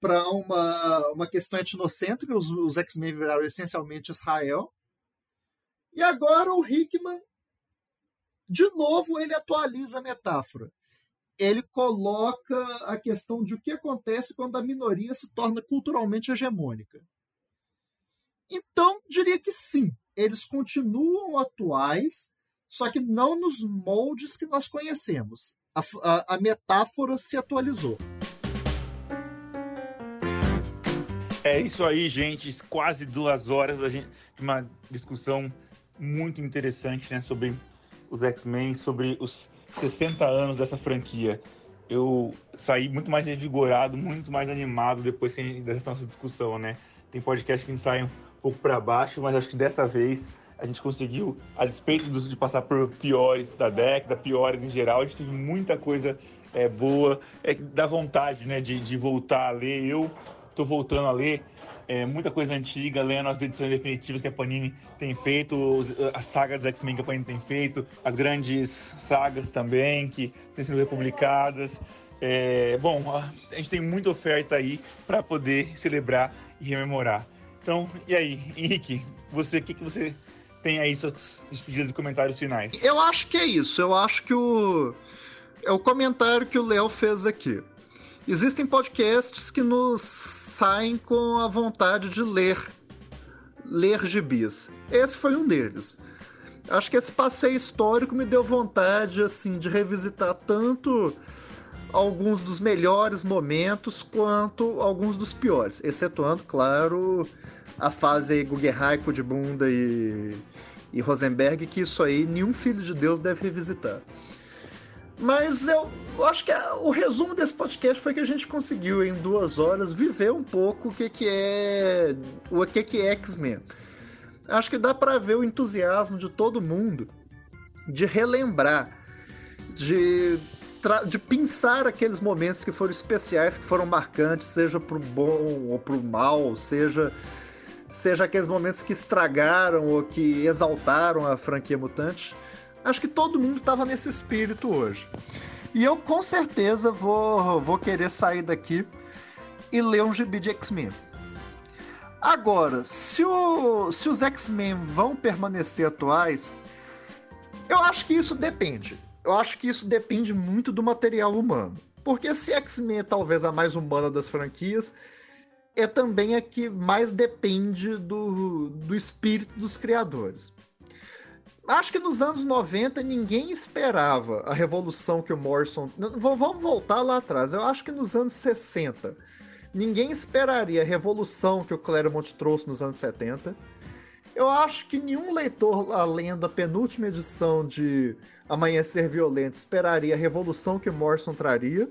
para uma, uma questão etnocêntrica. Os, os X-Men viraram essencialmente Israel. E agora o Hickman, de novo, ele atualiza a metáfora ele coloca a questão de o que acontece quando a minoria se torna culturalmente hegemônica. Então, diria que sim, eles continuam atuais, só que não nos moldes que nós conhecemos. A, a, a metáfora se atualizou. É isso aí, gente. Quase duas horas de uma discussão muito interessante né, sobre os X-Men, sobre os 60 anos dessa franquia. Eu saí muito mais revigorado, muito mais animado depois dessa nossa discussão, né? Tem podcast que a gente sai um pouco para baixo, mas acho que dessa vez a gente conseguiu, a despeito de passar por piores da década, piores em geral, a gente teve muita coisa é, boa, é, dá vontade né, de, de voltar a ler. Eu tô voltando a ler é, muita coisa antiga, lendo as edições definitivas que a Panini tem feito, a saga dos X-Men que a Panini tem feito, as grandes sagas também que têm sido republicadas. É, bom, a gente tem muita oferta aí para poder celebrar e rememorar. Então, e aí, Henrique, você, o que, que você tem aí suas despedidas e comentários finais? Eu acho que é isso. Eu acho que o é o comentário que o Léo fez aqui. Existem podcasts que nos saem com a vontade de ler, ler gibis. Esse foi um deles. Acho que esse passeio histórico me deu vontade assim de revisitar tanto alguns dos melhores momentos quanto alguns dos piores, excetuando, claro, a fase aí Guggenheim, de Bunda e, e Rosenberg, que isso aí nenhum filho de Deus deve revisitar. Mas eu, eu acho que a, o resumo desse podcast foi que a gente conseguiu, em duas horas, viver um pouco o que, que é o que, que é X-Men. Acho que dá para ver o entusiasmo de todo mundo de relembrar, de, de pensar aqueles momentos que foram especiais, que foram marcantes, seja pro bom ou pro mal, seja seja aqueles momentos que estragaram ou que exaltaram a franquia mutante Acho que todo mundo estava nesse espírito hoje. E eu com certeza vou, vou querer sair daqui e ler um gibi de X-Men. Agora, se, o, se os X-Men vão permanecer atuais, eu acho que isso depende. eu acho que isso depende muito do material humano. Porque se X-Men é talvez a mais humana das franquias, é também a que mais depende do, do espírito dos criadores. Acho que nos anos 90 ninguém esperava a revolução que o Morrison. Vamos voltar lá atrás. Eu acho que nos anos 60 ninguém esperaria a revolução que o Claremont trouxe nos anos 70. Eu acho que nenhum leitor, além da penúltima edição de Amanhecer Violento, esperaria a revolução que Morrison traria.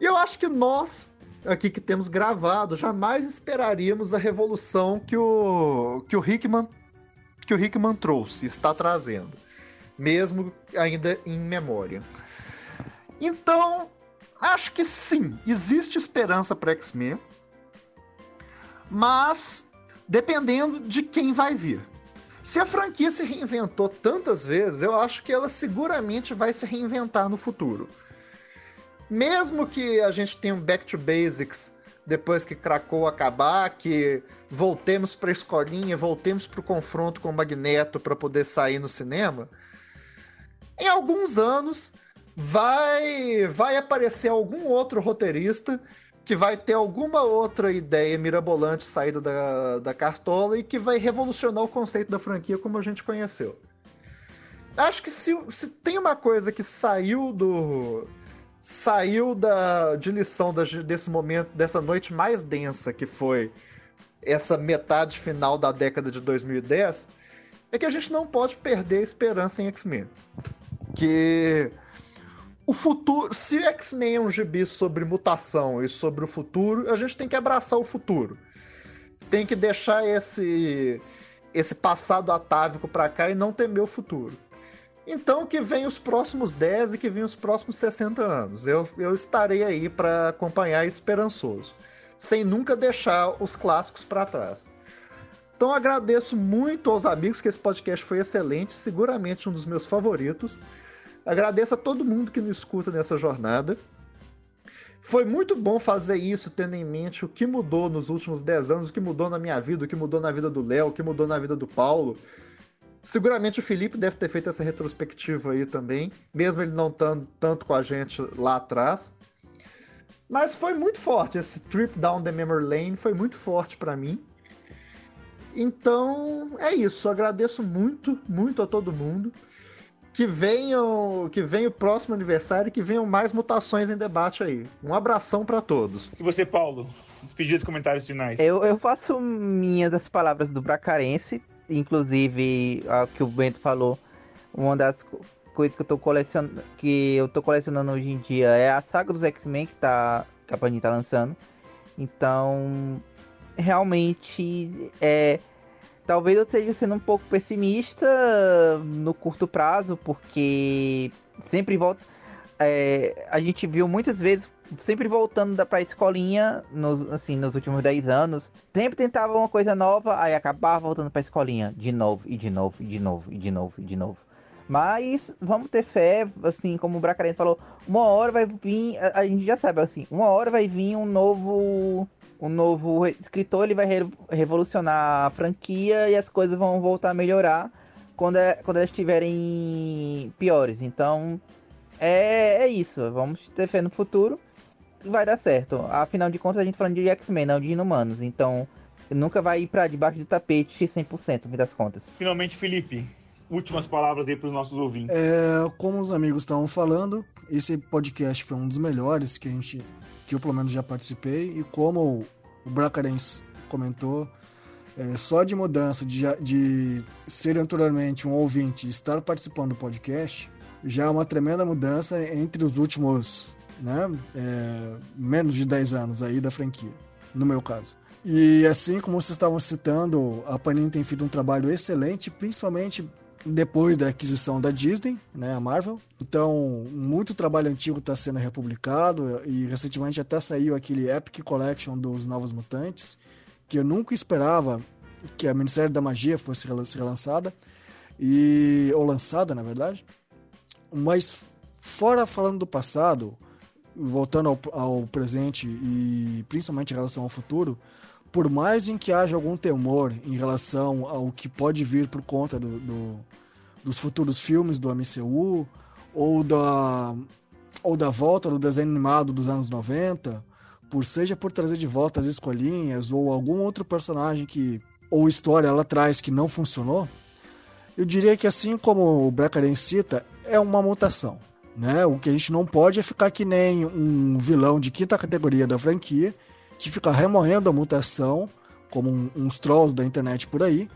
E eu acho que nós, aqui que temos gravado, jamais esperaríamos a revolução que o, que o Hickman que o Hickman trouxe, está trazendo, mesmo ainda em memória. Então, acho que sim, existe esperança para X-Men, mas dependendo de quem vai vir. Se a franquia se reinventou tantas vezes, eu acho que ela seguramente vai se reinventar no futuro. Mesmo que a gente tenha um Back to Basics depois que Krakow acabar, que voltemos para a escolinha, voltemos para o confronto com o Magneto para poder sair no cinema, em alguns anos vai vai aparecer algum outro roteirista que vai ter alguma outra ideia mirabolante saída da, da cartola e que vai revolucionar o conceito da franquia como a gente conheceu. Acho que se, se tem uma coisa que saiu do, saiu da, de lição da, desse momento, dessa noite mais densa que foi essa metade final da década de 2010, é que a gente não pode perder a esperança em X-Men. Que o futuro, se X-Men é um gibi sobre mutação e sobre o futuro, a gente tem que abraçar o futuro. Tem que deixar esse esse passado atávico para cá e não temer o futuro. Então que vem os próximos 10 e que vem os próximos 60 anos. Eu, eu estarei aí para acompanhar esperançoso, sem nunca deixar os clássicos para trás. Então agradeço muito aos amigos que esse podcast foi excelente, seguramente um dos meus favoritos. Agradeço a todo mundo que nos escuta nessa jornada. Foi muito bom fazer isso, tendo em mente o que mudou nos últimos 10 anos, o que mudou na minha vida, o que mudou na vida do Léo, o que mudou na vida do Paulo, Seguramente o Felipe deve ter feito essa retrospectiva aí também, mesmo ele não estando tanto com a gente lá atrás. Mas foi muito forte, esse trip down the memory lane foi muito forte para mim. Então, é isso. Agradeço muito, muito a todo mundo. Que venham, que venha o próximo aniversário e que venham mais mutações em debate aí. Um abração para todos. E você, Paulo? Despedir os comentários finais. Eu, eu faço minhas das palavras do Bracarense inclusive, a que o Bento falou, uma das coisas que eu tô colecionando, que eu tô colecionando hoje em dia é a saga dos X-Men que tá que a Panini tá lançando. Então, realmente é talvez eu esteja sendo um pouco pessimista no curto prazo, porque sempre volta é, a gente viu muitas vezes sempre voltando da pra escolinha, nos, assim, nos últimos 10 anos. Sempre tentava uma coisa nova, aí acabava voltando pra escolinha de novo, e de novo, e de novo, e de novo, e de novo. Mas vamos ter fé, assim, como o Bracarense falou, uma hora vai vir, a, a, gente já sabe, assim, uma hora vai vir um novo. Um novo escritor, ele vai re, revolucionar a franquia e as coisas vão voltar a melhorar quando, é, quando elas estiverem piores. Então, é, é isso. Vamos ter fé no futuro vai dar certo. Afinal de contas, a gente falando de X-Men, não de Inumanos. Então, nunca vai ir pra debaixo do tapete 100%, no fim das contas. Finalmente, Felipe, últimas palavras aí para os nossos ouvintes. É, como os amigos estavam falando, esse podcast foi um dos melhores que a gente, que eu pelo menos já participei. E como o Bracarens comentou, é, só de mudança de, de ser anteriormente um ouvinte e estar participando do podcast, já é uma tremenda mudança entre os últimos né? É, menos de 10 anos aí da franquia, no meu caso. E assim como vocês estavam citando, a Panini tem feito um trabalho excelente, principalmente depois da aquisição da Disney, né, a Marvel. Então, muito trabalho antigo está sendo republicado e recentemente até saiu aquele Epic Collection dos Novos Mutantes, que eu nunca esperava que a Ministério da Magia fosse relançada e ou lançada, na verdade. Mas fora falando do passado, voltando ao, ao, presente e principalmente em relação ao futuro, por mais em que haja algum temor em relação ao que pode vir por conta do, do, dos futuros filmes do MCU ou da ou da volta do desenho animado dos anos 90, por seja por trazer de volta as escolinhas ou algum outro personagem que ou história lá atrás que não funcionou, eu diria que assim como o Brecaren cita, é uma mutação. Né? O que a gente não pode é ficar que nem um vilão de quinta categoria da franquia, que fica remoendo a mutação, como um, uns trolls da internet por aí,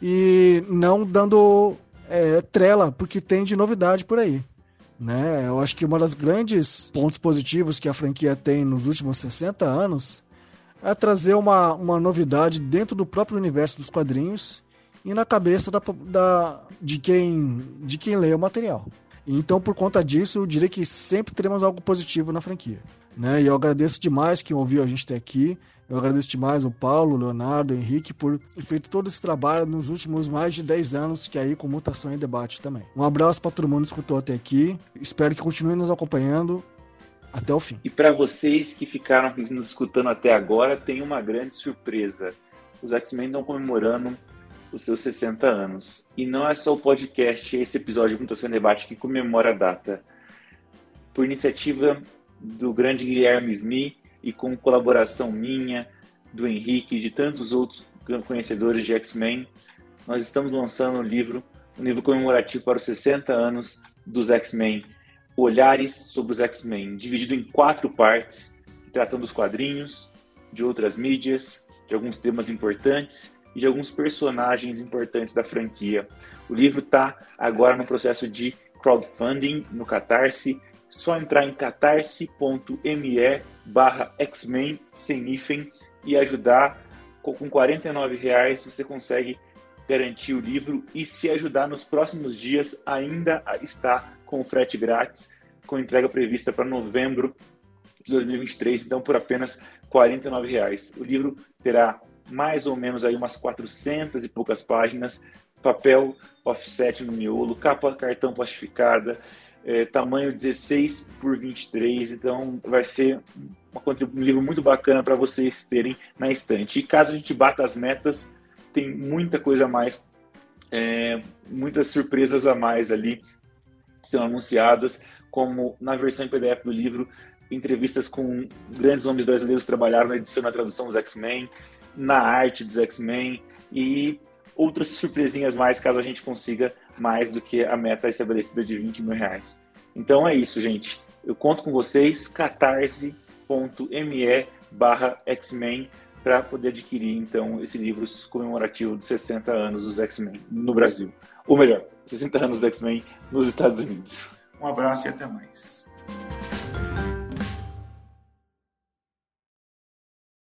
e não dando é, trela porque tem de novidade por aí. Né? Eu acho que uma das grandes pontos positivos que a franquia tem nos últimos 60 anos é trazer uma, uma novidade dentro do próprio universo dos quadrinhos e na cabeça da, da, de, quem, de quem lê o material. Então, por conta disso, eu diria que sempre teremos algo positivo na franquia. Né? E eu agradeço demais quem ouviu a gente até aqui. Eu agradeço demais o Paulo, o Leonardo, o Henrique por ter feito todo esse trabalho nos últimos mais de 10 anos, que é aí com mutação e debate também. Um abraço para todo mundo que escutou até aqui. Espero que continuem nos acompanhando até o fim. E para vocês que ficaram nos escutando até agora, tem uma grande surpresa. Os X-Men estão comemorando os seus 60 anos. E não é só o podcast, esse episódio de Mutação e Debate que comemora a data. Por iniciativa do grande Guilherme Smith, e com colaboração minha, do Henrique e de tantos outros conhecedores de X-Men, nós estamos lançando um livro, um livro comemorativo para os 60 anos dos X-Men, Olhares sobre os X-Men, dividido em quatro partes, tratando dos quadrinhos, de outras mídias, de alguns temas importantes e de alguns personagens importantes da franquia. O livro está agora no processo de crowdfunding no Catarse só entrar em catarse.me barra X-Men sem hífen e ajudar. Com R$ reais você consegue garantir o livro e se ajudar nos próximos dias ainda está com frete grátis, com entrega prevista para novembro de 2023, então por apenas R$ reais. O livro terá mais ou menos aí umas 400 e poucas páginas, papel offset no miolo, capa cartão plastificada, é, tamanho 16 por 23, então vai ser um livro muito bacana para vocês terem na estante. E caso a gente bata as metas, tem muita coisa a mais, é, muitas surpresas a mais ali são anunciadas, como na versão em PDF do livro, entrevistas com grandes nomes brasileiros trabalharam na edição e na tradução dos X-Men, na arte dos X-Men e outras surpresinhas mais caso a gente consiga mais do que a meta estabelecida de 20 mil reais. Então é isso, gente. Eu conto com vocês, catarse.me barra X-Men para poder adquirir então esse livro comemorativo dos 60 anos dos X-Men no Brasil. Ou melhor, 60 anos dos X-Men nos Estados Unidos. Um abraço e até mais.